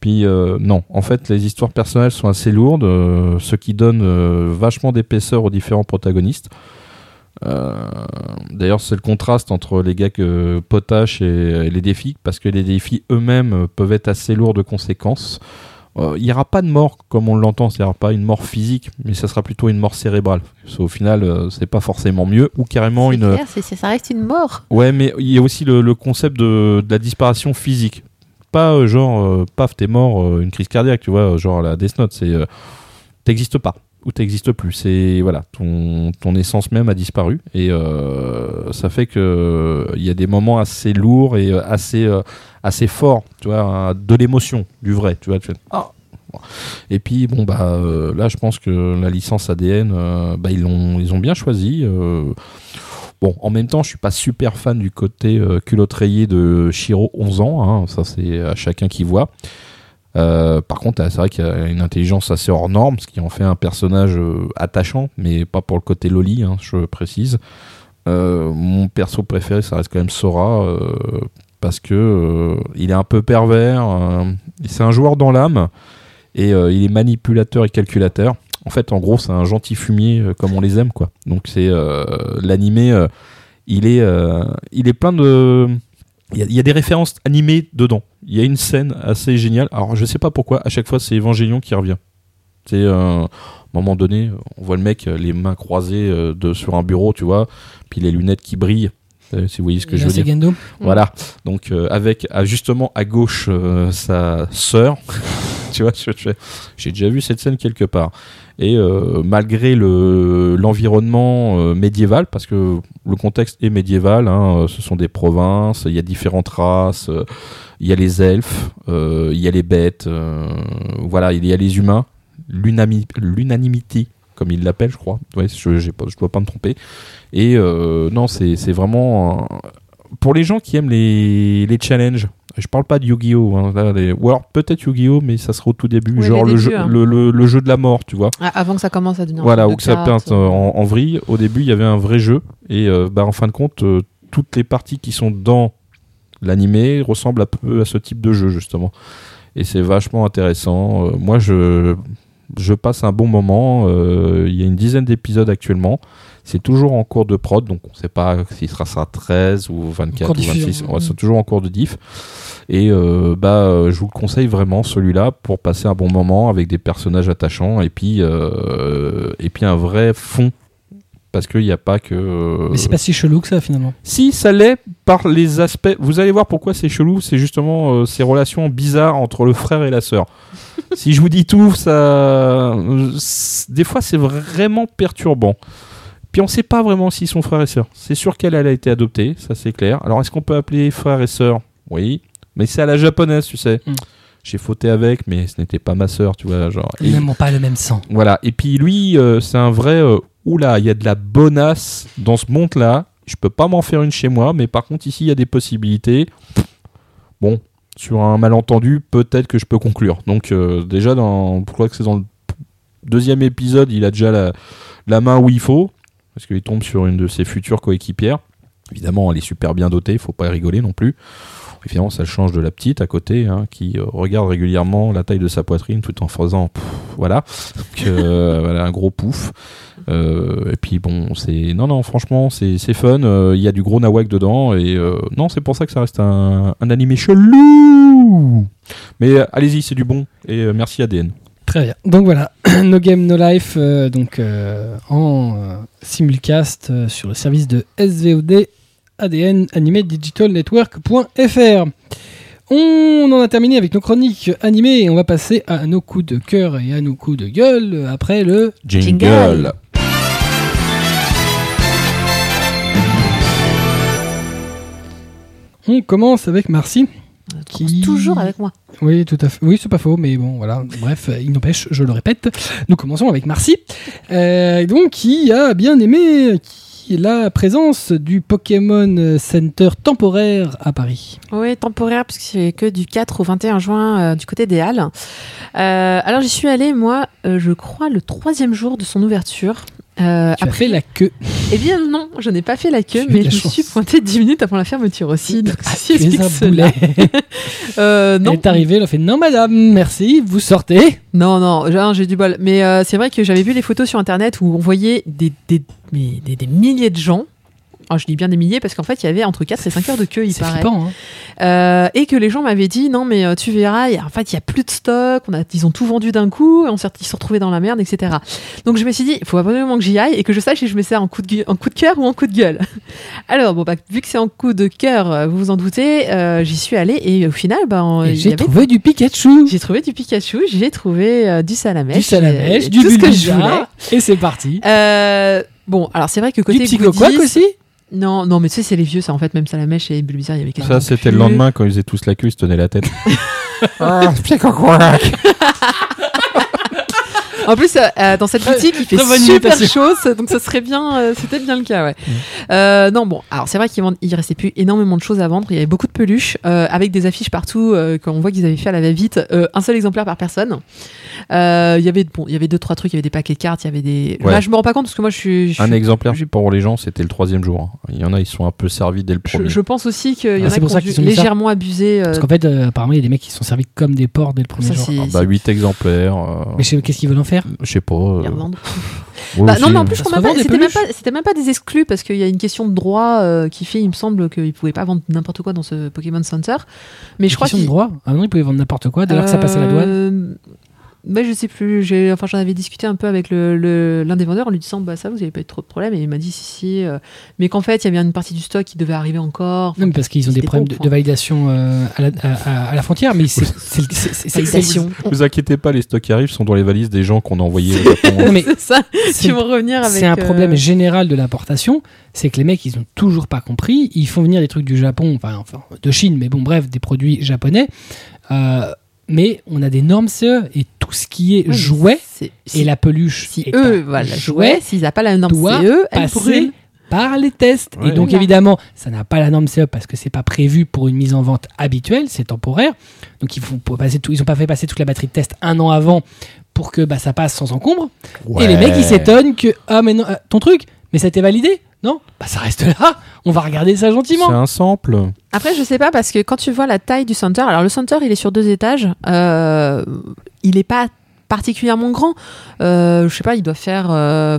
Puis non, en fait, les histoires personnelles sont assez lourdes, ce qui donne vachement d'épaisseur aux différents protagonistes. D'ailleurs, c'est le contraste entre les gars que potache et, les défis, parce que les défis eux-mêmes peuvent être assez lourds de conséquences. Euh, il n'y aura pas de mort comme on l'entend, c'est-à-dire pas une mort physique, mais ça sera plutôt une mort cérébrale. Parce au final, euh, c'est pas forcément mieux, ou carrément une. clair, ça reste une mort. Ouais, mais il y a aussi le, le concept de, de la disparition physique. Pas euh, genre, euh, paf, t'es mort, euh, une crise cardiaque, tu vois, genre la Death Note, c'est. euh, t'existes pas, ou t'existes plus. C'est. Voilà, ton, ton essence même a disparu. Et ça fait que il y a des moments assez lourds et assez, assez forts, tu vois, de l'émotion, du vrai, tu vois. Ah et puis bon bah euh, là je pense que la licence ADN euh, bah, ils l'ont ils ont bien choisi euh, Bon, en même temps, je suis pas super fan du côté culotte de Shiro, 11 ans. hein, ça, c'est à chacun qui voit. Par contre, c'est vrai qu'il y a une intelligence assez hors norme, ce qui en fait un personnage attachant, mais pas pour le côté loli, hein, je précise. Mon perso préféré, ça reste quand même Sora, parce que euh, il est un peu pervers. euh, c'est un joueur dans l'âme, et euh, il est manipulateur et calculateur. En fait, en gros, c'est un gentil fumier comme on les aime, quoi. Donc, c'est l'animé. il est, plein de. Il y, a, des références animées dedans. Il y a une scène assez géniale. Alors, je sais pas pourquoi. À chaque fois, c'est Evangélion qui revient. C'est un moment donné, on voit le mec les mains croisées de, sur un bureau, tu vois, puis les lunettes qui brillent. Euh, Si vous voyez ce que je veux dire. Gendo. Voilà. Donc euh, avec justement à gauche euh, sa sœur. *laughs* tu vois, j'ai déjà vu cette scène quelque part. Et euh, malgré le l'environnement médiéval, parce que le contexte est médiéval, hein, ce sont des provinces, il y a différentes races, il y a les elfes, il y a les bêtes, voilà, il y a les humains, l'unanimité, comme ils l'appellent, je crois. Ouais, je, je dois pas me tromper. Et euh, non, c'est vraiment un- pour les gens qui aiment les, les challenges, je parle pas de Yu-Gi-Oh! hein, les- ou alors peut-être Yu-Gi-Oh! mais ça sera au tout début, Oui, genre les le, débuts, jeu, hein. le, le- le jeu de la mort, tu vois. Ah, avant que ça commence à devenir. un Voilà, de que ça peinte euh, en, en vrille. Au début, il y avait un vrai jeu, et euh, bah, en fin de compte, euh, toutes les parties qui sont dans l'animé ressemblent un peu à ce type de jeu, justement. Et c'est vachement intéressant. Euh, moi, je, je passe un bon moment. Euh, Il y a une dizaine d'épisodes actuellement. C'est toujours en cours de prod, donc on ne sait pas si ce sera 13 ou 24 Cours ou diffusion. 26. Ouais, c'est toujours en cours de diff. Et euh, bah, euh, je vous le conseille vraiment celui-là pour passer un bon moment avec des personnages attachants et puis euh, et puis un vrai fond parce qu'il n'y a pas que. Mais c'est pas si chelou que ça finalement. Si, ça l'est par les aspects. Vous allez voir pourquoi c'est chelou. C'est justement ces relations bizarres entre le frère et la sœur. Si je vous dis tout, ça. euh, Des fois, c'est vraiment perturbant. Puis on sait pas vraiment s'ils sont frères et sœurs. C'est sûr qu'elle elle a été adoptée, ça c'est clair. Alors est-ce qu'on peut appeler frère et sœur? Oui. Mais c'est à la japonaise, tu sais. Mm. J'ai fauté avec, mais ce n'était pas ma sœur, tu vois. Genre. Ils n'ont pas le même sang. voilà. Et puis lui, euh, c'est un vrai. euh, oula, il y a de la bonasse dans ce monde-là. Je peux pas m'en faire une chez moi, mais par contre ici il y a des possibilités. Bon, sur un malentendu, peut-être que je peux conclure. Donc euh, déjà, dans, je crois que c'est dans le deuxième épisode, il a déjà la, la main où il faut, parce qu'il tombe sur une de ses futures coéquipières. Évidemment, elle est super bien dotée, il faut pas rigoler non plus. Évidemment, ça change de la petite à côté, hein, qui euh, regarde régulièrement la taille de sa poitrine tout en faisant pff, voilà, Donc, euh, *laughs* voilà un gros pouf. Euh, et puis bon, c'est non non, franchement, c'est c'est fun. euh, Il y a du gros nawak dedans et non, c'est pour ça que ça reste un, un animé chelou. Mais allez-y, c'est du bon et merci ADN. Très bien. Donc voilà, *clears throat* No Game No Life, donc en simulcast sur le service de SVOD ADN Animé Digital Network.fr. On en a terminé avec nos chroniques animées et on va passer à nos coups de cœur et à nos coups de gueule après le. Jingle. On commence avec Marcy. Commence toujours avec moi. Oui, tout à fait. Oui, c'est pas faux, mais bon, voilà. Bref, il n'empêche, je le répète. Nous commençons avec Marcy, euh, donc qui a bien aimé qui- la présence du Pokémon Center temporaire à Paris. Oui, temporaire, puisque c'est que du 4 au 21 juin euh, du côté des Halles. Euh, alors j'y suis allée, moi, euh, je crois, le troisième jour de son ouverture. Euh, Tu as fait la queue. Eh bien non, je n'ai pas fait la queue, Tu mais je me suis pointée 10 minutes avant la fermeture aussi. Donc Ah, tu un cela. boulet. *laughs* Euh, non, Elle est arrivée, elle a fait non madame, merci, vous sortez. non, non, j'ai j'ai du bol. Mais euh, c'est vrai que j'avais vu les photos sur internet où on voyait des, des, mais des, des milliers de gens. Alors, je dis bien des milliers parce qu'en fait, il y avait entre 4 et 5 heures de queue, il paraît. flippant. Hein. Euh, et que les gens m'avaient dit non mais euh, tu verras, y a- en fait il y a plus de stock, on a, ils ont tout vendu d'un coup, on ils se sont retrouvés dans la merde, etc. Donc je me suis dit il faut absolument que j'y aille et que je sache si je mets ça en coup de, en coup de cœur ou en coup de gueule. *laughs* Alors bon bah vu que c'est en coup de cœur, euh, vous vous en doutez, euh, j'y suis allée et au final bah, j'ai avait- trouvé du Pikachu, j'ai trouvé du Pikachu, j'ai trouvé du salamèche, du salamèche, du tout ce que je voulais. Et c'est parti. Euh, bon alors c'est vrai que côté Du goodies- aussi Non non mais tu sais c'est les vieux ça. En fait même salamèche et Bulbizarre il y avait quasiment Ça, c'était le lendemain quand ils faisaient tous la queue, ils se tenaient la tête. *laughs* *laughs* En plus, euh, euh, dans cette boutique, il fait super chaud, donc ça serait bien, euh, c'était bien le cas, ouais. Euh, non, bon, alors c'est vrai qu'il il restait plus énormément de choses à vendre. Il y avait beaucoup de peluches euh, avec des affiches partout. Euh, quand on voit qu'ils avaient fait à la va-vite, euh, un seul exemplaire par personne. Euh, il y avait bon, il y avait deux trois trucs. Il y avait des paquets de cartes. Il y avait des. Ouais. Là, je me rends pas compte parce que moi, je suis. je Un suis- exemplaire pour les gens, c'était le troisième jour. Il y en a, ils sont un peu servis dès le Je, premier. je pense aussi qu'il y en Ah, a c'est qui pour ont ça dû légèrement abusé. euh, Parce qu'en fait, euh, apparemment, il y a des mecs qui sont servis comme des porcs dès le premier ça, jour. Ah bah, 8 exemplaires. euh, Mais je qu'est-ce qu'ils veulent en faire Je sais pas. euh, ils revendent. ouais, Bah, non, mais en euh, plus, c'était même même pas des exclus parce qu'il y a une question de droit euh, qui fait, il me semble, qu'ils pouvaient pas vendre n'importe quoi dans ce Pokémon Center. Mais je crois Question de droit. Ah non, ils pouvaient vendre n'importe quoi dès lors que ça passait à la douane. Mais je sais plus. J'ai, enfin, j'en avais discuté un peu avec le, le- l'un des vendeurs en lui disant, bah ça, vous avez pas eu trop de problèmes. Et il m'a dit si si, euh, mais qu'en fait, il y avait une partie du stock qui devait arriver encore. Non, mais parce qu'ils ont des problèmes de, validation euh, à, la, à- à- à la frontière, mais c'est c'est c'est- c'est- c'est- Validation. Vous inquiétez pas, les stocks qui arrivent sont dans les valises des gens qu'on a envoyés au Japon. *laughs* Non, mais *laughs* c'est ça. c'est- Tu vas revenir avec. C'est un euh, problème général de l'importation, c'est que les mecs, ils ont toujours pas compris. Ils font venir des trucs du Japon, enfin, enfin de Chine, mais bon, bref, des produits japonais. Euh, mais on a des normes CE et tout ce qui est jouet c'est- et si, la peluche si est eux, un voilà, jouet s'ils n'ont pas la norme doit CE, elle passer par les tests. Ouais. Et donc évidemment, ça n'a pas la norme CE parce que c'est pas prévu pour une mise en vente habituelle, c'est temporaire. Donc ils font pour passer tout, ils ont pas fait passer toute la batterie de test un an avant pour que bah, ça passe sans encombre. Et les mecs ils s'étonnent que ah mais non, euh, ton truc, mais ça a été validé Non? Bah ça reste là. On va regarder ça C'est gentiment. un sample. Après, je sais pas parce que quand tu vois la taille du center, alors le center il est sur deux étages, euh, il est pas particulièrement grand. Euh, je sais pas, il doit faire, euh,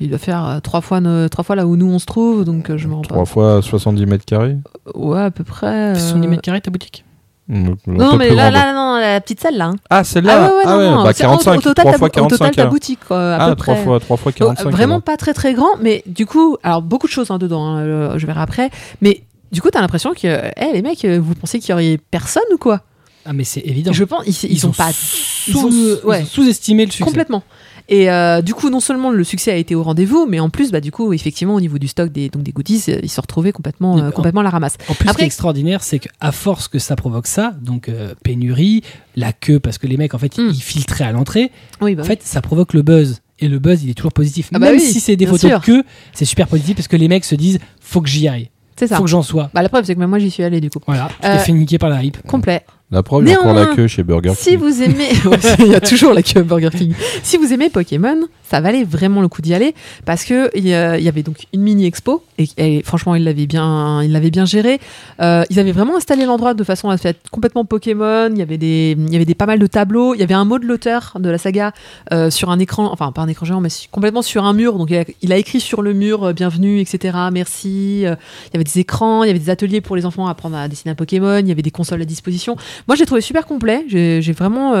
il doit faire trois fois, trois fois là où nous on se trouve, donc je me rends 3 fois 70 mètres carrés. pas. Ouais, à peu près. euh, 70 mètres carrés ta boutique? Non, mais là, là, non, la petite salle là. hein. Ah, celle-là Ah ouais, ouais, non, non, bah c'est- au- 45, au, total, 3 ta, fois au total 45. ta boutique, quoi, à Ah, peu 3 près. fois, 3 fois Donc, 45. vraiment alors. pas très très grand, mais du coup, alors beaucoup de choses hein, dedans, hein, je verrai après, mais du coup, t'as l'impression que, eh, les mecs, euh, vous pensez qu'il y aurait personne ou quoi? Ah mais c'est évident. Je pense, ils, ils, ont pas sous, ouais. estimé le succès. complètement. Et euh, du coup, non seulement le succès a été au rendez-vous, mais en plus, bah, du coup, effectivement, au niveau du stock des, donc des goodies, euh, ils se retrouvaient complètement, euh, en- complètement la ramasse. En plus, ce qui est extraordinaire, c'est qu'à force que ça provoque ça, donc euh, pénurie, la queue, parce que les mecs, en fait, Mm. ils filtraient à l'entrée, Oui, bah en fait, ça provoque le buzz. Et le buzz, il est toujours positif. Ah bah Même oui, si c'est des photos sûr. de queue, c'est super positif parce que les mecs se disent faut que j'y aille, c'est ça. faut que j'en sois. Bah, la preuve, c'est que même moi, j'y suis allée, du coup. Voilà, tu Euh, t'es fait niquer par la hype. Complet. La preuve, il y a encore la queue chez Burger Si King. vous aimez, *laughs* *laughs* il y a toujours la queue à Burger King. Si vous aimez Pokémon, ça valait vraiment le coup d'y aller parce que il y, avait donc une mini expo et, franchement ils l'avaient bien, ils l'avaient bien géré. Euh, ils avaient vraiment installé l'endroit de façon à faire complètement Pokémon. Il y avait des, il y avait des pas mal de tableaux. Il y avait un mot de l'auteur de la saga euh, sur un écran, enfin pas un écran géant, mais complètement sur un mur. Donc il a, écrit sur le mur euh, bienvenue, etc. Merci. Il y avait des écrans, il y avait des ateliers pour les enfants à apprendre à dessiner un Pokémon. Il y avait des consoles à disposition. Moi, je l'ai trouvé super complet. J'ai j'ai vraiment.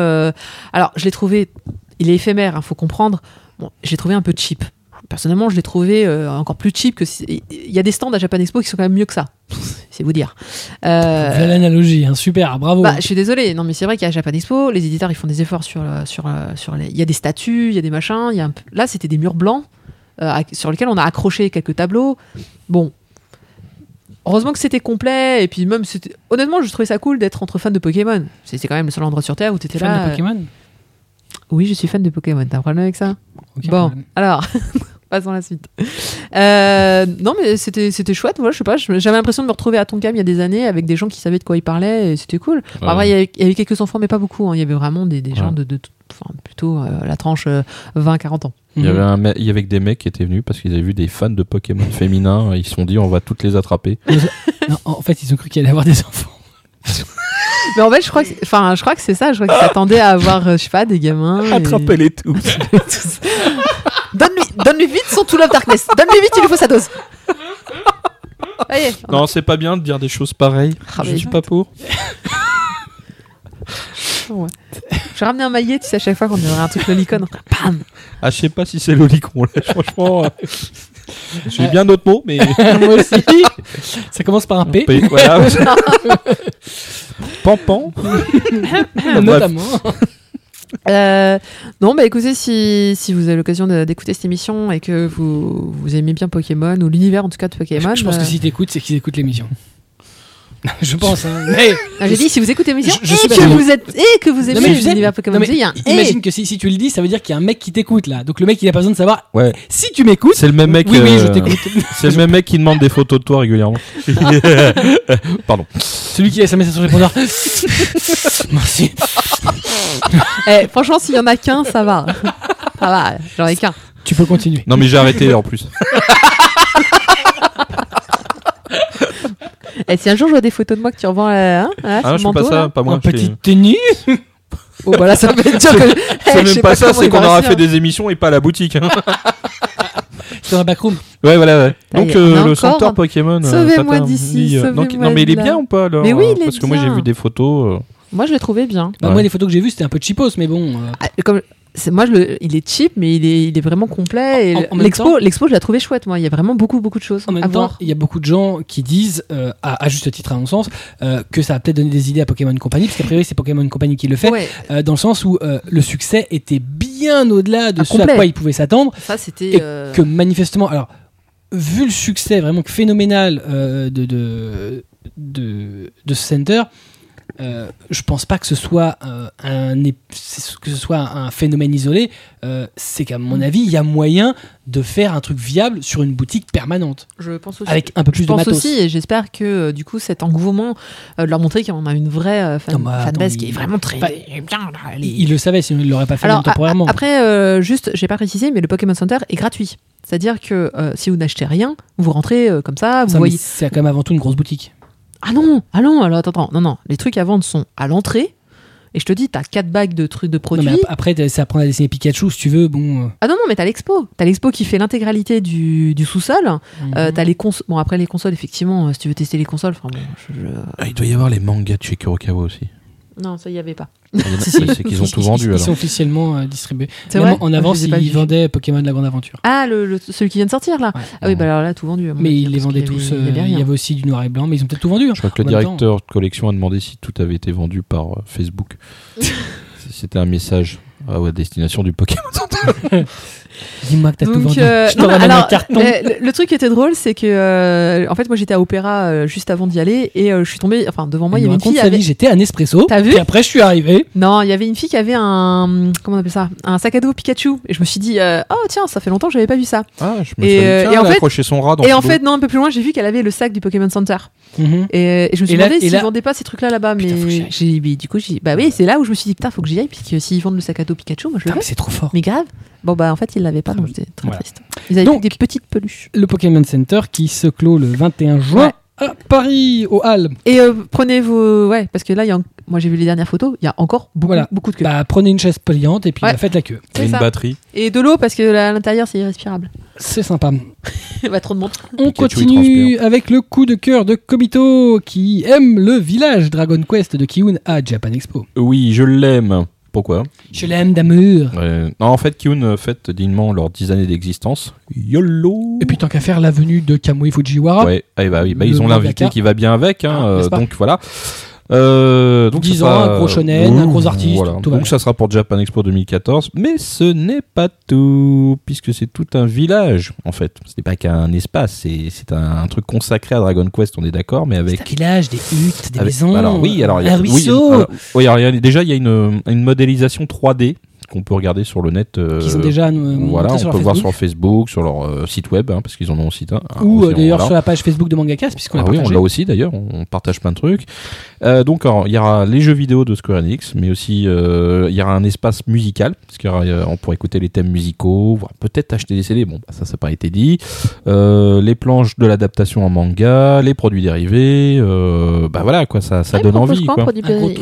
Alors, je l'ai trouvé. Il est éphémère, il faut comprendre. Bon, je l'ai trouvé un peu cheap. Personnellement, je l'ai trouvé euh, encore plus cheap que. si- Il y a des stands à Japan Expo qui sont quand même mieux que ça. *laughs* C'est vous dire. Euh, l'analogie, hein, super, bravo. bah, je suis désolée, non mais c'est vrai qu'à Japan Expo, les éditeurs ils font des efforts sur le- sur euh, sur les. Il y a des statues, il y a des machins. Y a un Là, c'était des murs blancs euh, sur lesquels on a accroché quelques tableaux. Bon. Heureusement que c'était complet et puis même honnêtement je trouvais ça cool d'être entre fans de Pokémon. C'était quand même le seul endroit sur terre où tu étais Fan là. de euh, Pokémon? Oui, je suis fan de Pokémon. T'as un problème avec ça? Bon, problème. alors, *laughs* passons à la suite. Euh, non, mais c'était c'était chouette. Voilà, je sais pas. J'avais l'impression de me retrouver à Tonkam il y a des années avec des gens qui savaient de quoi ils parlaient et c'était cool. Bon, Ouais. après, il y, avait, il y avait quelques enfants, mais pas beaucoup. hein. Il y avait vraiment des, des gens de, de enfin, plutôt euh, la tranche euh, 20-40 ans. Il y, Mhm. avait un me- il y avait que des mecs qui étaient venus parce qu'ils avaient vu des fans de Pokémon féminins. Ils se sont dit, on va toutes les attraper. *laughs* Non, en fait, ils ont cru qu'il allait avoir des enfants. Mais en fait, je crois que, c'est- enfin, je crois que c'est ça. Je crois qu'ils s'attendaient à avoir, euh, je sais pas, des gamins. et- Attrapez-les tous. *laughs* tous. Donne-lui, donne-lui vite son Tool of Darkness. Donne-lui vite, il lui faut sa dose. Allez, on a- Non, c'est pas bien de dire des choses pareilles. Ah, je mais- suis pas pour. ouais. Je vais ramener un maillet, tu sais, à chaque fois qu'on dirait un truc lolicon. Bam Ah, je sais pas si c'est l'olicon, là, franchement. *laughs* euh, J'ai bien d'autres mots, mais. *laughs* Moi aussi. Ça commence par un P, P, voilà. *laughs* Pampan. *laughs* notamment. Euh, non, bah écoutez, si, si vous avez l'occasion d'écouter cette émission et que vous, vous aimez bien Pokémon, ou l'univers en tout cas de Pokémon. Je pense euh, que si t'écoutes, c'est qu'ils écoutent l'émission. *laughs* Je pense, hein. Mais ah, J'ai dit, si vous écoutez l'émission Je- je et, suis que d'accord. vous êtes, et que vous aimez Non, mais je sais- l'univers Pokémon, non, il y a un et. imagine que si, si tu le dis, ça veut dire qu'il y a un mec qui t'écoute là. Donc le mec, il a pas besoin de savoir. Ouais. Si tu m'écoutes. C'est le même mec. Oui, oui, je euh, t'écoute. C'est le même mec qui demande des photos de toi régulièrement. *laughs* Pardon. Celui qui laisse un message sur répondeur. *laughs* Merci. Eh, franchement, s'il y en a qu'un, ça va. ça va, j'en ai qu'un. Tu peux continuer. Non, mais j'ai arrêté en plus. Et si un jour je vois des photos de moi que tu revends euh, hein, sur Ah, le je fais pas manteau, ça, là. pas moi. un je petit tennis. *laughs* Oh, bah là, ça être dur que. *laughs* Eh, C'est je même pas ça, comment c'est il qu'on va aura réussir. fait des émissions et pas à la boutique. hein. C'est dans la backroom. Ouais, voilà, ouais. Ça y Donc, est, on euh, a le encore- centre Pokémon. euh, Sauvez-moi Tata, d'ici, euh, Non, mais il est de là. bien ou pas alors Mais oui, il est Parce que moi, j'ai bien. vu des photos. euh, Moi, je l'ai trouvé bien. Bah, Ouais. Moi, les photos que j'ai vues, c'était un peu cheapos, mais bon. euh, Ah, Comme, c'est, moi, je le, il est cheap, mais il est, il est vraiment complet. Et En- en même l'expo, temps- l'expo, je l'ai trouvé chouette. Moi, il y a vraiment beaucoup, beaucoup de choses En à même temps, voir. il y a beaucoup de gens qui disent, euh, à, à juste titre à mon sens, euh, que ça va peut-être donner des idées à Pokémon Company, parce qu'a priori c'est Pokémon Company qui le fait, Ouais, euh, dans le sens où euh, le succès était bien au-delà de Ah, ce à quoi ils pouvaient s'attendre, ça, c'était. et que manifestement, alors, vu le succès vraiment phénoménal euh, de, de, de, de ce center, euh, je pense pas que ce soit euh, un que ce soit un phénomène isolé. euh, c'est qu'à mon avis, il y a moyen de faire un truc viable sur une boutique permanente, je pense aussi. avec un peu plus je de pense matos. aussi, et j'espère que du coup cet engouement de leur montrer qu'on a une vraie fan, Non, mais attends, fanbase qui est vraiment très bah, bien. là, est- Il, le savait, sinon il l'aurait pas fait Alors temporairement. après, juste, j'ai pas précisé, mais le Pokémon Center est gratuit. C'est-à-dire que si vous n'achetez rien, vous rentrez comme ça, vous Ça, voyez. c'est quand même avant tout une grosse boutique. Ah non, ah non, alors attends, attends, non, non, les trucs à vendre sont à l'entrée. Et je te dis, t'as quatre bagues de trucs de Non, produits. mais ap- après, t'as- c'est apprendre à dessiner Pikachu si tu veux. Bon, euh, Ah non, non, mais t'as l'expo. T'as l'expo qui fait l'intégralité du, du sous-sol. Euh, mhm. t'as les consoles. Bon, après les consoles, effectivement, euh, si tu veux tester les consoles, enfin bon, je- je- Ah, il doit y avoir les mangas de chez Kurokawa aussi. Non, ça y avait pas. Si, si. C'est qu'ils ont Ils- tout ils- vendu Ils, alors. sont officiellement euh, distribués. C'est Même vrai en avance, ils vendaient Pokémon de la Grande Aventure. Ah, le, le- celui qui vient de sortir là Ouais. Ah oui, bah alors là, tout vendu. Mais ils les vendaient tous. avait- euh, Il y avait Il y rien. avait aussi du noir et blanc, mais ils ont peut-être tout vendu. hein. Je crois que le directeur de collection a demandé si tout avait été vendu par euh, Facebook. *laughs* C'était un message à à destination du Pokémon. *laughs* Dis-moi que t'as tout vendu. euh, Je non, alors, un carton. le, le truc qui était drôle, c'est que euh, en fait, moi, j'étais à Opéra euh, juste avant d'y aller et euh, je suis tombée. Enfin, devant moi, il y avait une fille. avec- vie, J'étais à Nespresso. T'as vu Puis après, je suis arrivé. Non, il y avait une fille qui avait un comment on appelle ça, un sac à dos Pikachu. Et je me suis dit, euh, oh tiens, ça fait longtemps que j'avais pas vu ça. Ah, je me Et, suis dit, tiens, et en fait- accroché son rat dans et le en dos. fait, non, un peu plus loin, j'ai vu qu'elle avait le sac du Pokémon Center. Mhm. Et, et je me suis Et demandé et s'ils là- vendaient pas ces trucs-là là-bas. Mais j'ai, du coup, j'ai, bah oui, c'est là où je me suis dit, putain, faut que j'y aille, puisque s'ils vendent le sac à dos Pikachu, moi je le veux. c'est trop fort. Mais grave. Bon, bah en fait, ils l'avaient pas, donc j'étais très Voilà. triste. Ils avaient Donc- des petites peluches. Le Pokémon Center qui se clôt le 21 juin Ouais. à Paris, au Halles. Et euh, prenez vos. Ouais, parce que là, il y a en- moi j'ai vu les dernières photos, il y a encore beaucoup, Voilà. beaucoup de queue. Bah, prenez une chaise pliante et puis Ouais. bah, faites la queue. Et une ça. batterie. Et de l'eau, parce que là, à l'intérieur, c'est irrespirable. C'est sympa. *laughs* bah, trop de monde. On continue avec le coup de cœur de Kobito qui aime le village Dragon Quest de Kiun à Japan Expo. Oui, je l'aime. Pourquoi Je l'aime d'amour. Ouais. Non, en fait, Kyun euh, fête dignement leurs 10 années d'existence. YOLO Et puis tant qu'à faire la venue de Kamui Fujiwara. Ouais, ah, bah oui, bah, ils ont l'invité qui va bien avec, hein, Ah, euh, donc voilà. Euh, donc 10 ça ans, sera- un gros shonen, un gros artiste, Voilà. tout donc ça sera pour Japan Expo 2014, mais ce n'est pas tout, puisque c'est tout un village en fait. Ce n'est pas qu'un espace, c'est c'est un, un truc consacré à Dragon Quest, on est d'accord, mais avec un village, des huttes, des avec- maisons, alors oui, alors il y a- un oui, alors- oui, alors, déjà il y a une, une modélisation 3D qu'on peut regarder sur le net. euh, qui sont déjà euh, voilà, on peut voir sur Facebook. Sur leur euh, site web, hein, parce qu'ils en ont aussi un. Ou euh, d'ailleurs sur la page Facebook de Mangakas, puisqu'on Ah a oui, on l'a aussi d'ailleurs, on partage plein de trucs. Euh, donc il y aura les jeux vidéo de Square Enix, mais aussi euh, il y aura un espace musical, parce qu'on pourra écouter les thèmes musicaux, peut-être acheter des CD, bon bah, ça ça n'a pas été dit. Euh, les planches de l'adaptation en manga, les produits dérivés, euh, bah voilà quoi, ça, ça donne envie quoi,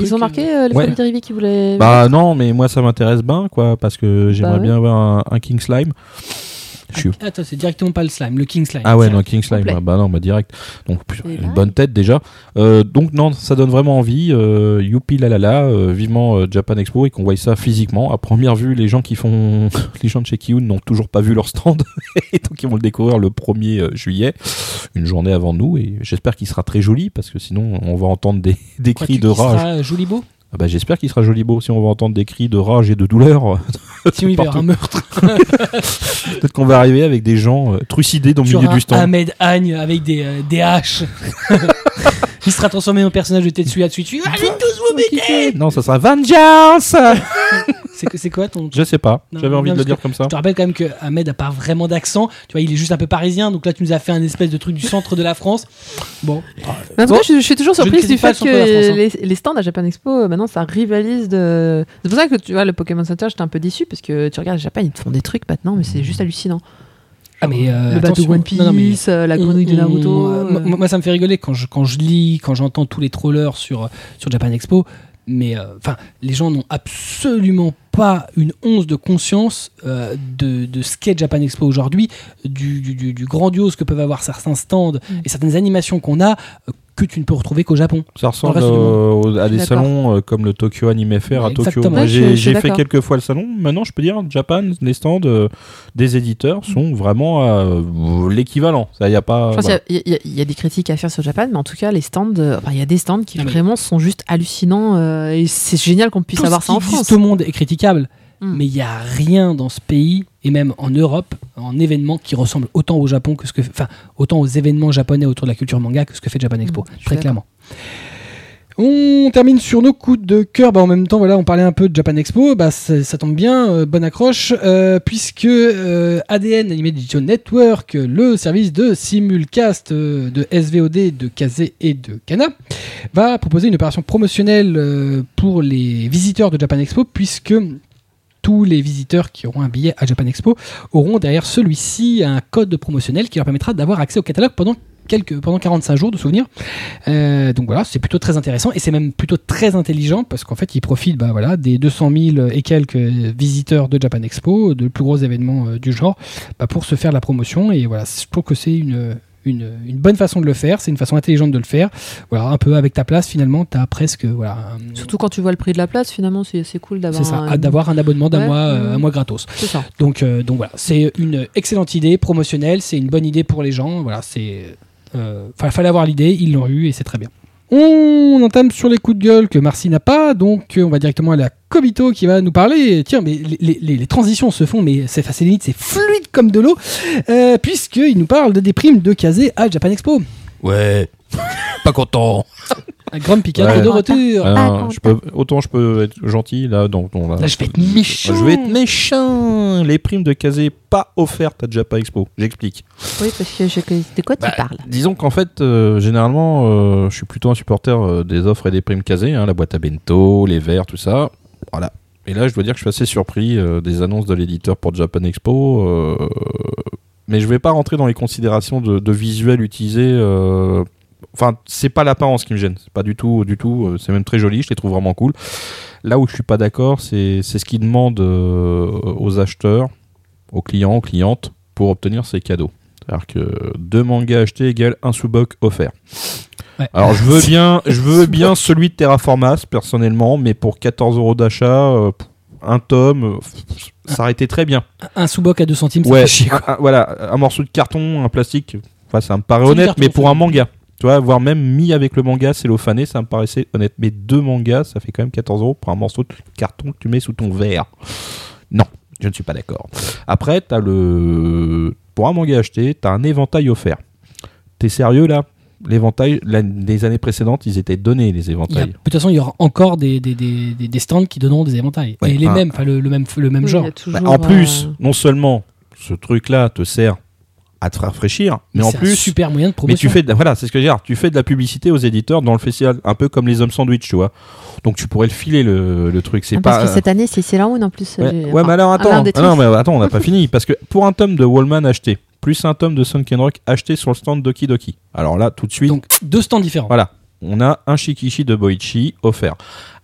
Ils ont marqué euh, les Ouais. produits dérivés qu'ils voulaient. Bah non, mais moi ça m'intéresse quoi, parce que j'aimerais Bah ouais. bien avoir un, un King Slime. Je suis- Attends, c'est directement pas le slime, le King Slime. Ah ouais, non, King Slime, ah bah non, bah direct. Donc, une bonne tête déjà. Euh, donc, non, ça donne vraiment envie. Euh, youpi la la la, euh, vivement euh, Japan Expo et qu'on voit ça physiquement. À première vue, les gens qui font. *laughs* les gens de chez Kiyun n'ont toujours pas vu leur stand. *laughs* et donc, ils vont le découvrir le 1er euh, juillet, une journée avant nous. Et j'espère qu'il sera très joli parce que sinon, on va entendre des, des cris de rage. sera joli beau? Ah bah, j'espère qu'il sera joli beau si on va entendre des cris de rage et de douleur. *laughs* Si on y verra un meurtre, *laughs* Peut-être qu'on va arriver avec des gens euh, trucidés dans le milieu du stand. Ahmed Agne avec des, euh, des haches. *laughs* Il sera transformé en personnage de Tetsuya Tsuichi. Allez tous vous Non, ça sera Vengeance C'est quoi ton. Je sais pas, j'avais envie non, de le dire comme ça. Je te rappelle quand même que Ahmed a pas vraiment d'accent. Tu vois, il est juste un peu parisien. Donc là, tu nous as fait un espèce de truc du centre de la France. Bon, Mais en tout Bon, cas, je, je suis toujours surprise du fait que France, hein. les, les stands à Japan Expo, euh, maintenant, ça rivalise de. C'est pour ça que tu vois, le Pokémon Center, j'étais un peu déçu parce que tu regardes Japan, ils te font des trucs maintenant, mais c'est juste hallucinant. ah mais euh, le bateau. One Piece, Non, non, mais euh, la on- grenouille de on- Naruto. euh, moi, moi, ça me fait rigoler quand je, quand je lis, quand j'entends tous les trollers sur, sur Japan Expo. Mais euh, enfin, les gens n'ont absolument pas une once de conscience euh, de, de ce qu'est Japan Expo aujourd'hui, du, du, du- du grandiose que peuvent avoir certains stands Mm. et certaines animations qu'on a euh, que tu ne peux retrouver qu'au Japon. Ça ressemble euh, à des salons euh, comme le Tokyo Anime Fair à Tokyo. Exactement. Ouais, j'ai fait quelques fois le salon. Maintenant, je peux dire, Japan, les stands euh, des éditeurs sont vraiment euh, l'équivalent. Ça, y a pas. Je pense voilà. qu'il y, a- y y des critiques à faire sur Japan, mais en tout cas, les stands, euh, enfin, il y a des stands qui vraiment sont juste hallucinants euh, et c'est génial qu'on puisse Tout avoir ce ça en France. existe au monde est critiquable, Mm. mais il n'y a rien dans ce pays et même en Europe, en événements qui ressemblent autant au Japon que ce que, enfin, autant aux événements japonais autour de la culture manga que ce que fait Japan Expo, Mm, suis très clairement. On termine sur nos coups de cœur. Bah, en même temps, on parlait un peu de Japan Expo. Bah, ça, tombe bien, euh, bonne accroche, euh, puisque euh, ADN Animation Network, le service de simulcast euh, de SVOD de Kazé et de Kana, va proposer une opération promotionnelle pour les visiteurs de Japan Expo, puisque tous les visiteurs qui auront un billet à Japan Expo auront derrière celui-ci un code promotionnel qui leur permettra d'avoir accès au catalogue pendant quelques, pendant 45 jours de souvenirs. Euh, donc voilà, c'est plutôt très intéressant et c'est même plutôt très intelligent parce qu'en fait, ils profitent bah, voilà, des 200 000 et quelques visiteurs de Japan Expo, de plus gros événements euh, du genre, bah, pour se faire de la promotion. Et voilà, je trouve que c'est une, une, une bonne façon de le faire, c'est une façon intelligente de le faire. Voilà, un peu avec ta place, finalement, tu as presque. Voilà, un- Surtout quand tu vois le prix de la place, finalement, c'est cool d'avoir. un- à- d'avoir un abonnement d'un Ouais, mois, euh, ouais. un mois gratos. C'est ça. Donc, euh, donc voilà, c'est une excellente idée promotionnelle, c'est une bonne idée pour les gens. Voilà, c'est, euh, fa- fallait avoir l'idée, ils l'ont eu et c'est très bien. On entame sur les coups de gueule que Marcy n'a pas, donc euh, on va directement aller à Kobito qui va nous parler. Tiens, mais les, les- les transitions se font, mais c'est facile limite, c'est fluide comme de l'eau, euh, puisqu'il nous parle de des primes de Kazé à Japan Expo. Ouais, pas content. *laughs* Un grand piquant Ouais. de retour. Ah, Pas non, je peux, autant je peux être gentil là, donc Là, je vais être méchant. Je vais être méchant. Les primes de Kazé pas offertes à Japan Expo. J'explique. Oui, parce que je... de quoi tu Bah, parles Disons qu'en fait, euh, généralement, euh, je suis plutôt un supporter euh, des offres et des primes casées, hein, la boîte à bento, les verres, tout ça. Voilà. Et là, je dois dire que je suis assez surpris euh, des annonces de l'éditeur pour Japan Expo. euh, mais je vais pas rentrer dans les considérations de, de visuel utilisé. euh, Enfin, c'est pas l'apparence qui me gêne. C'est pas du tout, du tout. euh, C'est même très joli. Je les trouve vraiment cool. Là où je suis pas d'accord, c'est c'est ce qu'ils demandent euh, aux acheteurs, aux clients, aux clientes, pour obtenir ces cadeaux. C'est-à-dire que deux mangas achetés égale un sous-boc offert. Ouais. Alors je veux *laughs* bien, je veux bien celui de Terraformas personnellement, mais pour 14 euros d'achat, euh, un tome, euh, ça aurait été très bien. Un sous-boc à 2 centimes, ça Ouais, fait chier. quoi. un- voilà, un morceau de carton, un plastique, enfin ça me paraît honnête, carton, mais pour un manga, tu vois, voire même mis avec le manga cellophané, ça me paraissait honnête. Mais deux mangas, ça fait quand même 14 euros pour un morceau de carton que tu mets sous ton verre. Non, je ne suis pas d'accord. Après, t'as le, pour un manga acheté, t'as un éventail offert. T'es sérieux là? L'éventail, les années précédentes, ils étaient donnés les a- éventails. de toute façon, il y aura encore des, des, des, des- des stands qui donneront des éventails. Ouais, et les mêmes, enfin le, le même, le même Oui, genre. Bah, en plus, euh, non seulement ce truc-là te sert à te rafraîchir, mais en c'est un plus, super moyen de Mais promotion. tu fais de, voilà, c'est ce que je veux dire. Tu fais de la publicité aux éditeurs dans le festival, un peu comme les hommes sandwich, tu vois. Donc tu pourrais le filer le, le truc. C'est ah, pas. Parce que cette année, c'est Sailor Moon en plus. Ouais, enfin, mais alors attends, ah non, mais attends, on n'a pas fini parce que pour un tome de Wallman acheté, plus un tome de Sunken Rock acheté sur le stand Doki Doki. Alors là, tout de suite, Donc deux stands différents. voilà, on a un Shikishi de Boichi offert.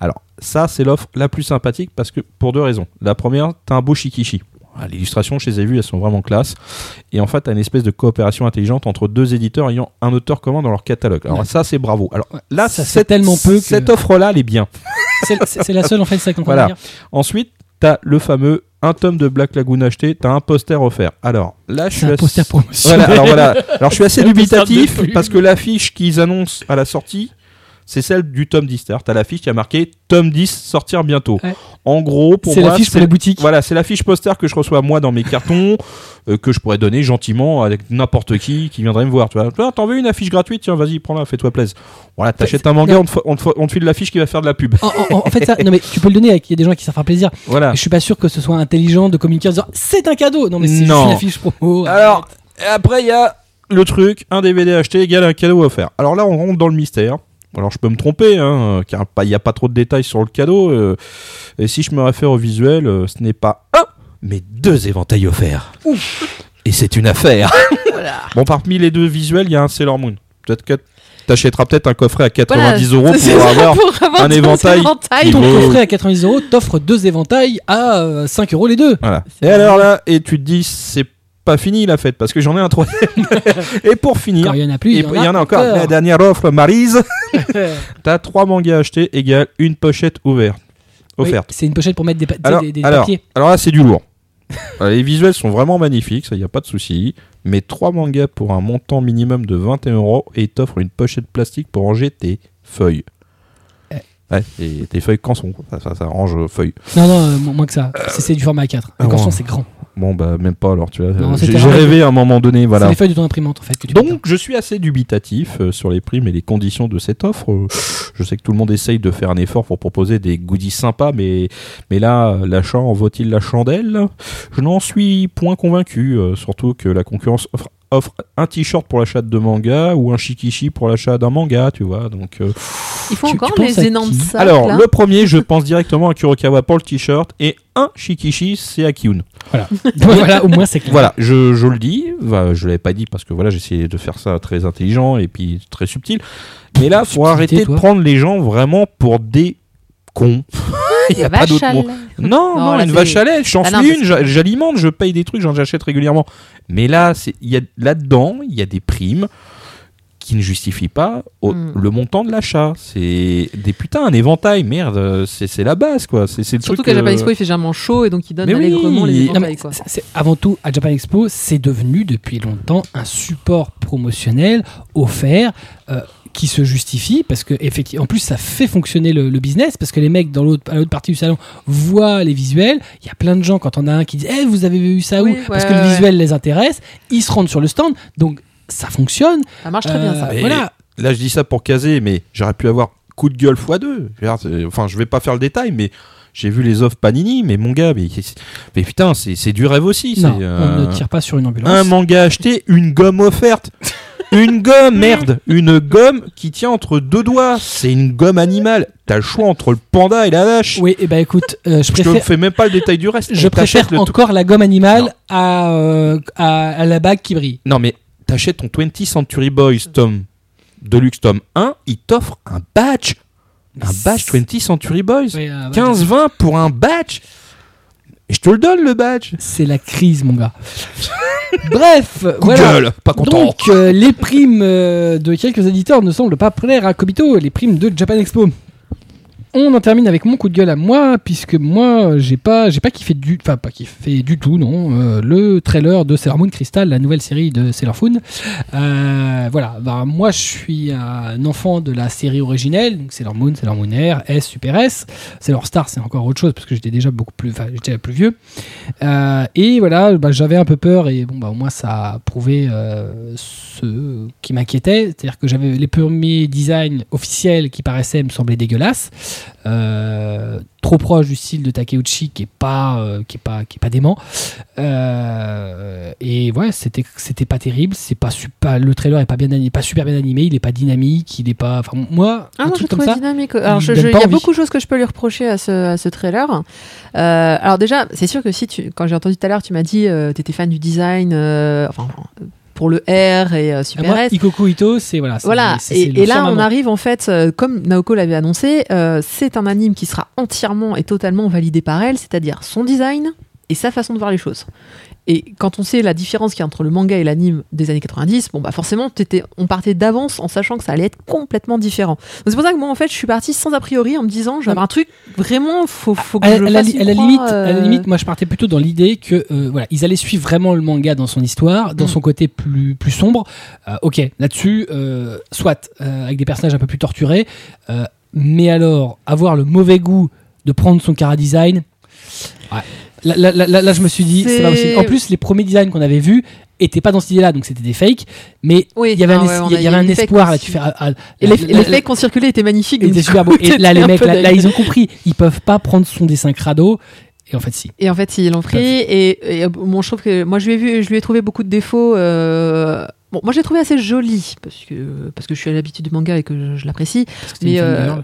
Alors ça, c'est l'offre la plus sympathique parce que pour deux raisons. La première, t'as un beau Shikishi. Je les ai vues, elles sont vraiment classe. Et en fait, t'as une espèce de coopération intelligente entre deux éditeurs ayant un auteur commun dans leur catalogue. Alors Ouais. ça, c'est bravo. Alors Ouais. là, Ça, c'est tellement peu que- Cette offre-là, elle est bien. *laughs* C'est la seule en fait, c'est ça qu'on Voilà. dire. Ensuite, t'as le fameux un tome de Black Lagoon acheté, t'as un poster offert. Alors là, je suis un assez- poster promotionnel. Voilà, alors voilà. *laughs* Alors je suis assez dubitatif parce que l'affiche qu'ils annoncent à la sortie, c'est celle du tome 10. C'est-à-dire, t'as l'affiche qui a marqué tome 10 sortir bientôt. Ouais. En gros, pour C'est l'affiche pour les boutiques. Voilà, c'est l'affiche poster que je reçois moi dans mes cartons, *laughs* euh, que je pourrais donner gentiment avec n'importe qui qui viendrait me voir. Tu vois, Ah, t'en veux une affiche gratuite? Tiens, vas-y, prends-la, fais-toi plaisir. Voilà, t'achètes un manga, on te, fa- on, te, fa- on te file l'affiche qui va faire de la pub. En, en- en fait, ça, non mais tu peux le donner il y a des gens qui ça fera plaisir. Voilà. Mais je suis pas sûr que ce soit intelligent de communiquer en disant c'est un cadeau. Non mais c'est une affiche promo. Alors, après, il y a le truc, un DVD acheté égale un cadeau offert. Alors là, on rentre dans le mystère. Alors, je peux me tromper, hein, car il n'y a pas trop de détails sur le cadeau. euh, et si je me réfère au visuel, euh, ce n'est pas un, mais deux éventails offerts. Et c'est une affaire. *laughs* Bon, parmi les deux visuels, il y a un Sailor Moon. Peut-être que t'achèteras peut-être un coffret à 90 Voilà, euros pour avoir pour avoir un éventail éventails. qui ton vaut- coffret à 90 euros t'offre deux éventails à euh, 5 euros les deux. Voilà. Et alors là, et tu te dis, c'est pas fini la fête, parce que j'en ai un troisième. *laughs* et pour finir, il y en a plus, il y en a, encore. La dernière offre, Marise. *laughs* T'as trois mangas achetés égale une pochette ouverte. Oui, Offerte. c'est une pochette pour mettre des, pa- tu sais, alors, des, des alors, papiers. alors là, c'est du lourd. Euh, Les visuels sont vraiment magnifiques, ça y a pas de souci. Mais trois mangas pour un montant minimum de 21 euros et t'offre une pochette plastique pour ranger tes feuilles. Eh. Ouais, et tes feuilles canson, ça, ça, ça range euh, feuilles. Non, non, euh, moins que ça. C'est du format A4. ah Le corson, bon. c'est grand. Bon, bah, même pas alors, tu vois. Non, c'était J'ai rêvé à un moment donné, C'est voilà. les feuilles de ton imprimante en fait. Que tu Donc, je suis assez dubitatif euh, sur les primes et les conditions de cette offre. Euh, Je sais que tout le monde essaye de faire un effort pour proposer des goodies sympas, mais, mais là, l'achat en vaut-il la chandelle? Je n'en suis point convaincu, euh, surtout que la concurrence offre, offre un t-shirt pour l'achat de manga ou un shikishi pour l'achat d'un manga, tu vois. Donc, euh, font Tu- encore tu les énormes sacs. alors, là le premier, je pense directement à Kurokawa pour le t-shirt et un shikishi, c'est à Kyun. *laughs* voilà, au moins c'est clair. Voilà, je, je le dis, Enfin, je l'avais pas dit parce que voilà, j'essayais de faire ça très intelligent et puis très subtil. Mais là, faut Subtilité, arrêter de prendre les gens vraiment pour des cons. Il y a pas d'autre mot. Non, Non, non, là, une vache à lait, j'en Ah parce une, j'a- j'alimente, je paye des trucs, j'en achète régulièrement. Mais là, y a là-dedans, il y a des primes qui ne justifient pas au- Hmm. le montant de l'achat. C'est des putains un éventail, merde, c'est la base quoi. C'est le Surtout qu'à Japan euh, Expo, il fait généralement chaud et donc il donne Mais oui, allègrement les Non, mais éventails. quoi. c'est- avant tout, à Japan Expo, c'est devenu depuis longtemps un support promotionnel offert euh, qui se justifie parce que effectivement, en plus, ça fait fonctionner le, le business parce que les mecs dans l'autre à l'autre partie du salon voient les visuels. Il y a plein de gens quand on a un qui dit Eh, vous avez vu ça Oui, où? Parce ouais, que le ouais, visuel les intéresse, ils se rendent sur le stand, donc ça fonctionne. Ça marche très bien ça. Euh, Voilà. Là, je dis ça pour caser, mais j'aurais pu avoir coup de gueule x2. Je veux dire, c'est- Enfin, je vais pas faire le détail, mais j'ai vu les offres Panini, mais mon gars, mais, mais putain, c'est c'est du rêve aussi. Non, c'est, on euh, ne tire pas sur une ambulance. un manga acheté, une gomme offerte. Une gomme, merde, une gomme qui tient entre deux doigts. C'est une gomme animale. T'as le choix entre le panda et la vache. Oui, et ben écoute, euh, je Je te préfère. fais même pas le détail du reste. Je préfère encore la gomme animale à, euh, à, à la bague qui brille. Non, mais t'achètes ton 20th Century Boys tome Deluxe tome 1, il t'offre un badge. Un badge 20th Century Boys. Oui, euh, 15-20 pour un badge. Et je te le donne le badge. C'est la crise, mon gars. Bref, Coup de voilà. gueule, pas content. Donc, euh, les primes euh, de quelques éditeurs ne semblent pas plaire à Kobito, les primes de Japan Expo. On en termine avec mon coup de gueule à moi, puisque moi, j'ai pas, j'ai pas kiffé du, enfin pas kiffé du tout, non. euh, le trailer de Sailor Moon Crystal, la nouvelle série de Sailor Moon. Euh, voilà, bah, moi, je suis un enfant de la série originelle, donc Sailor Moon, Sailor Moon Air, S, Super S. Sailor Star, c'est encore autre chose parce que j'étais déjà beaucoup plus, enfin, j'étais plus vieux. Euh, et voilà, bah, j'avais un peu peur et bon bah au moins ça a prouvé euh, ce qui m'inquiétait, c'est-à-dire que j'avais les premiers designs officiels qui paraissaient me semblaient dégueulasses, trop proche du style de Takeuchi qui est pas euh, qui est pas qui est pas dément. Euh, et ouais, c'était c'était pas terrible, c'est pas super, le trailer est pas bien animé, pas super bien animé, il est pas dynamique, il est pas, enfin moi Ah, un moi, je comme ça. dynamique. Alors, il je- je- y a envie. beaucoup de choses que je peux lui reprocher à ce, à ce trailer. Euh, alors déjà, c'est sûr que si tu, quand j'ai entendu tout à l'heure, tu m'as dit euh, t'étais fan du design, euh, enfin pour le R et euh, Super Moi, S. Ikoku Ito, c'est voilà. Voilà, et, là on arrive en fait, euh, comme Naoko l'avait annoncé, euh, c'est un anime qui sera entièrement et totalement validé par elle, c'est-à-dire son design et sa façon de voir les choses. Et quand on sait la différence qu'il y a entre le manga et l'anime des années 90, bon bah forcément t'étais- on partait d'avance en sachant que ça allait être complètement différent. C'est pour ça que moi en fait je suis partie sans a priori en me disant je vais avoir un truc vraiment faut, faut que À, je à la, fasse une à la limite, à la euh, limite, moi je partais plutôt dans l'idée que euh, voilà, ils allaient suivre vraiment le manga dans son histoire, dans Mm. son côté plus plus sombre. Euh, ok, là-dessus, euh, soit euh, avec des personnages un peu plus torturés, euh, mais alors avoir le mauvais goût de prendre son cara design. ouais. Là, là, là, là, je me suis dit, c'est pas possible. En plus, les premiers designs qu'on avait vus étaient pas dans cette idée-là, donc c'était des fakes. Mais Oui, il y avait non, un, ouais, y avait un fakes espoir là. Tu fais, ah, ah, Et les, les faits qui ont circulé étaient magnifiques. du super coup, beau. *laughs* Et là, les mecs, là, ils ont compris. Ils peuvent pas prendre son dessin crado. Et en fait, si. Et en fait, ils l'ont pris. Et, et, euh, bon, je trouve que moi, je lui ai vu, je lui ai trouvé beaucoup de défauts. euh, Bon, moi, j'ai trouvé assez joli parce que parce que je suis à l'habitude du manga et que je, je l'apprécie. Mais, euh.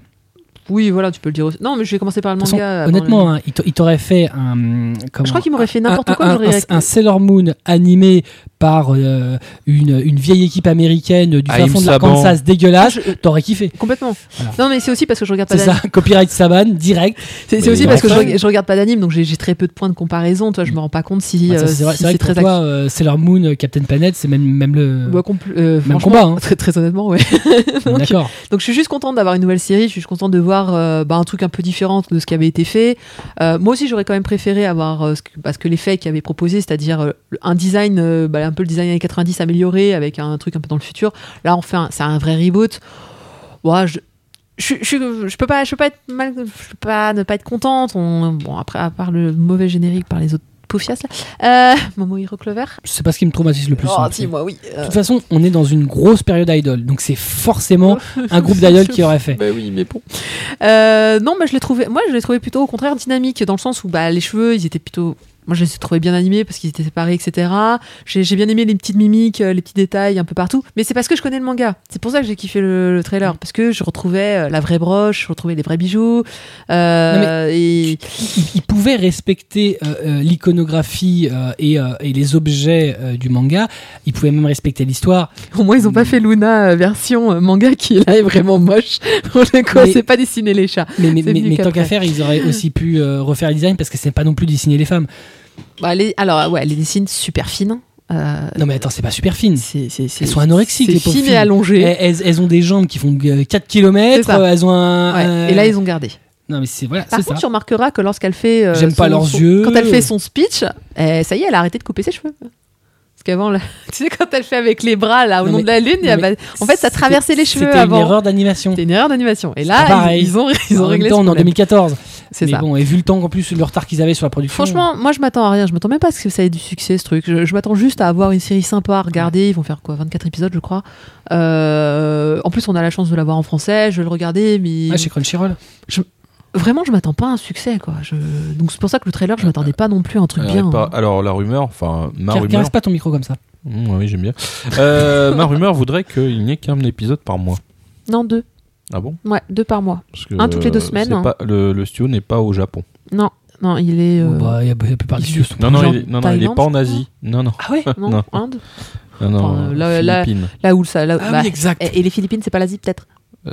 Oui, voilà, tu peux le dire aussi. Non, mais je vais commencer par le façon, manga. avant honnêtement, le- hein, il t'a- il t'aurait fait un. comment- je crois qu'il m'aurait fait n'importe quoi. Un, un- un Sailor Moon animé par euh, une, une vieille équipe américaine du fin Aim fond de l'Arkansas dégueulasse. Je- T'aurais kiffé. Complètement. Voilà. Non, mais c'est aussi parce que je regarde pas C'est d'anime. ça, copyright Saban, direct. C'est c'est aussi parce que je, je regarde pas d'anime, donc j'ai très peu de points de comparaison. Toi, je me rends pas compte si, Bah, euh, c'est vrai, si c'est vrai c'est que pour très toi, euh, Sailor Moon, euh, Captain Planet, c'est même, même le. Bah, euh, Même combat, hein. *laughs* Très, très honnêtement, ouais. *laughs* donc, D'accord. donc je suis juste contente d'avoir une nouvelle série. Je suis juste contente de voir euh, bah, un truc un peu différent de ce qui avait été fait. Euh, moi aussi, j'aurais quand même préféré avoir euh, ce que, parce que les qui avaient proposé, c'est-à-dire un design, bah, un peu le design années 90 amélioré avec un truc un peu dans le futur. Là, on fait c'est un vrai reboot. Je, je peux pas, je peux pas être mal, je peux pas ne pas être contente. On, bon, après, à part le mauvais générique par les autres poufias là, euh, Momo Hero Clover. C'est pas ce qui me traumatise le plus. Oh, hein. si, moi, oui. De toute façon, on est dans une grosse période idol, donc c'est forcément *laughs* un groupe d'idoles qui aurait fait. Bah oui, mais bon. Euh, non, mais je l'ai trouvé. Moi, je l'ai trouvé plutôt au contraire dynamique, dans le sens où bah, les cheveux, ils étaient plutôt. Moi, je les ai trouvés bien animés parce qu'ils étaient séparés, etc. J'ai bien aimé les petites mimiques, euh, les petits détails un peu partout. Mais c'est parce que je connais le manga. C'est pour ça que j'ai kiffé le, le trailer. Parce que je retrouvais euh, la vraie broche, je retrouvais les vrais bijoux. Euh, et... il, il pouvait respecter euh, l'iconographie euh, et, et les objets du manga. Il pouvait même respecter l'histoire. Au moins, ils ont pas fait Luna version manga qui là est vraiment moche. Pour le coup, c'est pas dessiner les chats. Mais, mais, tant qu'à faire, ils auraient aussi pu refaire le design parce que c'est pas non plus dessiner les femmes. Bah, les- alors, ouais, les dessins super fines. Euh, Non mais attends, c'est pas super fine. c'est, c'est, c'est- Elles sont anorexiques, c'est fine et allongé. Elles, elles- elles ont des jambes qui font euh, 4 km, C'est ça. elles ont un... Ouais, un- Et là, ils ont gardé. Non mais c'est voilà, Par contre, ça. tu remarqueras que lorsqu'elle fait. euh, J'aime pas leurs son- yeux. Quand elle fait son speech, eh, ça y est, elle a arrêté de couper ses cheveux. Parce qu'avant, là, *laughs* tu sais, quand elle fait avec les bras, là, au Non, nom mais- de la lune, non, en fait, ça traversait les cheveux C'était une erreur d'animation. C'était une erreur d'animation. Et là, ils, ils ont, ils ont réglé temps, ce on est en problème. 2014. C'est ça. bon, et vu le temps en plus, le retard qu'ils avaient sur la production. Franchement, moi je m'attends à rien. Je m'attends même pas à ce que ça ait du succès ce truc. Je, je m'attends juste à avoir une série sympa à regarder. Ils vont faire quoi 24 épisodes, je crois. Euh, en plus, on a la chance de l'avoir en français. Je vais le regarder, mais Ah, chez Crunchyroll. vraiment, je m'attends pas à un succès. Quoi. Je... Donc c'est pour ça que le trailer, je m'attendais pas non plus à un truc Euh, bien. pas- alors la rumeur, enfin ma Car- rumeur, pas ton micro comme ça. Mmh, oui j'aime bien. Euh, ma rumeur voudrait qu'il n'y ait qu'un épisode par mois. Non, deux. Ah bon? Ouais, deux par mois. Parce que, Un toutes les deux euh, semaines, hein. pas- le, le studio n'est pas au Japon. Non, non, il est. euh, Oh, bah, il y a la plupart des il- Non non, il est, non, non, il est pas en Asie. Non non, Ah ouais? Non, non. Inde. non, non Enfin, là- là- Philippines. Là où ça. Là, Ah bah, oui, exact. et, et les Philippines, c'est pas l'Asie peut-être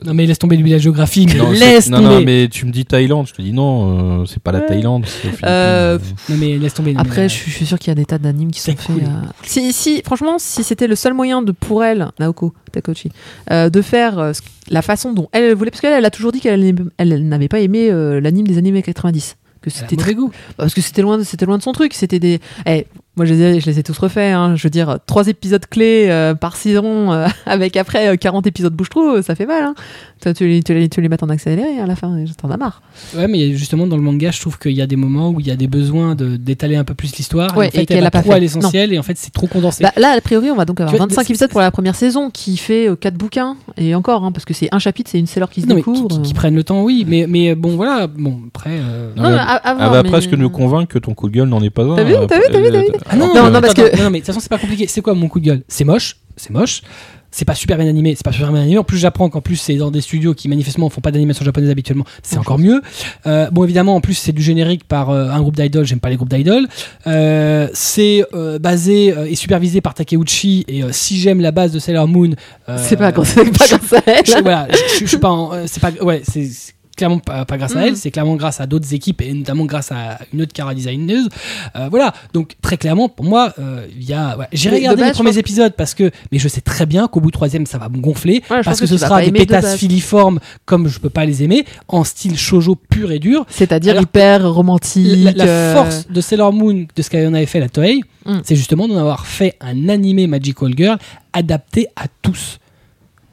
Non mais laisse tomber lui la géographie. Non, laisse non, tomber. non, mais tu me dis Thaïlande, je te dis non, euh, c'est pas la. Thaïlande. Euh, Non, mais laisse tomber. Après, mais, je suis, je suis sûr qu'il y a des tas d'animes qui sont faits. cool. euh, Si, si, franchement, si c'était le seul moyen de pour elle, Naoko Takochi, euh, de faire euh, la façon dont elle voulait, parce qu'elle elle a toujours dit qu'elle elle n'avait pas aimé euh, l'anime des années 90, que c'était mauvais goût. parce que c'était loin, de- c'était loin de son truc. C'était des, eh, moi je les, ai, je les ai tous refaits. hein. Je veux dire, trois épisodes clés euh, par saison, euh, *laughs* avec après euh, 40 épisodes bouche-trou, ça fait mal. Hein. Toi, tu, les, tu, les, tu les mets en accéléré à la fin, t'en as marre. Ouais, mais justement dans le manga, je trouve qu'il y a des moments où il y a des besoins de d'étaler un peu plus l'histoire. Ouais, et en fait, et qu'elle elle va a pas trop fait. à l'essentiel et en fait c'est trop condensé. Bah, là, a priori, on va donc avoir vois, 25 c'est- épisodes pour la première saison, qui fait 4 bouquins, et encore, hein, parce que c'est un chapitre, c'est une Sailor qui se non mais qui, découvre. qui- qui euh. prennent le temps, oui, mais mais bon voilà, bon après. euh, Non, Non, mais mais à- à Elle va mais- presque nous convaincre que ton coup de gueule n'en est pas un. T'as vu, euh, t'as vu, t'as vu, t'as vu Ah non, Non, non, parce que- non, mais de toute façon c'est pas compliqué. C'est quoi mon coup de gueule? C'est moche, c'est moche. C'est pas super bien animé, c'est pas super bien animé. En plus, j'apprends qu'en plus c'est dans des studios qui manifestement font pas d'animation japonaise habituellement. C'est encore mieux. Euh, bon, évidemment, en plus c'est du générique par euh, un groupe d'idoles. J'aime pas les groupes d'idoles. Euh, c'est basé et supervisé par Takeuchi. Et si j'aime la base de Sailor Moon, C'est pas, grâce- c'est pas elle. je, voilà, je, je- je suis pas. en- c'est pas. Ouais, c'est. Clairement pas, pas grâce à elle, c'est clairement grâce à d'autres équipes et notamment grâce à une autre cara designeuse. Euh, voilà, donc très clairement pour moi, euh, il y a. ouais, J'ai regardé base, les premiers épisodes parce que, mais je sais très bien qu'au bout du troisième ça va me gonfler Ouais, parce que, que ce sera des de pétasses filiformes comme je peux pas les aimer en style shojo pur et dur. C'est-à-dire hyper romantique. La, la euh, force de Sailor Moon, de ce qu'en avait fait la Toei, Mm. c'est justement d'en avoir fait un animé Magical Girl adapté à tous.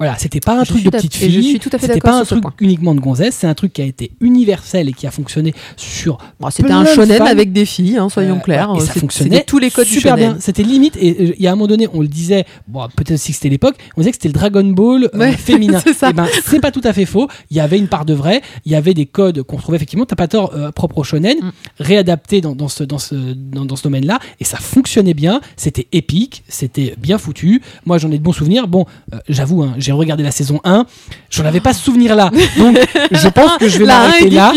Voilà, c'était pas un Je truc de petite je fille, suis tout à fait c'était pas un truc uniquement de gonzesse, c'est un truc qui a été universel et qui a fonctionné sur bon, C'était un shonen femmes. avec des filles, hein, soyons Euh, clairs. et ça C'est- fonctionnait tous les codes du super shonen. bien. C'était limite, et euh, il y a un moment donné, on le disait, bon, peut-être aussi que c'était l'époque, on disait que c'était le Dragon Ball euh, Ouais, *laughs* féminin. c'est. Et ben, c'est pas tout à fait faux. Il y avait une part de vrai, il y avait des codes qu'on trouvait effectivement, t'as pas tort, euh, propre au shonen, Mm. réadaptés dans, dans ce, dans ce, dans, dans ce domaine-là, et ça fonctionnait bien. C'était épique, c'était bien foutu. Moi, j'en ai de bons souvenirs. Bon, euh, j'avoue, hein, j'ai regardé la saison 1, j'en avais pas ce souvenir-là. Donc, *laughs* je pense que je vais m'arrêter là.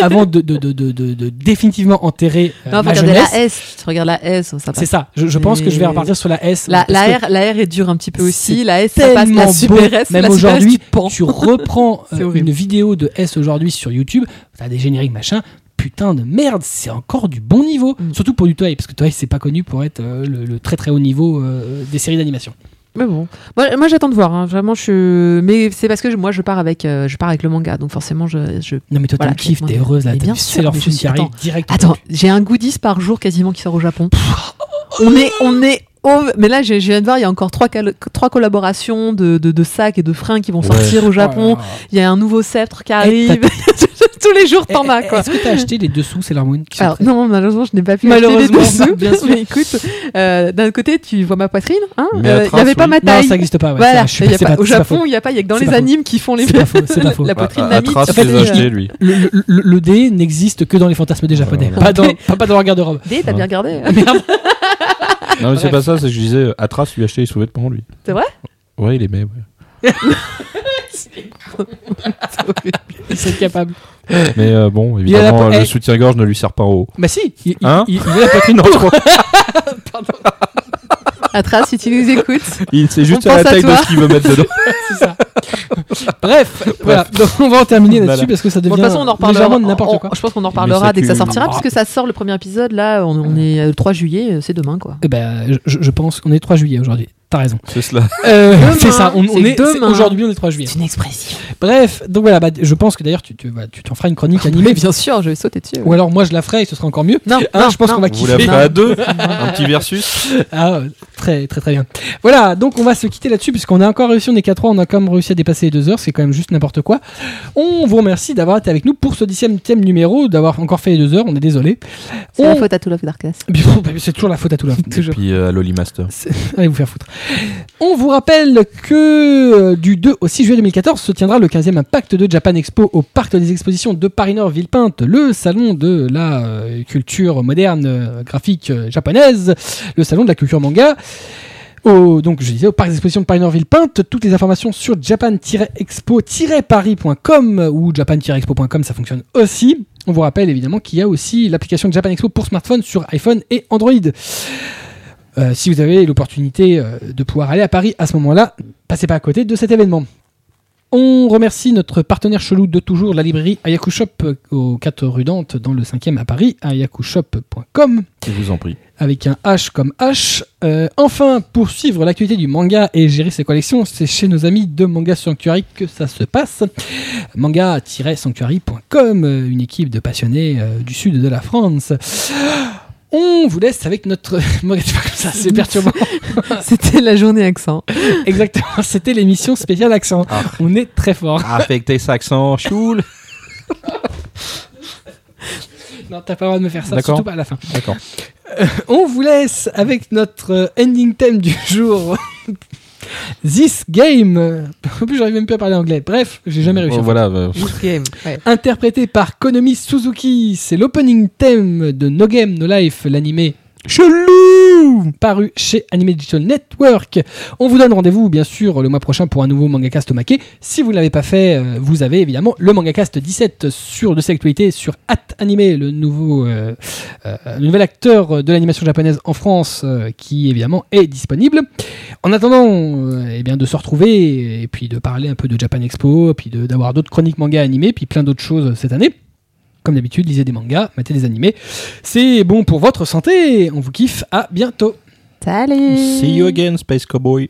avant de, de, de, de, de- de définitivement enterrer euh, Non, ma jeunesse. la S. Tu regardes la S, ça C'est ça. Je, je pense que je vais repartir sur la S. La, R, la R est dure un petit peu aussi. La S, ça passe. La super beau. S, Même aujourd'hui, tu tu reprends *laughs* euh, une vidéo de S aujourd'hui sur YouTube, t'as des génériques machin. Putain de merde, c'est encore du bon niveau. Mm. Surtout pour du Toei, parce que Toei c'est pas connu pour être euh, le, le très très haut niveau euh, des séries d'animation. Mais bon, moi, moi, j'attends de voir. hein. Vraiment, je. suis- Mais c'est parce que je- moi je pars avec, euh, je pars avec le manga, donc forcément je. je... Non mais toi Voilà, t'as le kiff, moi, t'es heureuse là, bien sûr, qui suis- attends, direct. Attends, j'ai un goodies par jour quasiment qui sort au Japon. on est, on est. Mais là, je je viens de voir, il y a encore trois, trois collaborations de, de, de sacs et de fringues qui vont Ouais. sortir au Japon. Il y a un nouveau sceptre qui Eh, arrive. *laughs* *laughs* Tous les jours, t'en Eh, as eh, quoi. Est-ce que t'as acheté les dessous Sailor Moon qui sont Alors prêts non, malheureusement, je n'ai pas pu acheter les dessous. *laughs* bien sûr. Mais écoute, euh, d'un côté, tu vois ma poitrine, hein Mais Euh, à Il n'y trace, avait pas oui. ma Non, taille. ça n'existe pas. ouais, voilà, ça, je suis il y a c'est pas- au c'est pas Japon, il n'y a pas, il y a que dans C'est les pas faux. animes qui font les C'est pas *laughs* faux, c'est pas faux. la poitrine d'Ami. fait, les je- acheter, lui. Le, le- le- le dé n'existe que dans les fantasmes des japonais, Voilà. pas, dans, pas, pas dans leur garde-robe. D, t'as bien regardé Merde. Non, mais c'est pas ça, c'est que je disais, Atras lui acheter les sous-vêtements, lui. C'est vrai? Ouais, il aimait, ouais. *laughs* Ils sont capables. Mais euh, bon, Il a la évidemment, le eh. soutien-gorge ne lui sert pas en haut. Bah si, il, il- Hein il, il veut la poitrine pour. Atras, si tu nous écoutes. Il c'est juste On à la à taille de ce qu'il veut mettre dedans. *laughs* C'est ça. Bref, voilà. Donc on va en terminer là-dessus Voilà. parce que ça devient Bon, de toute façon, on en reparlera. légèrement de n'importe quoi. Je pense qu'on en Mais reparlera dès que ça sortira, Ah. puisque ça sort le premier épisode. Là, on, on est euh, le 3 juillet, euh, c'est demain, quoi. Eh ben, je, je pense qu'on est 3 juillet aujourd'hui. T'as raison. C'est cela. Euh, c'est ça. On, on c'est est c'est- aujourd'hui, on est 3 juillet. une expression. Bref, donc voilà. Bah, je pense que d'ailleurs, tu, tu, tu t'en feras une chronique animée. Mais bien sûr, je vais sauter dessus. Ou alors moi, je la ferai et ce sera encore mieux. Non, Hein, non, je pense qu'on va Vous la kiffer. ferez à deux Un petit versus Ah, très très très bien. Voilà, donc on va se quitter là-dessus puisqu'on a encore réussi, on est qu'à 3, on a quand même réussi à dépasser les 2 heures, c'est quand même juste n'importe quoi. On vous remercie d'avoir été avec nous pour ce 17 numéro, d'avoir encore fait les 2 heures, on est désolé. C'est la On- faute à tout Love Darkness. *laughs* C'est toujours la faute à *laughs* tout l'heure. Et puis euh, à Loli Master. C'est- Allez vous faire foutre. On vous rappelle que euh, du 2 au 6 juillet 2014 se tiendra le 15e Impact de Japan Expo au Parc des Expositions de Paris-Nord Villepinte, le salon de la euh, culture moderne euh, graphique japonaise, le salon de la culture manga. Au, donc je disais au parc d'exposition de Paris-Nord Villepinte, toutes les informations sur japan-expo-paris.com ou japan-expo.com, ça fonctionne aussi. On vous rappelle évidemment qu'il y a aussi l'application Japan Expo pour smartphone sur iPhone et Android. Euh, si vous avez l'opportunité euh, de pouvoir aller à Paris à ce moment-là, passez pas à côté de cet événement. On remercie notre partenaire chelou de toujours, la librairie Ayaku Shop euh, aux 4 rue Dante dans le 5e à Paris, ayakushop.com Je vous en prie. avec un H comme H. Euh, enfin, pour suivre l'actualité du manga et gérer ses collections, c'est chez nos amis de Manga Sanctuary que ça se passe. Manga-sanctuary.com, une équipe de passionnés euh, du sud de la France. On vous laisse avec notre... Moi, c'est pas comme ça, c'est perturbant. *laughs* C'était la journée accent. Exactement, c'était l'émission spéciale accent. Ah. On est très fort. Avec tes accents choul. *laughs* Non, t'as pas le droit de me faire ça, D'accord. surtout pas à la fin. D'accord. On vous laisse avec notre euh, ending theme du jour. This Game. En plus, j'arrive même plus à parler anglais. Bref, j'ai jamais réussi. Voilà. euh, This game. Ouais. Interprété par Konomi Suzuki, c'est l'opening theme de No Game No Life, l'animé chelou paru chez Animation Network. On vous donne rendez-vous bien sûr le mois prochain pour un nouveau mangacast maqué. Si vous ne l'avez pas fait, euh, vous avez évidemment le mangacast 17 sur de ses actualités sur At Anime, le nouveau euh, euh, nouvel acteur de l'animation japonaise en France qui évidemment est disponible. En attendant eh bien de se retrouver et puis de parler un peu de Japan Expo, puis d'avoir d'autres chroniques manga animées, puis plein d'autres choses cette année comme d'habitude, lisez des mangas, matez des animés. C'est bon pour votre santé. On vous kiffe. À bientôt. Salut. See you again, Space Cowboy.